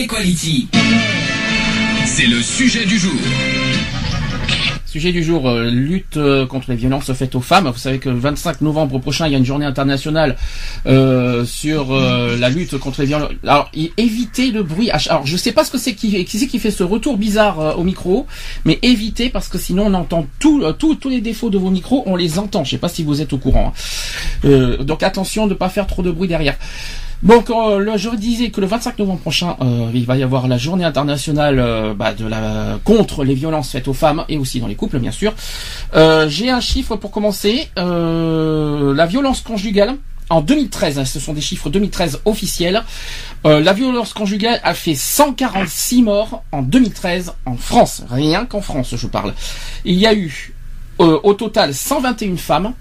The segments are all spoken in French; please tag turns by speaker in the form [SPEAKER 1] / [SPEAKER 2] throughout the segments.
[SPEAKER 1] Equality. C'est le sujet du jour.
[SPEAKER 2] Sujet du jour, euh, lutte euh, contre les violences faites aux femmes. Vous savez que le 25 novembre prochain, il y a une journée internationale euh, sur la lutte contre les violences. Alors, évitez le bruit. Alors, je sais pas ce que c'est qui, qui qui fait ce retour bizarre au micro, mais évitez parce que sinon on entend tout, tous les défauts de vos micros, on les entend. Je sais pas si vous êtes au courant. hein. Donc attention de pas faire trop de bruit derrière. Quand, euh, je disais que le 25 novembre prochain, euh, il va y avoir la journée internationale euh, bah, contre les violences faites aux femmes et aussi dans les couples, bien sûr. Euh, J'ai un chiffre pour commencer. Euh, la violence conjugale. En 2013, hein, ce sont des chiffres 2013 officiels. la violence conjugale a fait 146 morts en 2013 en France. Rien qu'en France, je parle. Il y a eu au total 121 femmes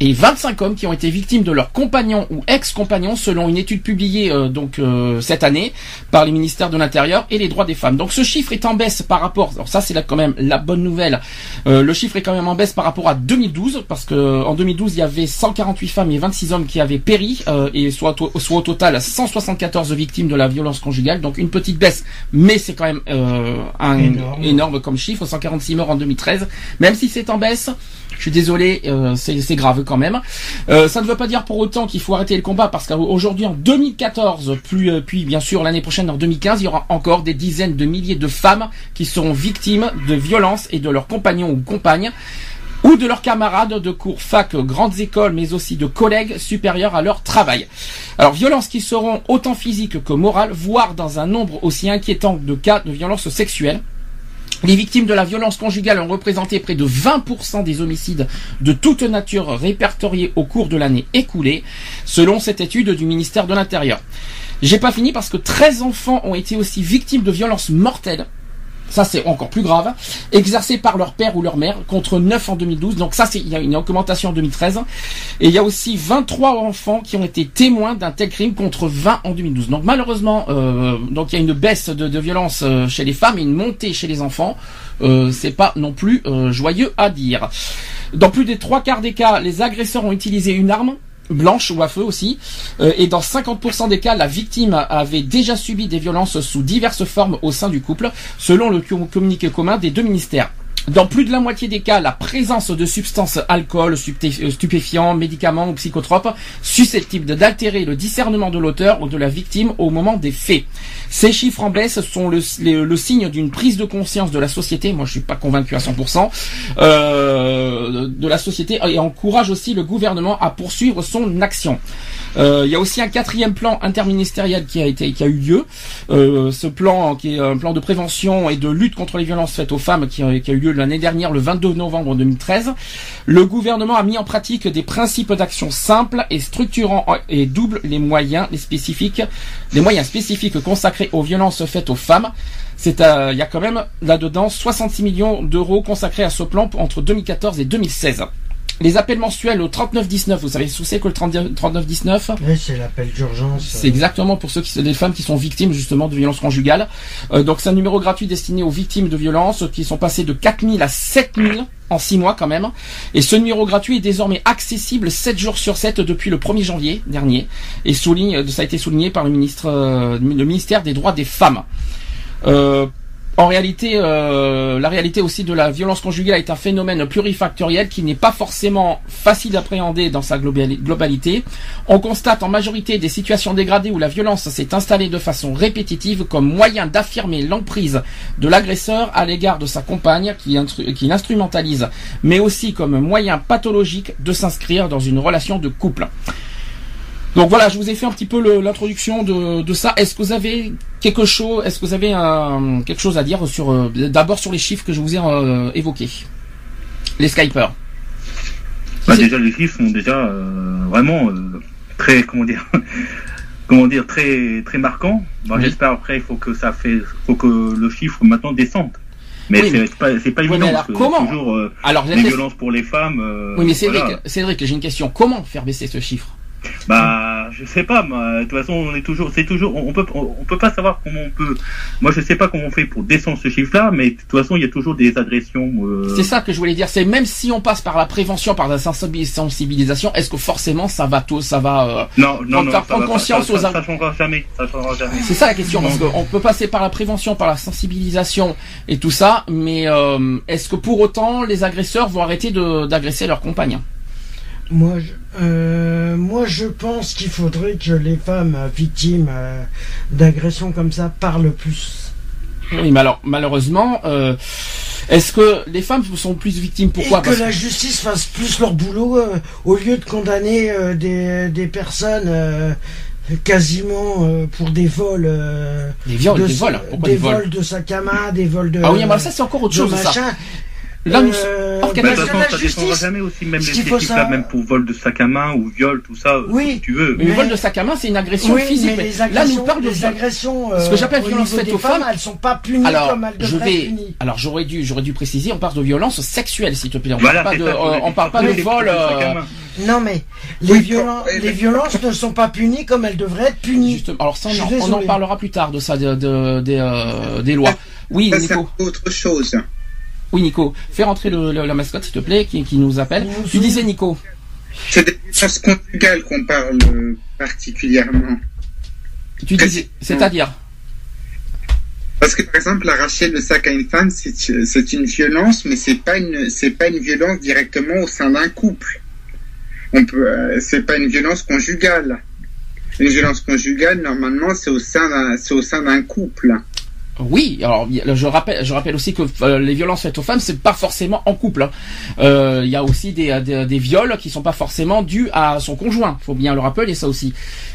[SPEAKER 2] et 25 hommes qui ont été victimes de leurs compagnons ou ex-compagnons selon une étude publiée euh, donc euh, cette année par les ministères de l'Intérieur et les droits des femmes. Donc ce chiffre est en baisse par rapport, alors ça c'est là quand même la bonne nouvelle, Euh, le chiffre est quand même en baisse par rapport à 2012 parce que en 2012 il y avait 148 femmes et 26 hommes qui avaient péri euh, et soit, au- soit au total 174 victimes de la violence conjugale, donc une petite baisse, mais c'est quand même euh, un
[SPEAKER 3] Énorme.
[SPEAKER 2] énorme comme chiffre, 146 morts en 2013, même si c'est en baisse. Je suis désolé, euh, c'est grave quand même. Euh, ça ne veut pas dire pour autant qu'il faut arrêter le combat parce qu'aujourd'hui en 2014, plus, euh, puis bien sûr l'année prochaine en 2015, il y aura encore des dizaines de milliers de femmes qui seront victimes de violences et de leurs compagnons ou compagnes ou de leurs camarades de cours, fac, grandes écoles, mais aussi de collègues supérieurs à leur travail. Alors, violences qui seront autant physiques que morales, voire dans un nombre aussi inquiétant de cas de violences sexuelles. Les victimes de la violence conjugale ont représenté près de 20% des homicides de toute nature répertoriés au cours de l'année écoulée, selon cette étude du ministère de l'Intérieur. J'ai pas fini parce que 13 enfants ont été aussi victimes de violences mortelles. Ça c'est encore plus grave, exercées par leur père ou leur mère contre 9 en 2012. Donc ça c'est il y a une augmentation en 2013 et il y a aussi 23 enfants qui ont été témoins d'un tel crime contre 20 en 2012. Donc malheureusement euh, donc il y a une baisse de, de violence euh, chez les femmes et une montée chez les enfants. Euh, c'est pas non plus euh, joyeux à dire. Dans plus des trois quarts des cas, les agresseurs ont utilisé une arme blanche ou à feu aussi, Euh, et dans 50% des cas, la victime avait déjà subi des violences sous diverses formes au sein du couple, selon le com- communiqué commun des deux ministères. Dans plus de la moitié des cas, la présence de substances alcool, euh, stupéfiants, médicaments ou psychotropes susceptibles d'altérer le discernement de l'auteur ou de la victime au moment des faits. Ces chiffres en baisse sont le, signe d'une prise de conscience de la société. Moi, je suis pas convaincu à 100% euh, de la société et encourage aussi le gouvernement à poursuivre son action. Euh, il y a aussi un quatrième plan interministériel qui a été qui a eu lieu. Euh, ce plan qui est un plan de prévention et de lutte contre les violences faites aux femmes qui, a- qui a eu lieu l'année dernière le 22 novembre 2013. Le gouvernement a mis en pratique des principes d'action simples et structurants et double les moyens les spécifiques les moyens spécifiques consacrés aux violences faites aux femmes. C'est euh, il y a quand même là-dedans 66 millions d'euros consacrés à ce plan entre 2014 et 2016. Les appels mensuels au 3919, vous savez ce que c'est que le 30 3919
[SPEAKER 3] Oui, c'est l'appel d'urgence.
[SPEAKER 2] c'est exactement pour ceux qui les femmes qui sont victimes justement de violences conjugales. Euh, donc c'est un numéro gratuit destiné aux victimes de violences qui sont passées de 4000 à 7000 en 6 mois quand même. Et ce numéro gratuit est désormais accessible 7 jours sur 7 depuis le 1er janvier dernier et souligne ça a été souligné par le ministre euh, le ministère des droits des femmes. Euh, en réalité, euh, la réalité aussi de la violence conjugale est un phénomène plurifactoriel qui n'est pas forcément facile d'appréhender dans sa globali- globalité. On constate en majorité des situations dégradées où la violence s'est installée de façon répétitive comme moyen d'affirmer l'emprise de l'agresseur à l'égard de sa compagne qui l'instrumentalise, mais aussi comme moyen pathologique de s'inscrire dans une relation de couple. Donc voilà, je vous ai fait un petit peu l'introduction de, de ça. Est-ce que vous avez quelque chose, est-ce que vous avez quelque chose à dire sur, euh, d'abord sur les chiffres que je vous ai euh, évoqués, les Skypers.
[SPEAKER 4] Bah, déjà, les chiffres sont déjà euh, vraiment très, comment dire,
[SPEAKER 3] comment dire, très très marquant. Bon,
[SPEAKER 2] Oui.
[SPEAKER 3] J'espère après, il faut que ça fait, faut que le chiffre maintenant descende. Mais
[SPEAKER 2] Oui,
[SPEAKER 3] c'est
[SPEAKER 2] mais-
[SPEAKER 3] pas, c'est pas
[SPEAKER 2] Oui,
[SPEAKER 3] évident.
[SPEAKER 2] mais alors, comment
[SPEAKER 3] toujours
[SPEAKER 2] Alors,
[SPEAKER 3] les violences pour les femmes.
[SPEAKER 2] Oui, mais Cédric,
[SPEAKER 3] voilà.
[SPEAKER 2] Cédric, j'ai une question. Comment faire baisser ce chiffre?
[SPEAKER 3] Bah, je sais pas. moi, De toute façon, on est toujours, c'est toujours, on peut, on, peut pas savoir comment on peut. Moi, je sais pas comment on fait pour descendre ce chiffre-là, mais de toute façon, il y a toujours des agressions. euh,
[SPEAKER 2] C'est ça que je voulais dire. C'est même si on passe par la prévention, par la sensibilis- sensibilisation, est-ce que forcément ça va tout, ça va euh,
[SPEAKER 3] Non, non, non.
[SPEAKER 2] faire
[SPEAKER 3] ça
[SPEAKER 2] prendre
[SPEAKER 3] va
[SPEAKER 2] conscience
[SPEAKER 3] ça,
[SPEAKER 2] aux
[SPEAKER 3] ça, ça changera jamais. Ça changera jamais.
[SPEAKER 2] C'est ça la question, parce qu'on peut passer par la prévention, par la sensibilisation et tout ça, mais euh, est-ce que pour autant les agresseurs vont arrêter de- d'agresser leurs compagnes
[SPEAKER 4] Moi, je, euh, moi, je pense qu'il faudrait que les femmes victimes euh, d'agressions comme ça parlent plus.
[SPEAKER 2] Oui, mais alors malheureusement, euh, est-ce que les femmes sont plus victimes? Pourquoi?
[SPEAKER 4] Et que
[SPEAKER 2] Parce
[SPEAKER 4] la justice fasse plus leur boulot au lieu de condamner des, des personnes quasiment euh, pour des vols. euh,
[SPEAKER 2] Des viols,
[SPEAKER 4] de
[SPEAKER 2] des vols. Pourquoi
[SPEAKER 4] des
[SPEAKER 2] des vols?
[SPEAKER 4] vols de sac à main, des vols de.
[SPEAKER 2] Ah oui, mais ça c'est encore autre chose. Ça. Là, nous,
[SPEAKER 4] Euh,
[SPEAKER 2] hors
[SPEAKER 3] Bah,
[SPEAKER 4] la
[SPEAKER 3] ça descendra
[SPEAKER 4] justice-
[SPEAKER 3] jamais aussi, même les
[SPEAKER 4] savoir-
[SPEAKER 3] même pour vol de sac à main ou viol, tout ça, euh,
[SPEAKER 4] Oui.
[SPEAKER 3] si tu veux.
[SPEAKER 2] mais le
[SPEAKER 4] Mais-
[SPEAKER 2] vol de sac à main, c'est une agression
[SPEAKER 4] Oui,
[SPEAKER 2] physique.
[SPEAKER 4] mais
[SPEAKER 2] mais
[SPEAKER 4] les
[SPEAKER 2] là, nous parle de
[SPEAKER 4] les agressions euh,
[SPEAKER 2] Ce que j'appelle violence faite aux femmes,
[SPEAKER 4] elles sont pas punies
[SPEAKER 2] Alors,
[SPEAKER 4] comme elles
[SPEAKER 2] je
[SPEAKER 4] devraient
[SPEAKER 2] vais.
[SPEAKER 4] être punies.
[SPEAKER 2] Alors, j'aurais dû, j'aurais dû préciser. On parle de violence sexuelle, s'il te plaît. On
[SPEAKER 3] Voilà,
[SPEAKER 2] parle pas de, euh, on parle pas de
[SPEAKER 3] Oui, les
[SPEAKER 2] vol. euh.
[SPEAKER 4] Non mais les,
[SPEAKER 5] Oui,
[SPEAKER 4] violen- les violences ne sont pas punies comme elles devraient être punies.
[SPEAKER 2] Justement. Alors ça, on, on en parlera plus tard de ça, de, de- des, euh, des lois. Oui,
[SPEAKER 5] Ça, c'est
[SPEAKER 2] Nico.
[SPEAKER 5] autre chose.
[SPEAKER 2] Oui, Nico. Fais rentrer le, le- la mascotte, s'il te plaît, qui, qui nous appelle. Tu disais, Nico.
[SPEAKER 5] C'est des violences conjugales qu'on parle euh, particulièrement.
[SPEAKER 2] Tu disais. C'est-à-dire.
[SPEAKER 5] Parce que par exemple, arracher le sac à une femme, c'est c'est une violence, mais c'est pas une c'est pas une violence directement au sein d'un couple. On peut euh, c'est pas une violence conjugale. Une violence conjugale, normalement, c'est au sein d'un c'est au sein d'un couple.
[SPEAKER 2] Oui, alors je rappelle, je rappelle aussi que euh, les violences faites aux femmes, c'est pas forcément en couple. hein. Euh, Il y a aussi des, des, des viols qui sont pas forcément dus à son conjoint. Faut bien le rappeler ça aussi.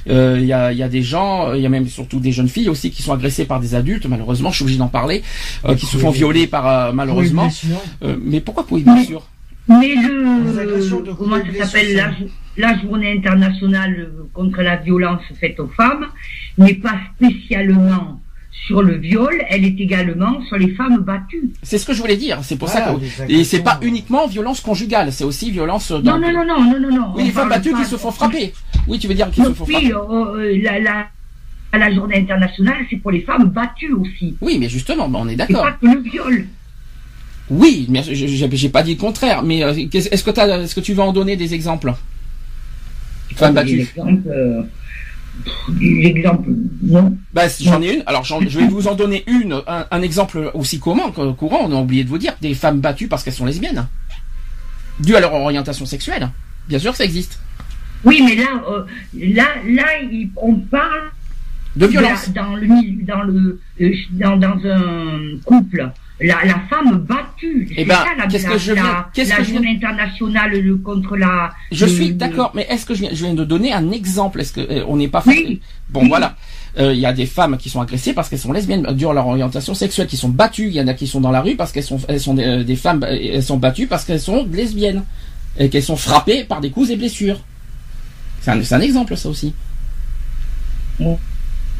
[SPEAKER 2] Euh, Il y, a, il y a des gens, il y a même surtout des jeunes filles aussi qui sont agressées par des adultes. Malheureusement, je suis obligé d'en parler, euh, qui se font violer par euh, malheureusement.
[SPEAKER 4] Oui, bien sûr.
[SPEAKER 2] Euh, mais pourquoi pour bien sûr
[SPEAKER 6] Mais le comment ça s'appelle la, la journée internationale euh, contre la violence faite aux femmes n'est pas spécialement sur le viol, elle est également sur les femmes battues.
[SPEAKER 2] C'est ce que je voulais dire. C'est pour ça
[SPEAKER 4] Voilà,
[SPEAKER 2] que
[SPEAKER 4] les
[SPEAKER 2] et c'est pas uniquement violence conjugale, c'est aussi violence dans.
[SPEAKER 6] Non, non, non, non, non, non, non.
[SPEAKER 2] Oui, les femmes battues
[SPEAKER 6] pas
[SPEAKER 2] qui se font frapper. Oui, tu veux dire qui se font frapper.
[SPEAKER 6] euh, euh, la, la, la journée internationale, c'est pour les femmes battues aussi.
[SPEAKER 2] Oui, mais justement, bah, on est
[SPEAKER 6] C'est
[SPEAKER 2] d'accord.
[SPEAKER 6] pas que le viol.
[SPEAKER 2] Oui, mais j'ai pas dit le contraire. Mais euh, qu'est-ce- est-ce que t'as- est-ce que tu veux en donner des exemples? Femmes battues.
[SPEAKER 6] L'exemple, euh, pff, l'exemple, non.
[SPEAKER 2] Bah, j'en ai une. Alors, je vais vous en donner une, un, un exemple aussi commun, courant. On a oublié de vous dire des femmes battues parce qu'elles sont lesbiennes, dû à leur orientation sexuelle. Bien sûr, que ça existe.
[SPEAKER 6] Oui, mais là, euh, là, là, on parle
[SPEAKER 2] De violence.
[SPEAKER 6] Dans, dans le dans le euh, dans, dans un couple, la, la femme battue.
[SPEAKER 2] Eh
[SPEAKER 6] c'est
[SPEAKER 2] ben, qu'est-ce que je viens-
[SPEAKER 6] la-
[SPEAKER 2] qu'est-ce
[SPEAKER 6] la
[SPEAKER 2] que je viens-
[SPEAKER 6] internationale euh, contre la.
[SPEAKER 2] Je
[SPEAKER 6] le-
[SPEAKER 2] suis
[SPEAKER 6] le-
[SPEAKER 2] d'accord, mais est-ce que je viens, je viens de donner un exemple? Est-ce que euh, on n'est pas
[SPEAKER 6] Oui.
[SPEAKER 2] Bon, voilà. Euh, Il y a des femmes qui sont agressées parce qu'elles sont lesbiennes, dû à leur orientation sexuelle, qui sont battues. Il y en a qui sont dans la rue parce qu'elles sont, elles sont des, euh, des femmes, euh, elles sont battues parce qu'elles sont lesbiennes et qu'elles sont frappées par des coups et blessures. C'est un, exemple, ça aussi.
[SPEAKER 6] Bon.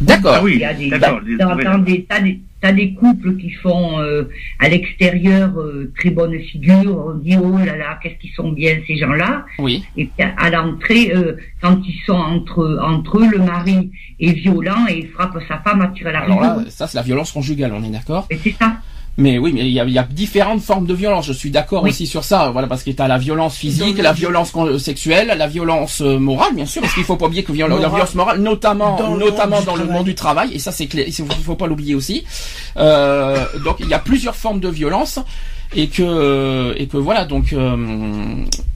[SPEAKER 2] D'accord.
[SPEAKER 3] Ah oui, d'accord.
[SPEAKER 6] dans, dans des, t'as des, couples qui font euh, à l'extérieur euh, très bonne figure. On dit oh là là, qu'est-ce qu'ils sont bien ces gens-là.
[SPEAKER 2] Oui.
[SPEAKER 6] Et puis à, à l'entrée, euh, quand ils sont entre entre eux, le mari est violent et il frappe sa femme à tirer la
[SPEAKER 2] Alors là, ça c'est la violence conjugale, on est d'accord?
[SPEAKER 6] Et c'est ça.
[SPEAKER 2] Mais oui, mais il y a, il y a différentes formes de violence. Je suis d'accord
[SPEAKER 6] Oui.
[SPEAKER 2] aussi sur ça. Voilà, parce que tu as la violence physique,
[SPEAKER 4] Dans
[SPEAKER 2] la
[SPEAKER 4] le-
[SPEAKER 2] violence sexuelle, la violence euh, morale, bien sûr, parce qu'il faut pas oublier que viol- la violence morale, notamment,
[SPEAKER 4] Dans le
[SPEAKER 2] notamment
[SPEAKER 4] monde du
[SPEAKER 2] dans le
[SPEAKER 4] travail.
[SPEAKER 2] monde du travail, et ça c'est clair, il faut, faut pas l'oublier aussi. Euh, donc il y a plusieurs formes de violence. Et que et que voilà donc euh,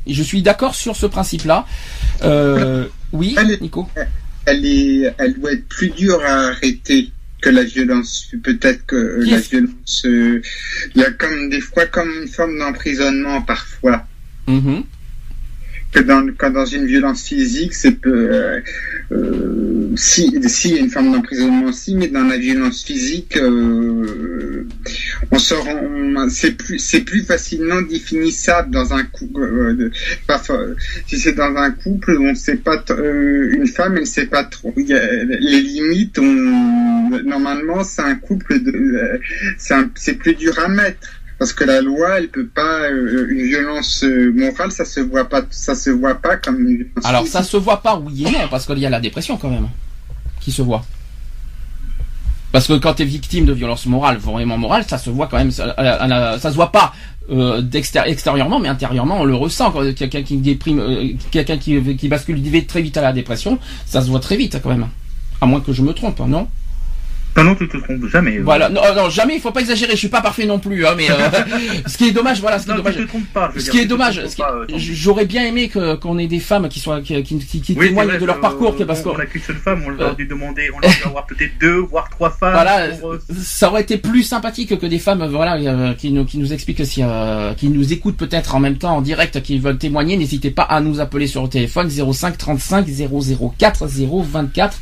[SPEAKER 2] je suis d'accord sur ce principe-là. Euh, oui. Nico.
[SPEAKER 5] Elle est, elle doit être plus dure à arrêter que la violence. Peut-être que euh, la violence, euh, il y a comme des fois comme une forme d'emprisonnement parfois.
[SPEAKER 2] Mhm.
[SPEAKER 5] Que dans, quand dans une violence physique, c'est peu, euh, si, si une forme d'emprisonnement aussi, mais dans la violence physique, euh, on se rend, c'est plus, c'est plus facilement définissable dans un couple. euh, si c'est dans un couple, on sait pas, euh, une femme, elle sait pas trop. Y a- les limites, on, normalement, c'est un couple de, euh, c'est un- c'est plus dur à mettre. Parce que la loi, elle peut pas, euh, une violence euh, morale, ça se voit pas, ça se voit pas comme une
[SPEAKER 2] Alors ça se voit pas oui et non parce qu'il y a la dépression quand même qui se voit. Parce que quand tu es victime de violence morale, vraiment morale, ça se voit quand même, ça, se voit pas euh, extérieurement, mais intérieurement on le ressent. Quand quelqu'un qui déprime, euh, quelqu'un qui, qui bascule très vite à la dépression, ça se voit très vite quand même. À moins que je me trompe, hein, non?
[SPEAKER 3] Non, non, tu te trompes jamais.
[SPEAKER 2] Voilà, non, non, jamais, il faut pas exagérer. Je suis pas parfait non plus, hein, mais euh, ce qui est dommage, voilà, ce qui est dommage.
[SPEAKER 3] tu te trompes pas. je veux
[SPEAKER 2] Ce
[SPEAKER 3] dire,
[SPEAKER 2] qui est dommage, qui-
[SPEAKER 3] euh, mieux.
[SPEAKER 2] j'aurais bien aimé qu'on ait des femmes qui soient qui, qui, qui- qui
[SPEAKER 3] Oui, c'est
[SPEAKER 2] témoignent
[SPEAKER 3] vrai
[SPEAKER 2] de leur parcours,
[SPEAKER 3] euh,
[SPEAKER 2] parce
[SPEAKER 3] on
[SPEAKER 2] que
[SPEAKER 3] n'a qu'une seule femme, on leur
[SPEAKER 2] Euh.
[SPEAKER 3] a dû demander, on leur a dû avoir peut-être deux, voire trois femmes.
[SPEAKER 2] Voilà,
[SPEAKER 3] pour, euh,
[SPEAKER 2] ça aurait été plus sympathique que des femmes, voilà, euh, qui nous qui nous expliquent si, euh, qui nous écoutent peut-être en même temps en direct, qui veulent témoigner. N'hésitez pas à nous appeler sur le téléphone 05 35 004 024.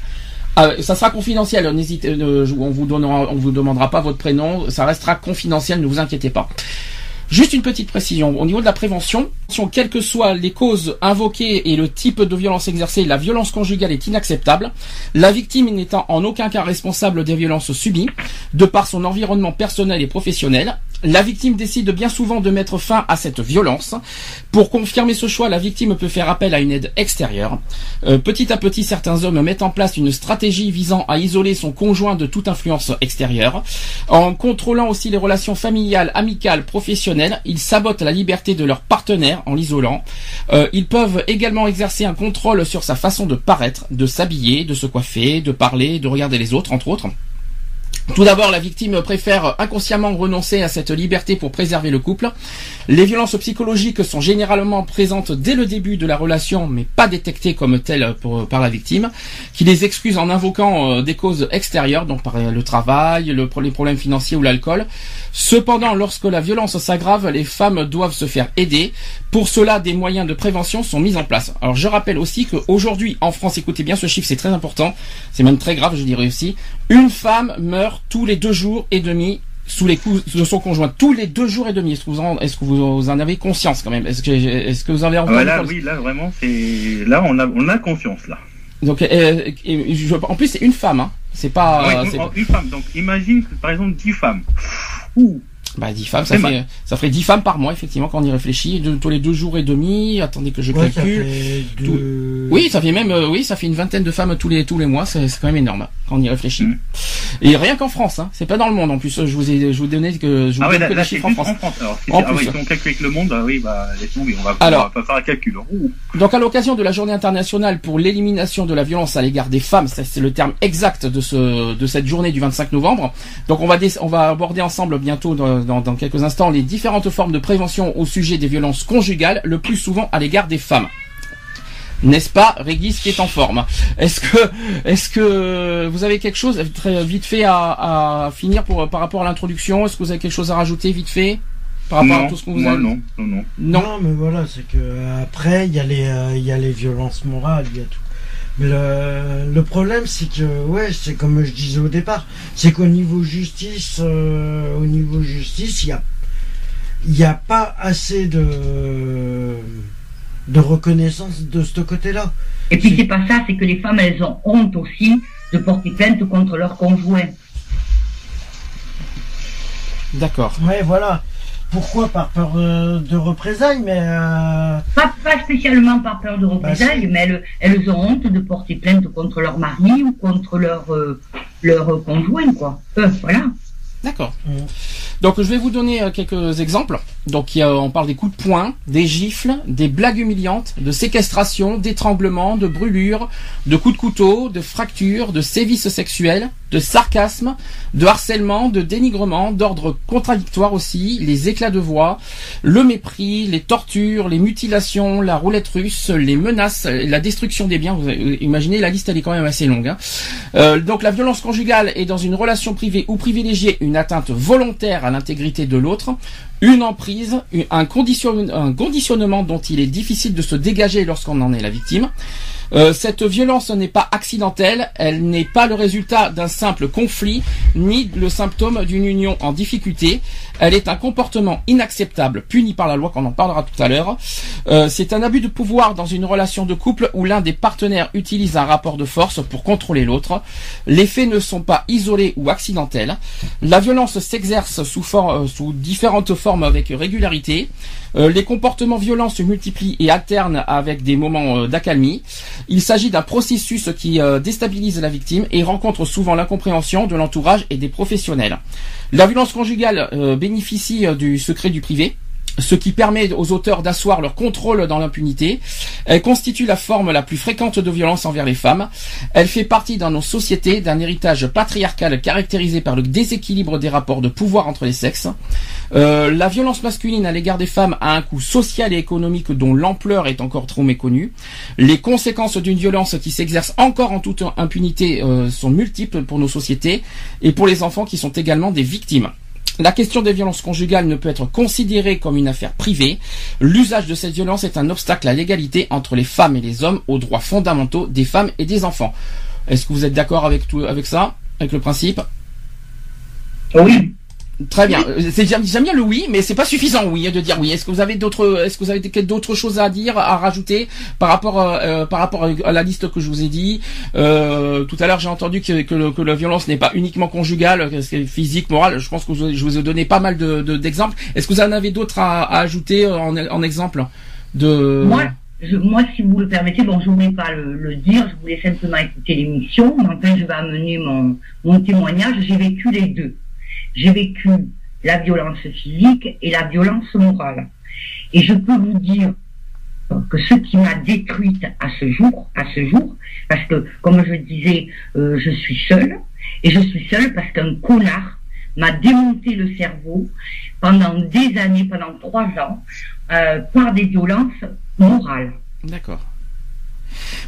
[SPEAKER 2] Euh, ça sera confidentiel. N'hésitez, euh, on vous donnera, on vous demandera pas votre prénom. Ça restera confidentiel. Ne vous inquiétez pas. Juste une petite précision au niveau de la prévention. Quelles que soient les causes invoquées et le type de violence exercée, la violence conjugale est inacceptable. La victime n'étant en aucun cas responsable des violences subies, de par son environnement personnel et professionnel. La victime décide bien souvent de mettre fin à cette violence. Pour confirmer ce choix, la victime peut faire appel à une aide extérieure. Euh, petit à petit, certains hommes mettent en place une stratégie visant à isoler son conjoint de toute influence extérieure. En contrôlant aussi les relations familiales, amicales, professionnelles, ils sabotent la liberté de leur partenaire en l'isolant. Euh, ils peuvent également exercer un contrôle sur sa façon de paraître, de s'habiller, de se coiffer, de parler, de regarder les autres, entre autres. Tout d'abord, la victime préfère inconsciemment renoncer à cette liberté pour préserver le couple. Les violences psychologiques sont généralement présentes dès le début de la relation, mais pas détectées comme telles par la victime, qui les excuse en invoquant euh, des causes extérieures, donc par le travail, le- les problèmes financiers ou l'alcool. Cependant, lorsque la violence s'aggrave, les femmes doivent se faire aider. Pour cela, des moyens de prévention sont mis en place. Alors, je rappelle aussi qu'aujourd'hui, en France, écoutez bien ce chiffre, c'est très important, c'est même très grave, je dirais aussi, une femme meurt tous les deux jours et demi sous les coups de son conjoint tous les deux jours et demi. Est-ce que vous en, est-ce que vous en avez conscience quand même? Est-ce que, est-ce que vous en avez
[SPEAKER 3] ah
[SPEAKER 2] entendu
[SPEAKER 3] bah là, oui, là, vraiment, c'est, là, on a, on a conscience, là.
[SPEAKER 2] Donc, euh, et je- en plus, c'est une femme. Hein. C'est pas. Euh,
[SPEAKER 3] une femme. Donc, imagine, par exemple, dix femmes. Ouh.
[SPEAKER 2] Bah, 10 femmes, ça
[SPEAKER 3] c'est
[SPEAKER 2] fait,
[SPEAKER 3] mal.
[SPEAKER 2] ça ferait 10 femmes par mois, effectivement, quand on y réfléchit. De, tous les deux jours et demi. Attendez que je
[SPEAKER 4] Ouais,
[SPEAKER 2] calcule.
[SPEAKER 4] fait deux-
[SPEAKER 2] Oui, ça fait même, euh, oui, ça fait une vingtaine de femmes tous les tous les mois. C'est quand même énorme quand on y réfléchit.
[SPEAKER 3] Mhm.
[SPEAKER 2] Et rien qu'en France, hein. C'est pas dans le monde en plus. Je vous ai, je vous donnais que je vous
[SPEAKER 3] Ah ouais, là,
[SPEAKER 2] que
[SPEAKER 3] là
[SPEAKER 2] chiffres en France.
[SPEAKER 3] en France. Alors, si,
[SPEAKER 2] En
[SPEAKER 3] c'est- ah
[SPEAKER 2] plus.
[SPEAKER 3] ouais, si on calcule avec le monde, ah oui, bah, tomber, on va,
[SPEAKER 2] Alors.
[SPEAKER 3] on va pas faire un calcul. Ouh.
[SPEAKER 2] Donc à l'occasion de la journée internationale pour l'élimination de la violence à l'égard des femmes, c'est le terme exact de ce de cette journée du 25 novembre. Donc on va on va aborder ensemble bientôt dans, dans, dans quelques instants les différentes formes de prévention au sujet des violences conjugales, le plus souvent à l'égard des femmes. N'est-ce pas, Régis qui est en forme Est-ce que, est-ce que vous avez quelque chose très vite fait à, à finir pour par rapport à l'introduction Est-ce que vous avez quelque chose à rajouter vite fait par rapport
[SPEAKER 3] non,
[SPEAKER 2] à tout ce qu'on vous
[SPEAKER 3] moi,
[SPEAKER 2] a
[SPEAKER 3] non, non, non.
[SPEAKER 2] Non.
[SPEAKER 4] Non, mais voilà, c'est que euh, après il y a les euh, il y a les violences morales, il y a tout. Mais le, le problème c'est que ouais, c'est comme je disais au départ, c'est qu'au niveau justice, euh, au niveau justice, il y a il y a pas assez de de reconnaissance de ce côté-là.
[SPEAKER 6] Et puis c'est pas ça, c'est que les femmes, elles ont honte aussi de porter plainte contre leur conjoint.
[SPEAKER 2] D'accord.
[SPEAKER 4] Ouais, voilà. Pourquoi par peur de représailles, mais euh,
[SPEAKER 6] Pas, pas spécialement par peur de représailles,
[SPEAKER 4] si.
[SPEAKER 6] mais elles, elles ont honte de porter plainte contre leur mari ou contre leur, euh, leur conjoint, quoi. Euh, voilà.
[SPEAKER 2] D'accord.
[SPEAKER 4] Mm.
[SPEAKER 2] Donc je vais vous donner euh, quelques exemples. Donc on parle des coups de poing, des gifles, des blagues humiliantes, de séquestration, d'étranglement, de brûlures, de coups de couteau, de fractures, de sévices sexuels, de sarcasme, de harcèlement, de dénigrement, d'ordre contradictoire aussi, les éclats de voix, le mépris, les tortures, les mutilations, la roulette russe, les menaces, la destruction des biens. Vous avez- imaginez la liste elle est quand même assez longue. hein. Euh, donc la violence conjugale est dans une relation privée ou privilégiée une atteinte volontaire à l'intégrité de l'autre, une emprise, un, un conditionnement dont il est difficile de se dégager lorsqu'on en est la victime. Euh, cette violence n'est pas accidentelle, elle n'est pas le résultat d'un simple conflit, ni le symptôme d'une union en difficulté. Elle est un comportement inacceptable, puni par la loi, qu'on en parlera tout à l'heure. Euh, c'est un abus de pouvoir dans une relation de couple où l'un des partenaires utilise un rapport de force pour contrôler l'autre. Les faits ne sont pas isolés ou accidentels. La violence s'exerce sous, for- euh, sous différentes formes avec régularité. Euh, les comportements violents se multiplient et alternent avec des moments euh, d'accalmie. Il s'agit d'un processus qui euh, déstabilise la victime et rencontre souvent l'incompréhension de l'entourage et des professionnels. La violence conjugale euh, bénéficie euh, du secret du privé ce qui permet aux auteurs d'asseoir leur contrôle dans l'impunité. Elle constitue la forme la plus fréquente de violence envers les femmes. Elle fait partie dans nos sociétés d'un héritage patriarcal caractérisé par le déséquilibre des rapports de pouvoir entre les sexes. Euh, la violence masculine à l'égard des femmes a un coût social et économique dont l'ampleur est encore trop méconnue. Les conséquences d'une violence qui s'exerce encore en toute impunité euh, sont multiples pour nos sociétés et pour les enfants qui sont également des victimes. La question des violences conjugales ne peut être considérée comme une affaire privée. L'usage de cette violence est un obstacle à l'égalité entre les femmes et les hommes, aux droits fondamentaux des femmes et des enfants. Est-ce que vous êtes d'accord avec tout, avec ça, avec le principe?
[SPEAKER 6] Oui.
[SPEAKER 2] Très bien. Euh, C'est j'aime bien le oui, mais c'est pas suffisant oui de dire oui. Est-ce que vous avez d'autres, est-ce que vous avez d'autres choses à dire, à rajouter par rapport euh, euh, par rapport à la liste que je vous ai dit? Euh, Tout à l'heure, j'ai entendu que, que, le- que la violence n'est pas uniquement conjugale, que physique, morale. Je pense que vous- je vous ai donné pas mal de de- d'exemples. Est-ce que vous en avez d'autres à, à ajouter euh, en, en exemple de
[SPEAKER 6] Moi, je, moi, si vous le permettez, bon, je voulais pas le, le dire, je voulais simplement écouter l'émission, mais enfin, je vais amener mon, mon témoignage. J'ai vécu les deux. J'ai vécu la violence physique et la violence morale. Et je peux vous dire que ce qui m'a détruite à ce jour, à ce jour, parce que, comme je disais, euh, je suis seule, et je suis seule parce qu'un connard m'a démonté le cerveau pendant des années, pendant trois ans, euh, par des violences morales.
[SPEAKER 2] D'accord.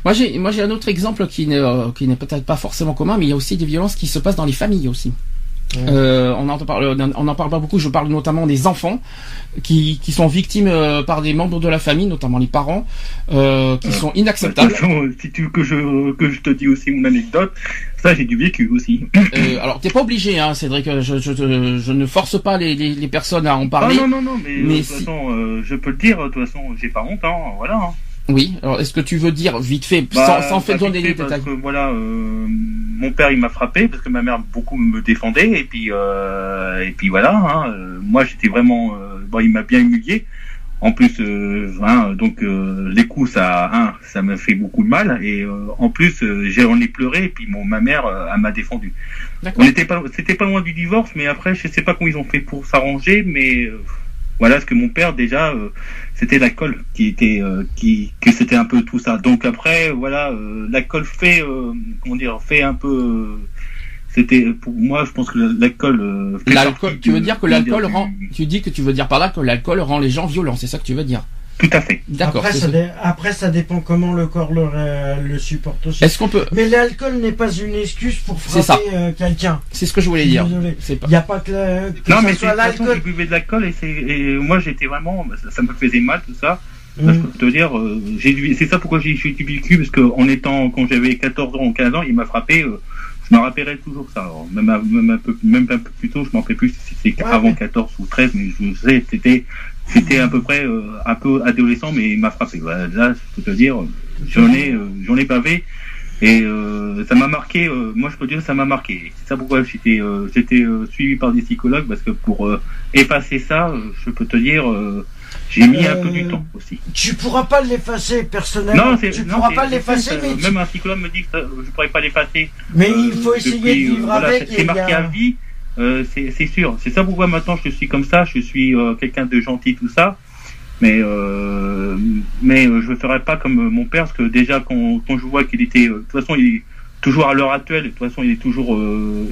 [SPEAKER 2] Moi j'ai un autre exemple qui n'est euh, qui n'est peut-être pas forcément commun, mais il y a aussi des violences qui se passent dans les familles aussi. Euh, on en parle on en parle pas beaucoup. Je parle notamment des enfants qui qui sont victimes euh, par des membres de la famille, notamment les parents, euh, qui sont
[SPEAKER 3] De toute
[SPEAKER 2] inacceptables.
[SPEAKER 3] façon, si tu veux que je, que je te dis aussi mon anecdote, ça j'ai du vécu aussi.
[SPEAKER 2] Euh, alors t'es pas obligé, hein, Cédric. Je, je, ne force pas les, les, les personnes à en
[SPEAKER 3] Ah
[SPEAKER 2] parler.
[SPEAKER 3] non, non, non, mais,
[SPEAKER 2] mais
[SPEAKER 3] de toute
[SPEAKER 2] si-
[SPEAKER 3] façon, euh, je peux le dire, de toute façon, j'ai pas honte, hein, voilà. hein.
[SPEAKER 2] Oui. Alors est-ce que tu veux dire vite fait,
[SPEAKER 3] Bah,
[SPEAKER 2] sans, sans faire
[SPEAKER 3] bah,
[SPEAKER 2] donner
[SPEAKER 3] vite
[SPEAKER 2] les
[SPEAKER 3] fait,
[SPEAKER 2] détails
[SPEAKER 3] Parce que voilà, euh, mon père il m'a frappé parce que ma mère beaucoup me défendait et puis euh, et puis voilà. Hein, euh, moi j'étais vraiment, euh, bon il m'a bien humilié. En plus, euh, hein, donc euh, les coups ça, hein, ça m'a fait beaucoup de mal et euh, en plus j'ai j'en ai pleuré et puis mon ma mère elle m'a défendu. On était pas, c'était pas loin du divorce, mais après je sais pas comment ils ont fait pour s'arranger, mais euh, voilà ce que mon père déjà c'était l'alcool qui était euh, qui que c'était un peu tout ça donc après voilà euh, l'alcool fait euh, comment dire fait un peu euh, c'était pour moi je pense que l'alcool euh,
[SPEAKER 2] L'alcool. Tu veux dire que l'alcool
[SPEAKER 3] du-
[SPEAKER 2] rend. Tu dis que tu veux dire par là que l'alcool rend les gens violents. C'est ça que tu veux dire?
[SPEAKER 3] Tout à fait
[SPEAKER 2] D'accord.
[SPEAKER 4] Après ça,
[SPEAKER 2] ça.
[SPEAKER 4] dé- après, ça dépend comment le corps le, supporte aussi.
[SPEAKER 2] Est-ce qu'on peut
[SPEAKER 4] Mais l'alcool n'est pas une excuse pour frapper euh, quelqu'un.
[SPEAKER 2] C'est ce que je voulais dire.
[SPEAKER 4] désolé.
[SPEAKER 2] C'est pas.
[SPEAKER 4] Il n'y a pas que, la- que
[SPEAKER 3] non
[SPEAKER 4] ça
[SPEAKER 3] mais
[SPEAKER 4] soit l'alcool.
[SPEAKER 3] je buvais de l'alcool et moi j'étais vraiment ça, ça me faisait mal tout ça Là, je
[SPEAKER 4] Mm.
[SPEAKER 3] peux te dire, euh, j'ai c'est ça pourquoi j'ai j'ai du vécu, parce que en étant, quand j'avais 14 ans ou 15 ans, il m'a frappé, euh, je me rappellerai toujours ça. Alors, même, un- même, un peu, même un peu plus tôt, je m'en rappelle plus si c'était
[SPEAKER 4] Ouais,
[SPEAKER 3] avant
[SPEAKER 4] mais-
[SPEAKER 3] 14 ou 13, mais je sais, c'était, c'était à peu près euh, un peu adolescent, mais il m'a frappé. Voilà, là, je peux te dire, j'en ai, euh, j'en ai bavé. Et euh, ça m'a marqué, euh, moi je peux dire ça m'a marqué. C'est ça pourquoi j'étais euh, j'étais euh, suivi par des psychologues, parce que pour euh, effacer ça, je peux te dire, euh, j'ai mis un peu du temps aussi.
[SPEAKER 4] Tu pourras pas l'effacer personnellement.
[SPEAKER 3] Non, c'est,
[SPEAKER 4] tu
[SPEAKER 3] non,
[SPEAKER 4] pourras pas l'effacer, tu-
[SPEAKER 3] même un psychologue me dit que ça, je pourrais pas l'effacer.
[SPEAKER 4] mais il faut essayer
[SPEAKER 3] depuis,
[SPEAKER 4] de vivre
[SPEAKER 3] voilà,
[SPEAKER 4] avec.
[SPEAKER 3] c'est- marqué
[SPEAKER 4] a-
[SPEAKER 3] à vie, euh, c'est, sûr. C'est ça pourquoi maintenant je suis comme ça. Je suis euh, quelqu'un de gentil, tout ça. Mais euh, mais euh, je ne ferai pas comme euh, mon père, parce que déjà quand, quand je vois qu'il était, de toute façon, il est toujours à l'heure actuelle. De toute façon, il est toujours,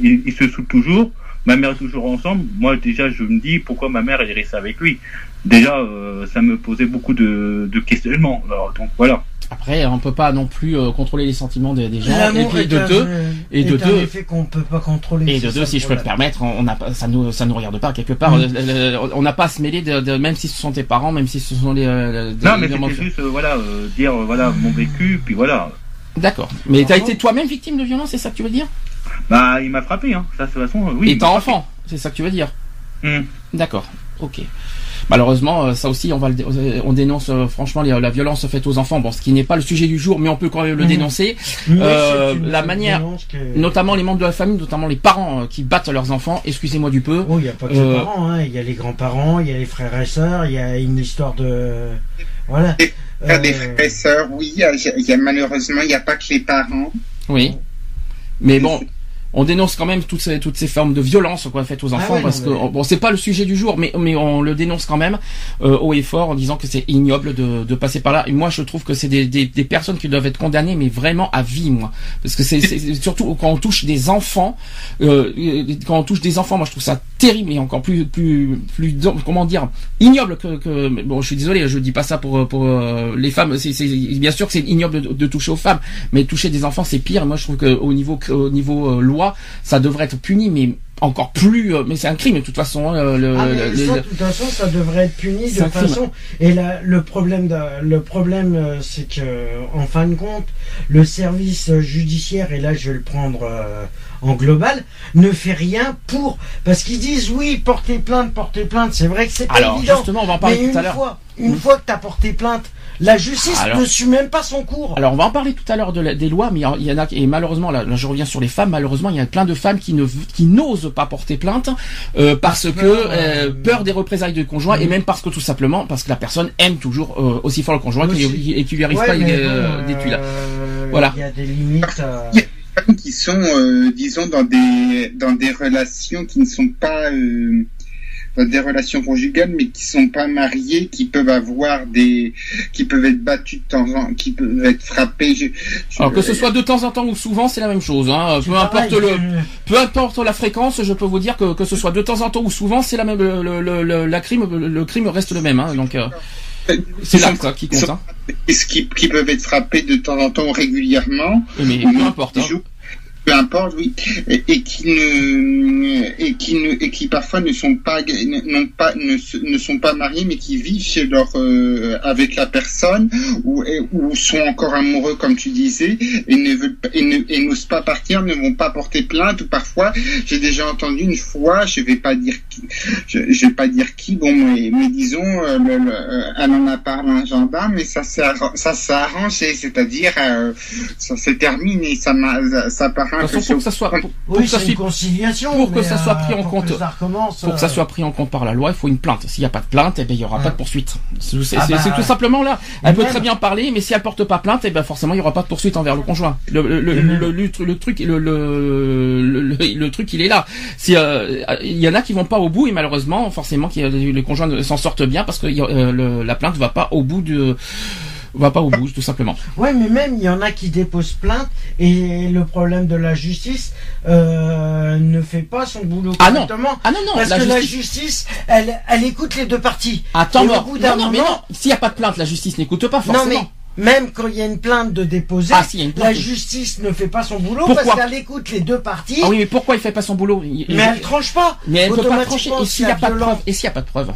[SPEAKER 3] il, il se saoule toujours. Ma mère est toujours ensemble. Moi, déjà, je me dis pourquoi ma mère elle est avec lui? Déjà, ça me posait beaucoup de, de questionnements. Alors, donc voilà.
[SPEAKER 2] Après, on peut pas non plus euh, contrôler les sentiments des, des gens. Et
[SPEAKER 4] L'amour
[SPEAKER 2] puis
[SPEAKER 4] est
[SPEAKER 2] de
[SPEAKER 4] un-
[SPEAKER 2] deux, et de deux-
[SPEAKER 4] effet qu'on peut pas contrôler.
[SPEAKER 2] et de deux, si je peux me permettre, on n'a pas, ça nous, ça nous regarde pas quelque part.
[SPEAKER 4] Mm.
[SPEAKER 2] Euh, euh, On n'a pas à se mêler de, de- même si ce sont tes parents, même si ce sont les. euh, des-
[SPEAKER 3] Non, mais c'était juste, euh, voilà, euh, dire, voilà, mon vécu, puis voilà.
[SPEAKER 2] D'accord. Mais t'as été toi-même victime de violence, c'est ça que tu veux dire?
[SPEAKER 3] Bah, il m'a frappé, hein. Ça, de toute façon, oui. m'a frappé.
[SPEAKER 2] enfant, c'est ça que tu veux dire?
[SPEAKER 3] Hum.
[SPEAKER 2] D'accord. Ok. Malheureusement, euh, ça aussi, on va le dé- euh, on dénonce euh, franchement les- la violence faite aux enfants. Bon, ce qui n'est pas le sujet du jour, mais on peut quand même le
[SPEAKER 4] Mhm.
[SPEAKER 2] dénoncer. Euh, la manière-
[SPEAKER 4] que-
[SPEAKER 2] Notamment les membres de la famille, notamment les parents qui battent leurs enfants. Excusez-moi du peu.
[SPEAKER 4] Oh, il n'y a pas que
[SPEAKER 2] Euh,
[SPEAKER 4] les parents, hein. il y a les grands-parents, il y a les frères et sœurs, il y a une histoire de. Voilà.
[SPEAKER 5] Faire des
[SPEAKER 4] Euh,
[SPEAKER 5] frères et sœurs, oui, y a- y a, malheureusement, il n'y a pas que les parents.
[SPEAKER 2] Oui. Mais bon, on dénonce quand même toutes ces, toutes ces formes de violence quoi faites aux
[SPEAKER 4] Ah
[SPEAKER 2] enfants
[SPEAKER 4] ouais,
[SPEAKER 2] parce
[SPEAKER 4] non,
[SPEAKER 2] que bon c'est pas le sujet du jour mais mais on le dénonce quand même euh, haut et fort en disant que c'est ignoble de, de passer par là. Et moi je trouve que c'est des, des, des personnes qui doivent être condamnées mais vraiment à vie moi. Parce que c'est surtout quand on touche des enfants euh, quand on touche des enfants moi je trouve ça terrible et encore plus plus plus comment dire ignoble que, que bon je suis désolé je dis pas ça pour pour euh, les femmes c'est bien sûr que c'est ignoble de, de toucher aux femmes mais toucher des enfants c'est pire. Moi je trouve que au niveau au niveau euh, ça devrait être puni mais encore plus euh, mais c'est un crime de toute façon hein, le,
[SPEAKER 4] Ah, mais
[SPEAKER 2] le-
[SPEAKER 4] ça,
[SPEAKER 2] le-
[SPEAKER 4] de toute façon, ça devrait être puni de
[SPEAKER 2] crime.
[SPEAKER 4] façon. Et là, le problème, de- le problème, euh, c'est que, en fin de compte, le service judiciaire, et là, je vais le prendre euh, en global, ne fait rien pour, parce qu'ils disent oui, portez plainte, portez plainte. C'est vrai que c'est pas
[SPEAKER 2] alors
[SPEAKER 4] évident.
[SPEAKER 2] justement on va en
[SPEAKER 4] Mais
[SPEAKER 2] parler tout
[SPEAKER 4] une
[SPEAKER 2] à l'heure
[SPEAKER 4] fois, une
[SPEAKER 2] Mm.
[SPEAKER 4] fois que t'as porté plainte, la justice
[SPEAKER 2] Alors-
[SPEAKER 4] ne suit même pas son cours.
[SPEAKER 2] Alors on va en parler tout à l'heure de des lois, mais il y en a et malheureusement là, là, je reviens sur les femmes. Malheureusement il y a plein de femmes qui ne qui n'osent pas porter plainte euh, parce que
[SPEAKER 4] peur,
[SPEAKER 2] euh,
[SPEAKER 4] euh,
[SPEAKER 2] peur des représailles du conjoint et même parce que tout simplement parce que la personne aime toujours euh, aussi fort le conjoint qui, et qui lui arrive
[SPEAKER 4] Ouais,
[SPEAKER 2] pas euh, des tuiles.
[SPEAKER 4] euh,
[SPEAKER 2] Voilà.
[SPEAKER 4] Il y a des limites. euh,
[SPEAKER 5] femmes qui sont, euh, disons, dans des dans des relations qui ne sont pas euh, des relations conjugales, mais qui sont pas mariées, qui peuvent avoir des, qui peuvent être battues de temps en, qui peuvent être frappées. Je, je-
[SPEAKER 2] Alors que ce soit de temps en temps ou souvent, c'est la même chose. Hein. Peu importe
[SPEAKER 4] pareil,
[SPEAKER 2] le,
[SPEAKER 4] euh,
[SPEAKER 2] peu importe la fréquence, je peux vous dire que que ce soit de temps en temps ou souvent, c'est la même. Le, le, la crime, le crime reste le même. Hein. Donc euh, c'est l'acte hein, qui compte. Hein.
[SPEAKER 5] Est-ce qui, qui peuvent être frappées de temps en temps ou régulièrement,
[SPEAKER 2] Mais peu
[SPEAKER 5] même
[SPEAKER 2] importe. Hein.
[SPEAKER 5] Peu importe, oui, et, et qui ne et qui ne et qui parfois ne sont pas n'ont pas ne, ne sont pas mariés mais qui vivent chez leur euh, avec la personne ou ou sont encore amoureux comme tu disais et ne veulent et n'osent pas partir ne vont pas porter plainte ou parfois j'ai déjà entendu une fois je vais pas dire qui je, je vais pas dire qui bon mais, mais disons euh, euh, elle en a parlé à un gendarme mais ça s'est ça s'est arrangé c'est-à-dire euh, ça s'est terminé ça ça, ça
[SPEAKER 2] façon, pour que ça soit, pour,
[SPEAKER 4] Oui,
[SPEAKER 2] que ça soit pour que ça soit
[SPEAKER 4] euh,
[SPEAKER 2] pris en
[SPEAKER 4] pour
[SPEAKER 2] compte-
[SPEAKER 4] que
[SPEAKER 2] pour que ça soit pris en compte par la loi, il faut une plainte. S'il n'y a pas de plainte, eh ben, il y aura
[SPEAKER 4] Ouais.
[SPEAKER 2] pas de poursuite. C'est
[SPEAKER 4] Ah bah,
[SPEAKER 2] tout simplement là. Elle peut très bien parler, mais si elle porte pas plainte, eh ben, forcément, il y aura pas de poursuite envers le conjoint. Le, le, le,
[SPEAKER 4] même-
[SPEAKER 2] le, le- le truc, le, le, le, le- le truc, il est là. Si, euh, il y en a qui vont pas au bout et malheureusement, forcément, qui, les conjoints s'en sortent bien parce que euh, le- la plainte va pas au bout de, va pas au bout, tout simplement.
[SPEAKER 4] Ouais, mais même il y en a qui déposent plainte et le problème de la justice euh, ne fait pas son boulot
[SPEAKER 2] Ah non.
[SPEAKER 4] correctement.
[SPEAKER 2] Ah non, non,
[SPEAKER 4] Parce
[SPEAKER 2] la
[SPEAKER 4] que la
[SPEAKER 2] justice-
[SPEAKER 4] elle, elle écoute les deux parties.
[SPEAKER 2] Attends, mort.
[SPEAKER 4] bout
[SPEAKER 2] Non, non, mais non.
[SPEAKER 4] moment-
[SPEAKER 2] S'il n'y a pas de plainte, la justice n'écoute pas forcément.
[SPEAKER 4] Non mais même quand il y a une plainte de déposer,
[SPEAKER 2] Ah, si, plainte.
[SPEAKER 4] la justice ne fait pas son boulot
[SPEAKER 2] Pourquoi
[SPEAKER 4] parce qu'elle écoute les deux parties,
[SPEAKER 2] Ah oui, mais pourquoi il fait pas son boulot? Il-
[SPEAKER 4] mais elle tranche pas.
[SPEAKER 2] mais elle peut pas trancher. Et
[SPEAKER 4] si
[SPEAKER 2] s'il n'y a pas de preuve Et s'il n'y a pas de preuve?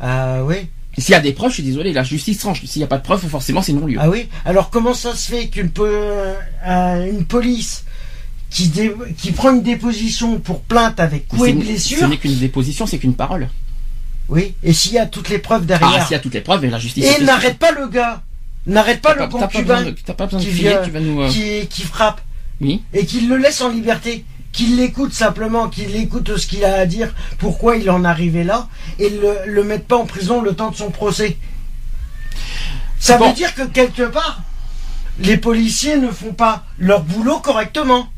[SPEAKER 4] Ah oui.
[SPEAKER 2] S'il y a des preuves, je suis désolé, la justice tranche. S'il n'y a pas de preuves, forcément, c'est non-lieu.
[SPEAKER 4] Ah oui. Alors comment ça se fait qu'une euh, une police qui, dé- qui prend une déposition pour plainte avec coup et
[SPEAKER 2] C'est- Ce
[SPEAKER 4] blessure,
[SPEAKER 2] n'est qu'une déposition, c'est qu'une parole.
[SPEAKER 4] oui, et s'il y a toutes les preuves
[SPEAKER 2] Ah,
[SPEAKER 4] derrière,
[SPEAKER 2] s'il y a toutes les preuves, et la justice.
[SPEAKER 4] et n'arrête pas le gars, n'arrête pas le concubin
[SPEAKER 2] besoin de- T'as pas besoin de
[SPEAKER 4] qui
[SPEAKER 2] crier,
[SPEAKER 4] vient-
[SPEAKER 2] tu vas nous. euh,
[SPEAKER 4] qui, qui frappe
[SPEAKER 2] Oui.
[SPEAKER 4] et qu'il le laisse en liberté, qu'il l'écoute simplement, qu'il écoute ce qu'il a à dire, pourquoi il en est arrivé là, et le, le mette pas en prison le temps de son procès. Ça
[SPEAKER 2] Bon.
[SPEAKER 4] veut dire que quelque part, les policiers ne font pas leur boulot correctement.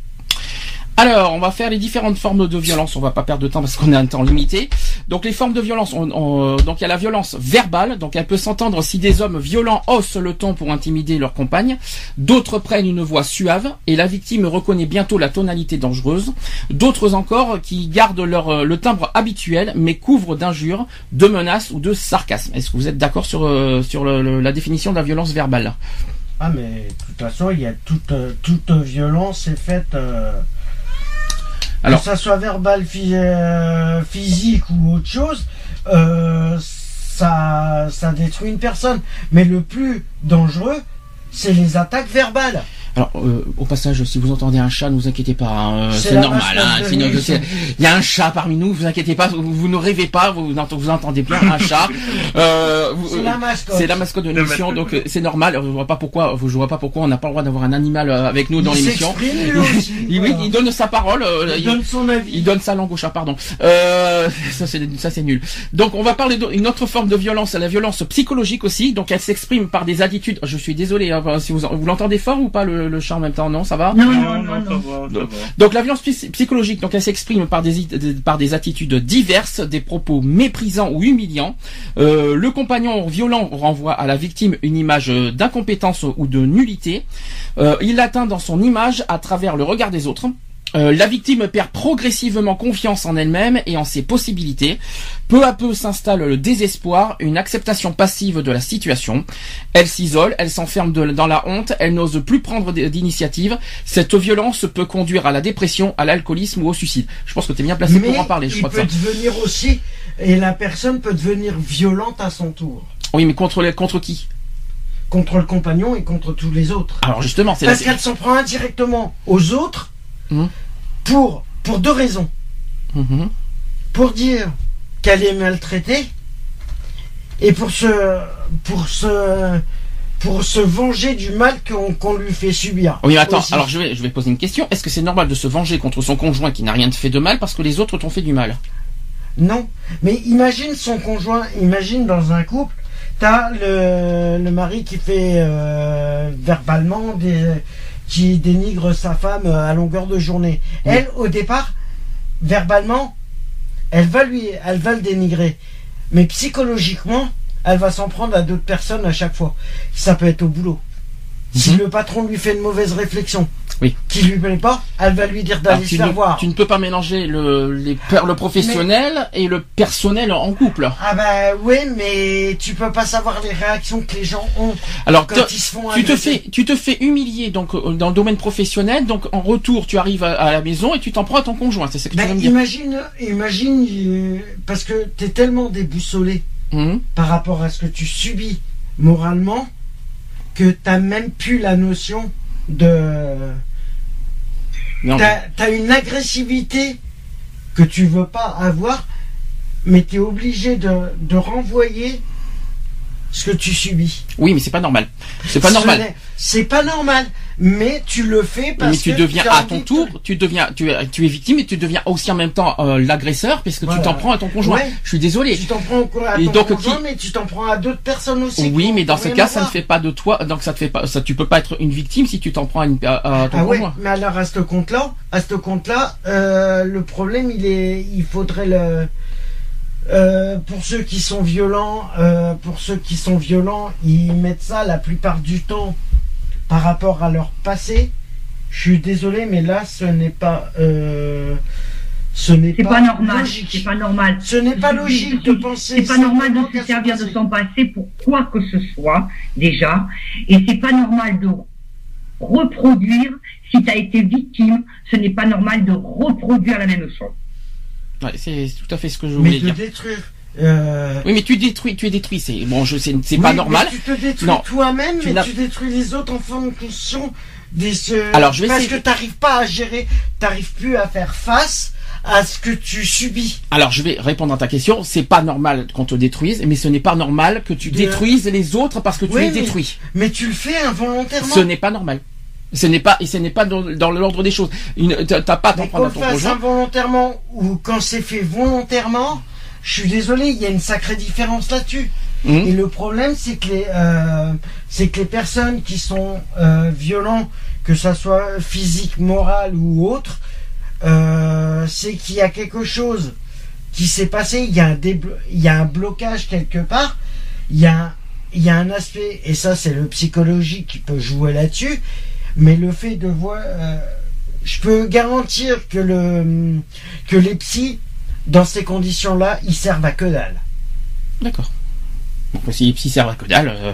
[SPEAKER 2] Alors, on va faire les différentes formes de violence. On va pas perdre de temps parce qu'on a un temps limité. Donc, les formes de violence. on- on- donc, il y a la violence verbale. Donc, elle peut s'entendre si des hommes violents haussent le ton pour intimider leur compagne. D'autres prennent une voix suave et la victime reconnaît bientôt la tonalité dangereuse. D'autres encore qui gardent leur euh, le timbre habituel mais couvrent d'injures, de menaces ou de sarcasme. Est-ce que vous êtes d'accord sur euh, sur la définition de la violence verbale?
[SPEAKER 4] Ah mais de toute façon, il y a toute, euh, toute violence est faite,
[SPEAKER 2] Alors-
[SPEAKER 4] que ça soit verbal, euh, physique ou autre chose, euh, ça, ça détruit une personne. Mais le plus dangereux, c'est les attaques verbales.
[SPEAKER 2] Alors, euh, au passage, si vous entendez un chat, ne vous inquiétez pas, hein, euh,
[SPEAKER 4] C'est
[SPEAKER 2] normal. Hein, il y a un chat parmi nous, vous inquiétez pas, vous, vous ne rêvez pas, vous, vous entendez bien un chat. Euh,
[SPEAKER 4] C'est la mascotte.
[SPEAKER 2] C'est la mascotte de l'émission, donc euh, c'est normal. Je vois pas pourquoi, je vois pas pourquoi on n'a pas le droit d'avoir un animal euh, avec nous dans
[SPEAKER 4] Il
[SPEAKER 2] l'émission.
[SPEAKER 4] s'exprime, lui aussi,
[SPEAKER 2] Il, oui,
[SPEAKER 4] voilà.
[SPEAKER 2] il donne sa parole.
[SPEAKER 4] Il donne son avis.
[SPEAKER 2] il donne sa langue au chat, pardon. Euh, ça c'est ça c'est nul. Donc on va parler d'une autre forme de violence, la violence psychologique aussi. Donc elle s'exprime par des attitudes. Je suis désolé, hein, si vous vous l'entendez fort ou pas le, le chat en même temps, non, ça va.
[SPEAKER 6] Non,
[SPEAKER 3] Non,
[SPEAKER 6] non, non,
[SPEAKER 3] non, ça
[SPEAKER 6] non.
[SPEAKER 3] va, ça va.
[SPEAKER 2] Donc la violence psy- psychologique, donc elle s'exprime par des, par des attitudes diverses, des propos méprisants ou humiliants. Euh, le compagnon violent renvoie à la victime une image euh, d'incompétence ou de nullité. Euh, il l'atteint dans son image à travers le regard des autres. Euh, la victime perd progressivement confiance en elle-même et en ses possibilités. Peu à peu s'installe le désespoir, une acceptation passive de la situation. Elle s'isole, elle s'enferme dans la honte, elle n'ose plus prendre d'initiative. Cette violence peut conduire à la dépression, à l'alcoolisme ou au suicide. Je pense que tu es bien placé
[SPEAKER 4] Mais
[SPEAKER 2] pour en parler, je
[SPEAKER 4] il
[SPEAKER 2] crois que
[SPEAKER 4] peut
[SPEAKER 2] ça.
[SPEAKER 4] devenir aussi, et la personne peut devenir violente à son tour.
[SPEAKER 2] Oui, mais contre, les- contre qui?
[SPEAKER 4] Contre le compagnon et contre tous les autres.
[SPEAKER 2] Alors justement, c'est la...
[SPEAKER 4] Parce qu'elle s'en prend indirectement aux autres
[SPEAKER 2] Mhm.
[SPEAKER 4] Pour, pour deux raisons.
[SPEAKER 2] Mhm.
[SPEAKER 4] Pour dire qu'elle est maltraitée et pour se, pour se, pour se venger du mal qu'on lui fait subir.
[SPEAKER 2] Oui, mais attends,
[SPEAKER 4] Aussi.
[SPEAKER 2] alors je vais, je vais poser une question. Est-ce que c'est normal de se venger contre son conjoint qui n'a rien fait de mal parce que les autres t'ont fait du mal?
[SPEAKER 4] Non, mais imagine son conjoint, imagine dans un couple, t'as le, le mari qui fait euh, verbalement des, qui dénigre sa femme euh, à longueur de journée. Elle, au départ, verbalement, elle va lui, elle va le dénigrer, mais psychologiquement, elle va s'en prendre à d'autres personnes à chaque fois. Ça peut être au boulot. Si
[SPEAKER 2] Mhm.
[SPEAKER 4] le patron lui fait une mauvaise réflexion,
[SPEAKER 2] Oui.
[SPEAKER 4] qui lui plaît pas, elle va lui dire d'aller se
[SPEAKER 2] tu,
[SPEAKER 4] faire
[SPEAKER 2] ne,
[SPEAKER 4] voir.
[SPEAKER 2] tu ne peux pas mélanger le, les, le professionnel et le personnel en couple.
[SPEAKER 4] Ah bah oui, mais tu peux pas savoir les réactions que les gens ont
[SPEAKER 2] Alors,
[SPEAKER 4] quand
[SPEAKER 2] te-
[SPEAKER 4] ils se font
[SPEAKER 2] tu te fais, tu te fais humilier donc euh, dans le domaine professionnel, donc en retour tu arrives à, à la maison et tu t'en prends à ton conjoint. C'est ce que tu
[SPEAKER 4] Ben,
[SPEAKER 2] veux me dire.
[SPEAKER 4] imagine, imagine, euh, parce que t'es tellement déboussolé
[SPEAKER 2] Mhm.
[SPEAKER 4] par rapport à ce que tu subis moralement que t'as même plus la notion de. T'as as une agressivité que tu veux pas avoir, mais t'es obligé de, de renvoyer ce que tu subis.
[SPEAKER 2] Oui, mais c'est pas normal. C'est pas
[SPEAKER 4] Ce
[SPEAKER 2] normal.
[SPEAKER 4] n'est- C'est pas normal, mais tu le fais parce
[SPEAKER 2] Mais tu
[SPEAKER 4] que
[SPEAKER 2] deviens
[SPEAKER 4] as
[SPEAKER 2] à ton
[SPEAKER 4] de-
[SPEAKER 2] tour, tu deviens, tu es, tu es victime et tu deviens aussi en même temps euh, l'agresseur parce que
[SPEAKER 4] Voilà.
[SPEAKER 2] tu t'en prends à ton conjoint.
[SPEAKER 4] Ouais.
[SPEAKER 2] Je suis désolé.
[SPEAKER 4] Tu t'en prends au- à
[SPEAKER 2] Et
[SPEAKER 4] ton
[SPEAKER 2] donc,
[SPEAKER 4] conjoint,
[SPEAKER 2] qui-
[SPEAKER 4] mais tu t'en prends à d'autres personnes aussi.
[SPEAKER 2] Oui, mais dans ce cas, ça ne fait pas de toi, donc ça te fait pas, ça, tu peux pas être une victime si tu t'en prends à, une- à- à ton
[SPEAKER 4] Ah ouais,
[SPEAKER 2] conjoint.
[SPEAKER 4] mais alors à ce compte-là, à ce compte-là, euh, le problème, il est, il faudrait le, euh, pour ceux qui sont violents, pour ceux qui sont violents, ils mettent ça la plupart du temps par rapport à leur passé. Je suis désolé, mais là, ce n'est pas, euh, ce n'est
[SPEAKER 6] C'est
[SPEAKER 4] pas,
[SPEAKER 6] pas normal.
[SPEAKER 4] logique.
[SPEAKER 6] C'est pas normal.
[SPEAKER 4] Ce n'est pas logique de penser.
[SPEAKER 6] C'est pas normal de se servir de son passé pour quoi que ce soit, déjà. Et c'est pas normal de reproduire, si tu as été victime, ce n'est pas normal de reproduire la même chose.
[SPEAKER 2] Ouais, c'est tout à fait ce que je
[SPEAKER 4] Mais
[SPEAKER 2] voulais
[SPEAKER 4] de
[SPEAKER 2] dire.
[SPEAKER 4] détruire. Euh,
[SPEAKER 2] Oui, mais tu détruis, tu es détruit. C'est bon, je sais, c'est
[SPEAKER 4] Oui,
[SPEAKER 2] pas
[SPEAKER 4] mais
[SPEAKER 2] normal.
[SPEAKER 4] Tu te détruis toi-même, mais tu détruis les autres en fonction des. ce-
[SPEAKER 2] Alors, je vais
[SPEAKER 4] Parce
[SPEAKER 2] essayer
[SPEAKER 4] que t'arrives pas à gérer, t'arrives plus à faire face à ce que tu subis.
[SPEAKER 2] Alors, je vais répondre à ta question. C'est pas normal qu'on te détruise, mais ce n'est pas normal que tu
[SPEAKER 4] De-
[SPEAKER 2] détruises les autres parce que tu
[SPEAKER 4] Oui,
[SPEAKER 2] les
[SPEAKER 4] mais-
[SPEAKER 2] détruis.
[SPEAKER 4] Mais tu le fais involontairement.
[SPEAKER 2] Ce n'est pas normal. Ce n'est pas et ce n'est pas dans, dans l'ordre des choses. T'as pas à t'en
[SPEAKER 4] Mais
[SPEAKER 2] prendre à ton conjoint.
[SPEAKER 4] involontairement ou quand c'est fait volontairement, je suis désolé, il y a une sacrée différence là-dessus.
[SPEAKER 2] Mhm.
[SPEAKER 4] Et le problème, c'est que les, euh, c'est que les personnes qui sont euh, violents, que ça soit physique, moral ou autre, euh, c'est qu'il y a quelque chose qui s'est passé. Il y a un il y a un blocage quelque part. Il y a, un- il y a un aspect, et ça c'est le psychologique qui peut jouer là-dessus. Mais le fait de voir, euh, je peux garantir que le, que les psys dans ces conditions-là, ils servent à que dalle.
[SPEAKER 2] D'accord. Donc, si, si à que dalle. euh,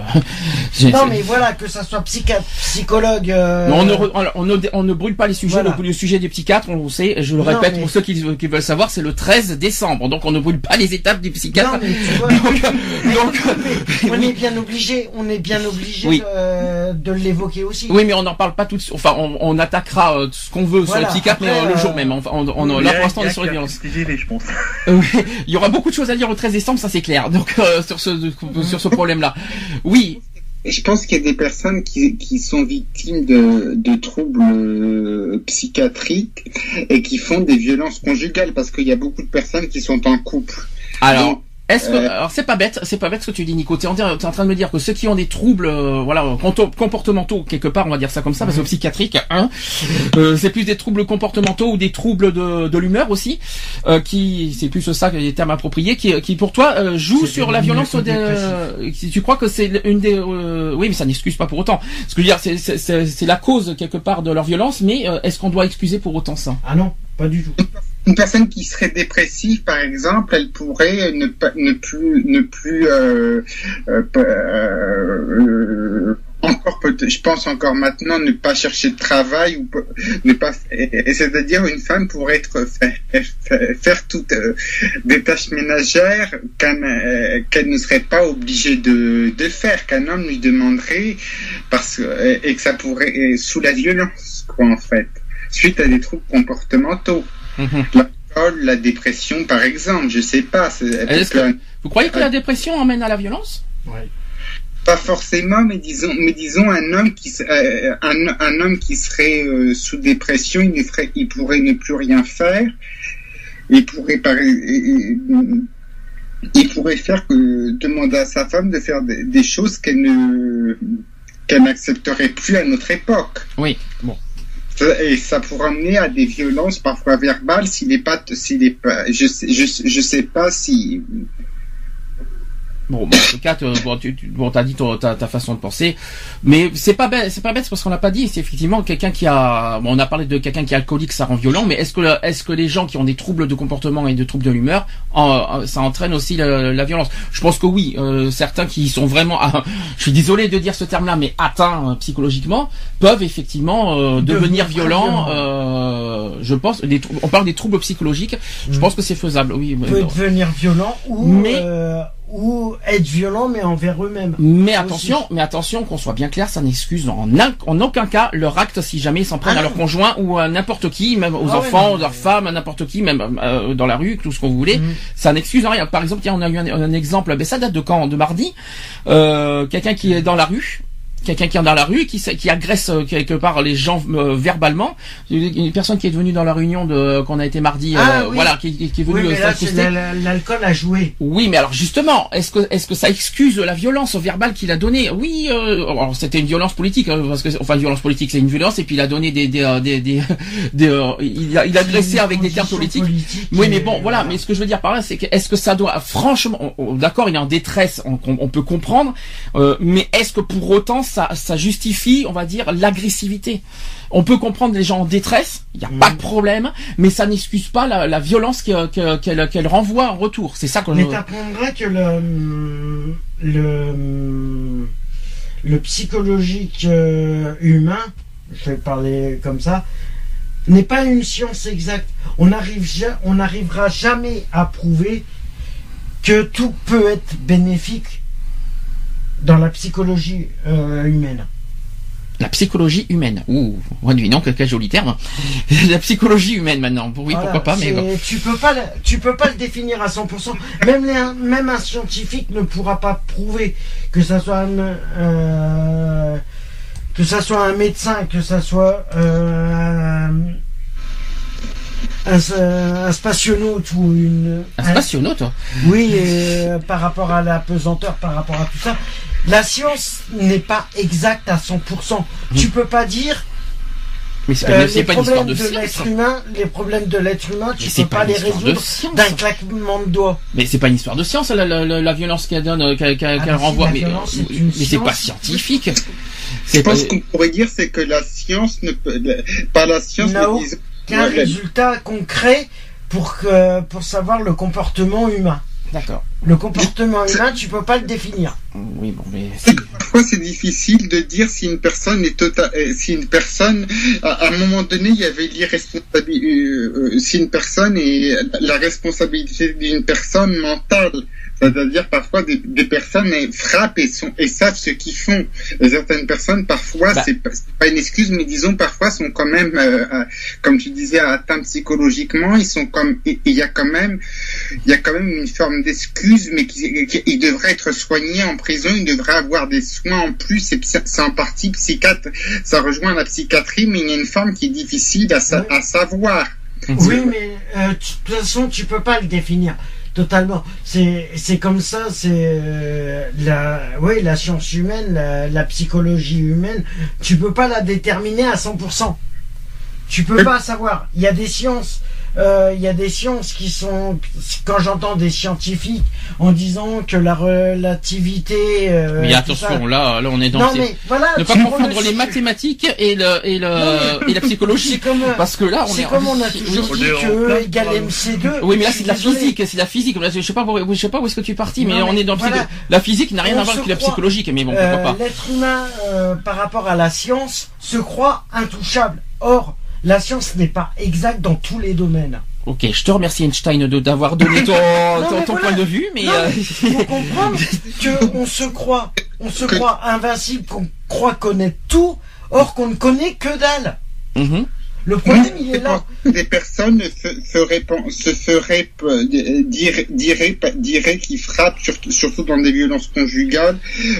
[SPEAKER 4] Non, mais voilà, que ça soit psychiatre, psychologue. euh,
[SPEAKER 2] on, ne, re- on, ne, on ne brûle pas les sujets.
[SPEAKER 4] Voilà.
[SPEAKER 2] Le, le sujet des psychiatres, on le sait, je le
[SPEAKER 4] Non,
[SPEAKER 2] répète
[SPEAKER 4] mais-
[SPEAKER 2] pour ceux qui, qui veulent savoir, c'est le 13 décembre. Donc on ne brûle pas les étapes du psychiatre.
[SPEAKER 4] Non, mais tu vois,
[SPEAKER 2] donc,
[SPEAKER 4] on
[SPEAKER 2] oui.
[SPEAKER 4] est bien obligé, on est bien obligé
[SPEAKER 2] Oui.
[SPEAKER 4] de, de l'évoquer aussi.
[SPEAKER 2] Oui, mais on n'en parle pas tout de suite. Enfin, on, on attaquera euh, ce qu'on veut
[SPEAKER 4] Voilà,
[SPEAKER 2] sur les psychiatres, mais euh, le
[SPEAKER 4] euh,
[SPEAKER 2] jour même. Enfin, on, on-
[SPEAKER 3] Il y
[SPEAKER 2] là,
[SPEAKER 3] a-
[SPEAKER 2] pour l'instant, on est sur les violences.
[SPEAKER 3] Je pense.
[SPEAKER 2] Il y aura beaucoup de choses à dire au 13 décembre, ça c'est clair. Donc euh, sur ce sur ce problème-là, oui,
[SPEAKER 5] je pense qu'il y a des personnes qui, qui sont victimes de, de troubles euh, psychiatriques et qui font des violences conjugales parce qu'il y a beaucoup de personnes qui sont en couple.
[SPEAKER 2] Alors,
[SPEAKER 5] Donc,
[SPEAKER 2] est-ce que,
[SPEAKER 5] Euh,
[SPEAKER 2] alors c'est pas bête, c'est pas bête ce que tu dis, Nico. En, t'es en train de me dire que ceux qui ont des troubles, euh, voilà, comportementaux quelque part, on va dire ça comme ça, parce que psychiatrique, hein, euh, c'est plus des troubles comportementaux ou des troubles de, de l'humeur aussi, euh, qui, c'est plus ça que les termes appropriés, qui, qui pour toi euh, jouent
[SPEAKER 4] C'est
[SPEAKER 2] sur la violence. Des, si tu crois que c'est une des, euh, oui, mais ça n'excuse pas pour autant. Ce que je veux dire, c'est, la cause quelque part de leur violence, mais euh, est-ce qu'on doit excuser pour autant ça?
[SPEAKER 4] Ah non, pas du tout.
[SPEAKER 5] Une personne qui serait dépressive, par exemple, elle pourrait ne pas, ne plus, ne plus, euh, euh, euh, encore peut je pense encore maintenant ne pas chercher de travail ou ne pas, et- c'est-à-dire une femme pourrait être faire, faire- toutes euh, des tâches ménagères euh, qu'elle ne serait pas obligée de, de faire, qu'un homme lui demanderait parce que, et que ça pourrait sous la violence, quoi, en fait, suite à des troubles comportementaux
[SPEAKER 2] Mhm.
[SPEAKER 5] l'alcool, la dépression, par exemple, je sais pas.
[SPEAKER 2] que- Vous croyez que la dépression emmène à la violence?
[SPEAKER 5] Pas forcément, mais disons, mais disons un homme qui, euh, un, un homme qui serait euh, sous dépression, il, ne ferait, il pourrait ne plus rien faire. Il pourrait, par, il pourrait faire que demander à sa femme de faire des, des choses qu'elle ne qu'elle n'accepterait plus à notre époque.
[SPEAKER 2] Oui. Bon.
[SPEAKER 5] Et ça pourrait amener à des violences parfois verbales s'il est pas, s'il est pas, je je, je sais pas si,
[SPEAKER 2] Bon, bon, en tout cas, bon, tu, tu- bon, t'as dit ton- ta, ta façon de penser, mais c'est pas bête, c'est pas bête c'est parce qu'on l'a pas dit. C'est effectivement quelqu'un qui a, bon, on a parlé de quelqu'un qui est alcoolique, ça rend violent, mais est-ce que, est-ce que les gens qui ont des troubles de comportement et de troubles de l'humeur, en- ça entraîne aussi la, la violence? Je pense que oui. euh, certains qui sont vraiment, ah, je suis désolé de dire ce terme-là, mais atteints euh, psychologiquement, peuvent effectivement euh, devenir
[SPEAKER 4] Devenir
[SPEAKER 2] violents.
[SPEAKER 4] violents.
[SPEAKER 2] euh, je pense, des on parle des troubles psychologiques. Je
[SPEAKER 4] Mm.
[SPEAKER 2] pense que c'est faisable. Oui.
[SPEAKER 4] peut devenir violent ou,
[SPEAKER 2] Mais-
[SPEAKER 4] euh, ou être violent mais envers eux-mêmes.
[SPEAKER 2] Mais
[SPEAKER 4] Aussi.
[SPEAKER 2] attention, mais attention, qu'on soit bien clair, ça n'excuse en, un- en aucun cas leur acte si jamais ils s'en prennent
[SPEAKER 4] Ah
[SPEAKER 2] à leur conjoint ou à n'importe qui, même aux
[SPEAKER 4] Ah ouais,
[SPEAKER 2] enfants,
[SPEAKER 4] non,
[SPEAKER 2] aux leurs
[SPEAKER 4] mais-
[SPEAKER 2] femmes, à n'importe qui, même euh, dans la rue, tout ce qu'on vous voulez.
[SPEAKER 4] Mhm.
[SPEAKER 2] Ça n'excuse en rien. Par exemple, tiens, on a eu un, un exemple, mais ça date de quand? De mardi? Euh, quelqu'un qui est dans la rue. Quelqu'un qui est dans la rue, qui, qui agresse euh, quelque part les gens euh, verbalement. Une personne qui est venue dans la réunion de qu'on a été mardi,
[SPEAKER 4] Ah,
[SPEAKER 2] euh,
[SPEAKER 4] oui.
[SPEAKER 2] voilà, qui, qui- est venue
[SPEAKER 4] Oui,
[SPEAKER 2] euh,
[SPEAKER 4] l'alcool a joué.
[SPEAKER 2] Oui, mais alors justement, est-ce que est-ce que ça excuse la violence verbale qu'il a donnée Oui, euh, alors c'était une violence politique, hein, parce que enfin une violence politique, c'est une violence, et puis il a donné des des euh, des, des, des, euh, il a il a agressé avec des termes politiques.
[SPEAKER 4] politique
[SPEAKER 2] Oui, mais bon, voilà. Mais ce que je veux dire par là, c'est que est-ce que ça doit, franchement, d'accord, il est en détresse, on, on- on peut comprendre, euh, mais est-ce que pour autant ça, ça justifie, on va dire, l'agressivité On peut comprendre les gens en détresse, il n'y a pas de problème, mais ça n'excuse pas la, la violence que- que- qu'elle renvoie en retour. C'est ça que
[SPEAKER 4] Mais
[SPEAKER 2] je.
[SPEAKER 4] t'apprendras que le, le, le psychologique euh, humain, je vais parler comme ça, n'est pas une science exacte. On on n'arrivera jamais à prouver que tout peut être bénéfique dans la psychologie euh, humaine.
[SPEAKER 2] La psychologie humaine. Ouh, dis non, quel, joli terme. la psychologie humaine maintenant. Oui,
[SPEAKER 4] Voilà,
[SPEAKER 2] pourquoi pas, mais bon.
[SPEAKER 4] tu peux pas, le- tu peux pas le définir à 100%. Même les- même un scientifique ne pourra pas prouver que ça soit un, euh, que ça soit un médecin, que ça soit euh, un, un, un spationaute ou une.
[SPEAKER 2] un spationaute. hein.
[SPEAKER 4] Oui, et, euh, par rapport à la pesanteur, par rapport à tout ça. La science n'est pas exacte à 100%. Tu peux pas dire
[SPEAKER 2] Mais c'est pas,
[SPEAKER 4] euh, les
[SPEAKER 2] pas une histoire
[SPEAKER 4] problèmes
[SPEAKER 2] de
[SPEAKER 4] de,
[SPEAKER 2] science.
[SPEAKER 4] l'être humain, les problèmes de l'être humain, tu peux
[SPEAKER 2] pas
[SPEAKER 4] pas les résoudre
[SPEAKER 2] science.
[SPEAKER 4] d'un claquement de doigts.
[SPEAKER 2] Mais c'est pas une histoire de science, la, la, la, la violence qu'elle donne, euh, qu'elle qu'elle-
[SPEAKER 4] Ah, si,
[SPEAKER 2] renvoie.
[SPEAKER 4] la
[SPEAKER 2] Mais,
[SPEAKER 4] violence, c'est une
[SPEAKER 2] mais c'est pas scientifique.
[SPEAKER 5] Je
[SPEAKER 2] pas.
[SPEAKER 5] pense qu'on pourrait dire c'est que la science ne peut, pas la science,
[SPEAKER 4] No.
[SPEAKER 5] mais
[SPEAKER 4] Qu'un résultat concret pour que pour savoir le comportement humain?
[SPEAKER 2] D'accord.
[SPEAKER 4] Le comportement humain, tu peux pas le définir.
[SPEAKER 2] Oui, bon, mais
[SPEAKER 5] Parfois, c'est difficile de dire si une personne est tota- euh, si une personne, à, à un moment donné, il y avait l'irresponsabilité, euh, euh, si une personne est la responsabilité d'une personne mentale. C'est-à-dire parfois des, des personnes frappent et, sont, et savent ce qu'ils font. Et certaines personnes parfois
[SPEAKER 2] Bah.
[SPEAKER 5] c'est pas, une excuse, mais disons parfois sont quand même, euh, euh, comme tu disais, atteints psychologiquement. Ils sont comme, il y a quand même, il y a quand même une forme d'excuse, mais qui, qui- ils devraient être soignés en prison. Ils devraient avoir des soins en plus. Et c'est c'est en partie psychiatre. Ça rejoint la psychiatrie, mais il y a une forme qui est difficile à, sa-
[SPEAKER 4] Oui.
[SPEAKER 5] à savoir.
[SPEAKER 4] Oui, mais euh, tu- de toute façon, tu peux pas le définir totalement. C'est c'est comme ça, c'est euh, la oui, la science humaine, la, la psychologie humaine, tu peux pas la déterminer à 100%. Tu peux pas savoir. Il y a des sciences euh, il y a des sciences qui sont quand j'entends des scientifiques en disant que la relativité euh,
[SPEAKER 2] mais attention,
[SPEAKER 4] ça-
[SPEAKER 2] là, là, on est dans
[SPEAKER 4] non
[SPEAKER 2] ces-
[SPEAKER 4] mais voilà
[SPEAKER 2] ne pas confondre
[SPEAKER 4] le-
[SPEAKER 2] les mathématiques et le et le
[SPEAKER 4] Non, mais-
[SPEAKER 2] et la psychologie.
[SPEAKER 4] c'est comme
[SPEAKER 2] Parce que là, on
[SPEAKER 4] c'est
[SPEAKER 2] est
[SPEAKER 4] comme on a toujours
[SPEAKER 3] on
[SPEAKER 4] dit
[SPEAKER 3] est
[SPEAKER 4] que E égale
[SPEAKER 3] dans-
[SPEAKER 4] MC2
[SPEAKER 2] Oui, mais là c'est de la physique, c'est de la physique. Là, Je sais pas, où- je sais pas où est-ce que tu es parti, mais,
[SPEAKER 4] Non,
[SPEAKER 2] on
[SPEAKER 4] mais
[SPEAKER 2] est dans le
[SPEAKER 4] voilà.
[SPEAKER 2] la physique n'a rien
[SPEAKER 4] On
[SPEAKER 2] à voir avec la psychologique, mais bon,
[SPEAKER 4] Euh,
[SPEAKER 2] pourquoi pas.
[SPEAKER 4] L'être humain, euh, par rapport à la science, se croit intouchable. Or, la science n'est pas exacte dans tous les domaines.
[SPEAKER 2] Ok, je te remercie Einstein de d'avoir donné ton, ton,
[SPEAKER 4] mais
[SPEAKER 2] ton
[SPEAKER 4] voilà.
[SPEAKER 2] point de vue, mais
[SPEAKER 4] Non,
[SPEAKER 2] euh,
[SPEAKER 4] faut comprendre que on se croit, on se croit invincible, qu'on croit connaître tout, or qu'on ne connaît que dalle.
[SPEAKER 2] mhm.
[SPEAKER 4] Le problème, il est là.
[SPEAKER 5] Des personnes feraient, pen- se feraient euh, dire, diraient, diraient qu'ils frappent, surtout, surtout dans des violences conjugales,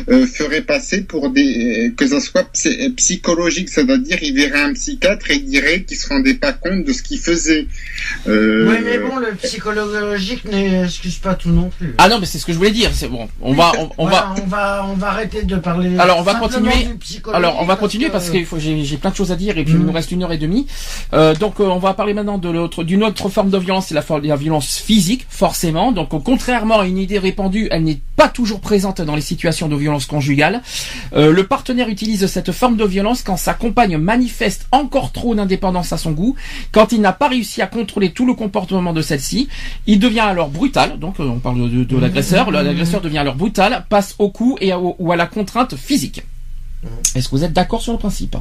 [SPEAKER 5] euh, feraient passer pour des, euh, que ça soit psy- psychologique, c'est-à-dire ils verraient un psychiatre et ils diraient qu'ils se rendaient pas compte de ce qu'ils faisaient. Euh,
[SPEAKER 4] Oui, mais bon, le psychologique n'excuse pas tout non plus.
[SPEAKER 2] ah non, mais c'est ce que je voulais dire. C'est bon, on va, on, on
[SPEAKER 4] Voilà,
[SPEAKER 2] va.
[SPEAKER 4] on va, on va arrêter de parler.
[SPEAKER 2] Alors, on va continuer. Alors on va continuer parce
[SPEAKER 4] que-
[SPEAKER 2] faut j'ai plein de choses à dire et puis il
[SPEAKER 4] Mhm.
[SPEAKER 2] nous reste une heure et demie. Euh, donc euh, on va parler maintenant de l'autre d'une autre forme de violence, c'est la, la violence physique forcément. Donc euh, contrairement à une idée répandue, elle n'est pas toujours présente dans les situations de violence conjugale. Euh, le partenaire utilise cette forme de violence quand sa compagne manifeste encore trop d'indépendance à son goût, quand il n'a pas réussi à contrôler tout le comportement de celle-ci. Il devient alors brutal. Donc euh, on parle de, de- de l'agresseur. L'agresseur devient alors brutal, passe au coup et à- ou à la contrainte physique. Est-ce que vous êtes d'accord sur le principe?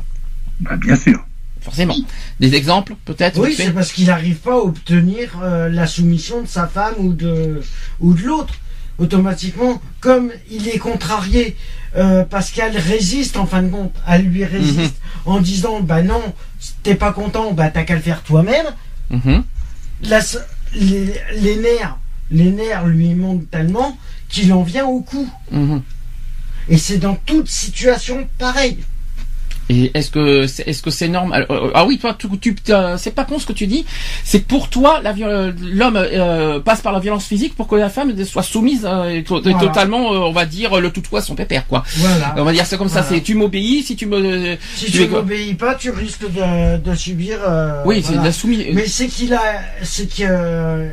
[SPEAKER 3] Bah, bien sûr.
[SPEAKER 2] Forcément. Des exemples, peut-être
[SPEAKER 4] Oui, c'est parce qu'il n'arrive pas à obtenir euh, la soumission de sa femme ou de, ou de l'autre. Automatiquement, comme il est contrarié, euh, parce qu'elle résiste en fin de compte, elle lui résiste en disant bah non, t'es pas content, bah t'as qu'à le faire toi-même.
[SPEAKER 2] Mhm.
[SPEAKER 4] Les, les nerfs, les nerfs lui montent tellement qu'il en vient au cou.
[SPEAKER 2] Mhm.
[SPEAKER 4] Et c'est dans toute situation pareille.
[SPEAKER 2] Et est-ce que c'est est-ce que c'est normal? Euh, Ah oui, toi, tu, tu t'as- c'est pas con ce que tu dis. C'est pour toi, la l'homme euh, passe par la violence physique pour que la femme soit soumise euh, to-
[SPEAKER 4] Voilà.
[SPEAKER 2] totalement, euh, on va dire, le tout-toi son pépère, quoi.
[SPEAKER 4] Voilà.
[SPEAKER 2] On va dire ça comme ça. C'est tu m'obéis si tu me.
[SPEAKER 4] Si
[SPEAKER 2] tu
[SPEAKER 4] n'obéis pas, tu risques de, de subir. euh,
[SPEAKER 2] oui, c'est de la soumise.
[SPEAKER 4] Mais c'est qu'il a, c'est que,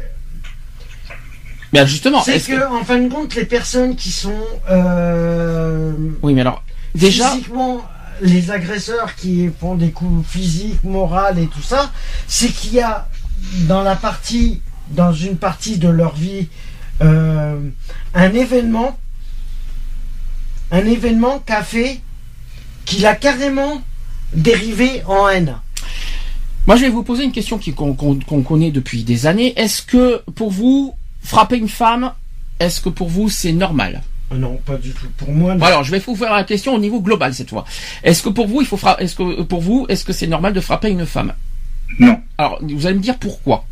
[SPEAKER 2] Mais justement,
[SPEAKER 4] c'est que,
[SPEAKER 2] que-
[SPEAKER 4] en fin de compte, les personnes qui sont euh,
[SPEAKER 2] oui, mais alors déjà,
[SPEAKER 4] physiquement, les agresseurs qui font des coups physiques, moraux et tout ça, c'est qu'il y a dans la partie, dans une partie de leur vie, euh, un événement, un événement qu'a fait, qu'il a carrément dérivé en haine.
[SPEAKER 2] moi, je vais vous poser une question qu'on connaît depuis des années. Est-ce que pour vous, frapper une femme, est-ce que pour vous c'est normal?
[SPEAKER 4] Non, pas du tout. Pour moi, non.
[SPEAKER 2] Alors, je vais vous faire la question au niveau global cette fois. Est-ce que pour vous, il faut fra- est-ce que pour vous, est-ce que c'est normal de frapper une femme?
[SPEAKER 3] Non.
[SPEAKER 2] Alors, vous allez me dire pourquoi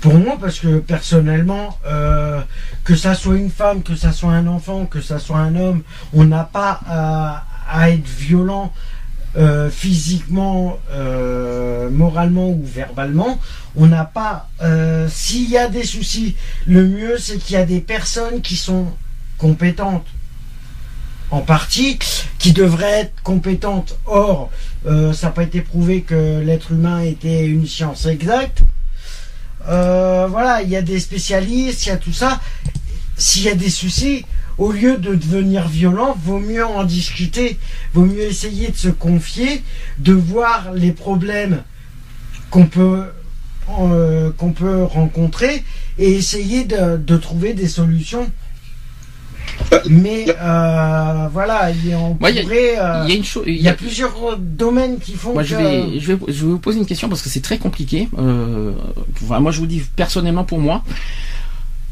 [SPEAKER 4] Pour moi, parce que personnellement, euh, que ça soit une femme, que ça soit un enfant, que ça soit un homme, on n'a pas à, à être violent euh, physiquement, euh, moralement ou verbalement. On n'a pas. euh, S'il y a des soucis, le mieux c'est qu'il y a des personnes qui sont compétentes en partie, qui devraient être compétentes. Or, ça n'a pas été prouvé que l'être humain était une science exacte. Voilà, il y a des spécialistes, il y a tout ça. S'il y a des soucis, au lieu de devenir violent, vaut mieux en discuter, vaut mieux essayer de se confier, de voir les problèmes qu'on peut euh, qu'on peut rencontrer et essayer de, de trouver des solutions.
[SPEAKER 5] Euh,
[SPEAKER 4] Mais euh, voilà, il y a, on
[SPEAKER 2] il y a-
[SPEAKER 4] pourrait, euh,
[SPEAKER 2] Il y a une chose.
[SPEAKER 4] il y a plusieurs domaines qui font
[SPEAKER 2] Moi,
[SPEAKER 4] que...
[SPEAKER 2] je vais, je vais, je vais vous poser une question parce que c'est très compliqué. Euh, moi, je vous dis personnellement pour moi.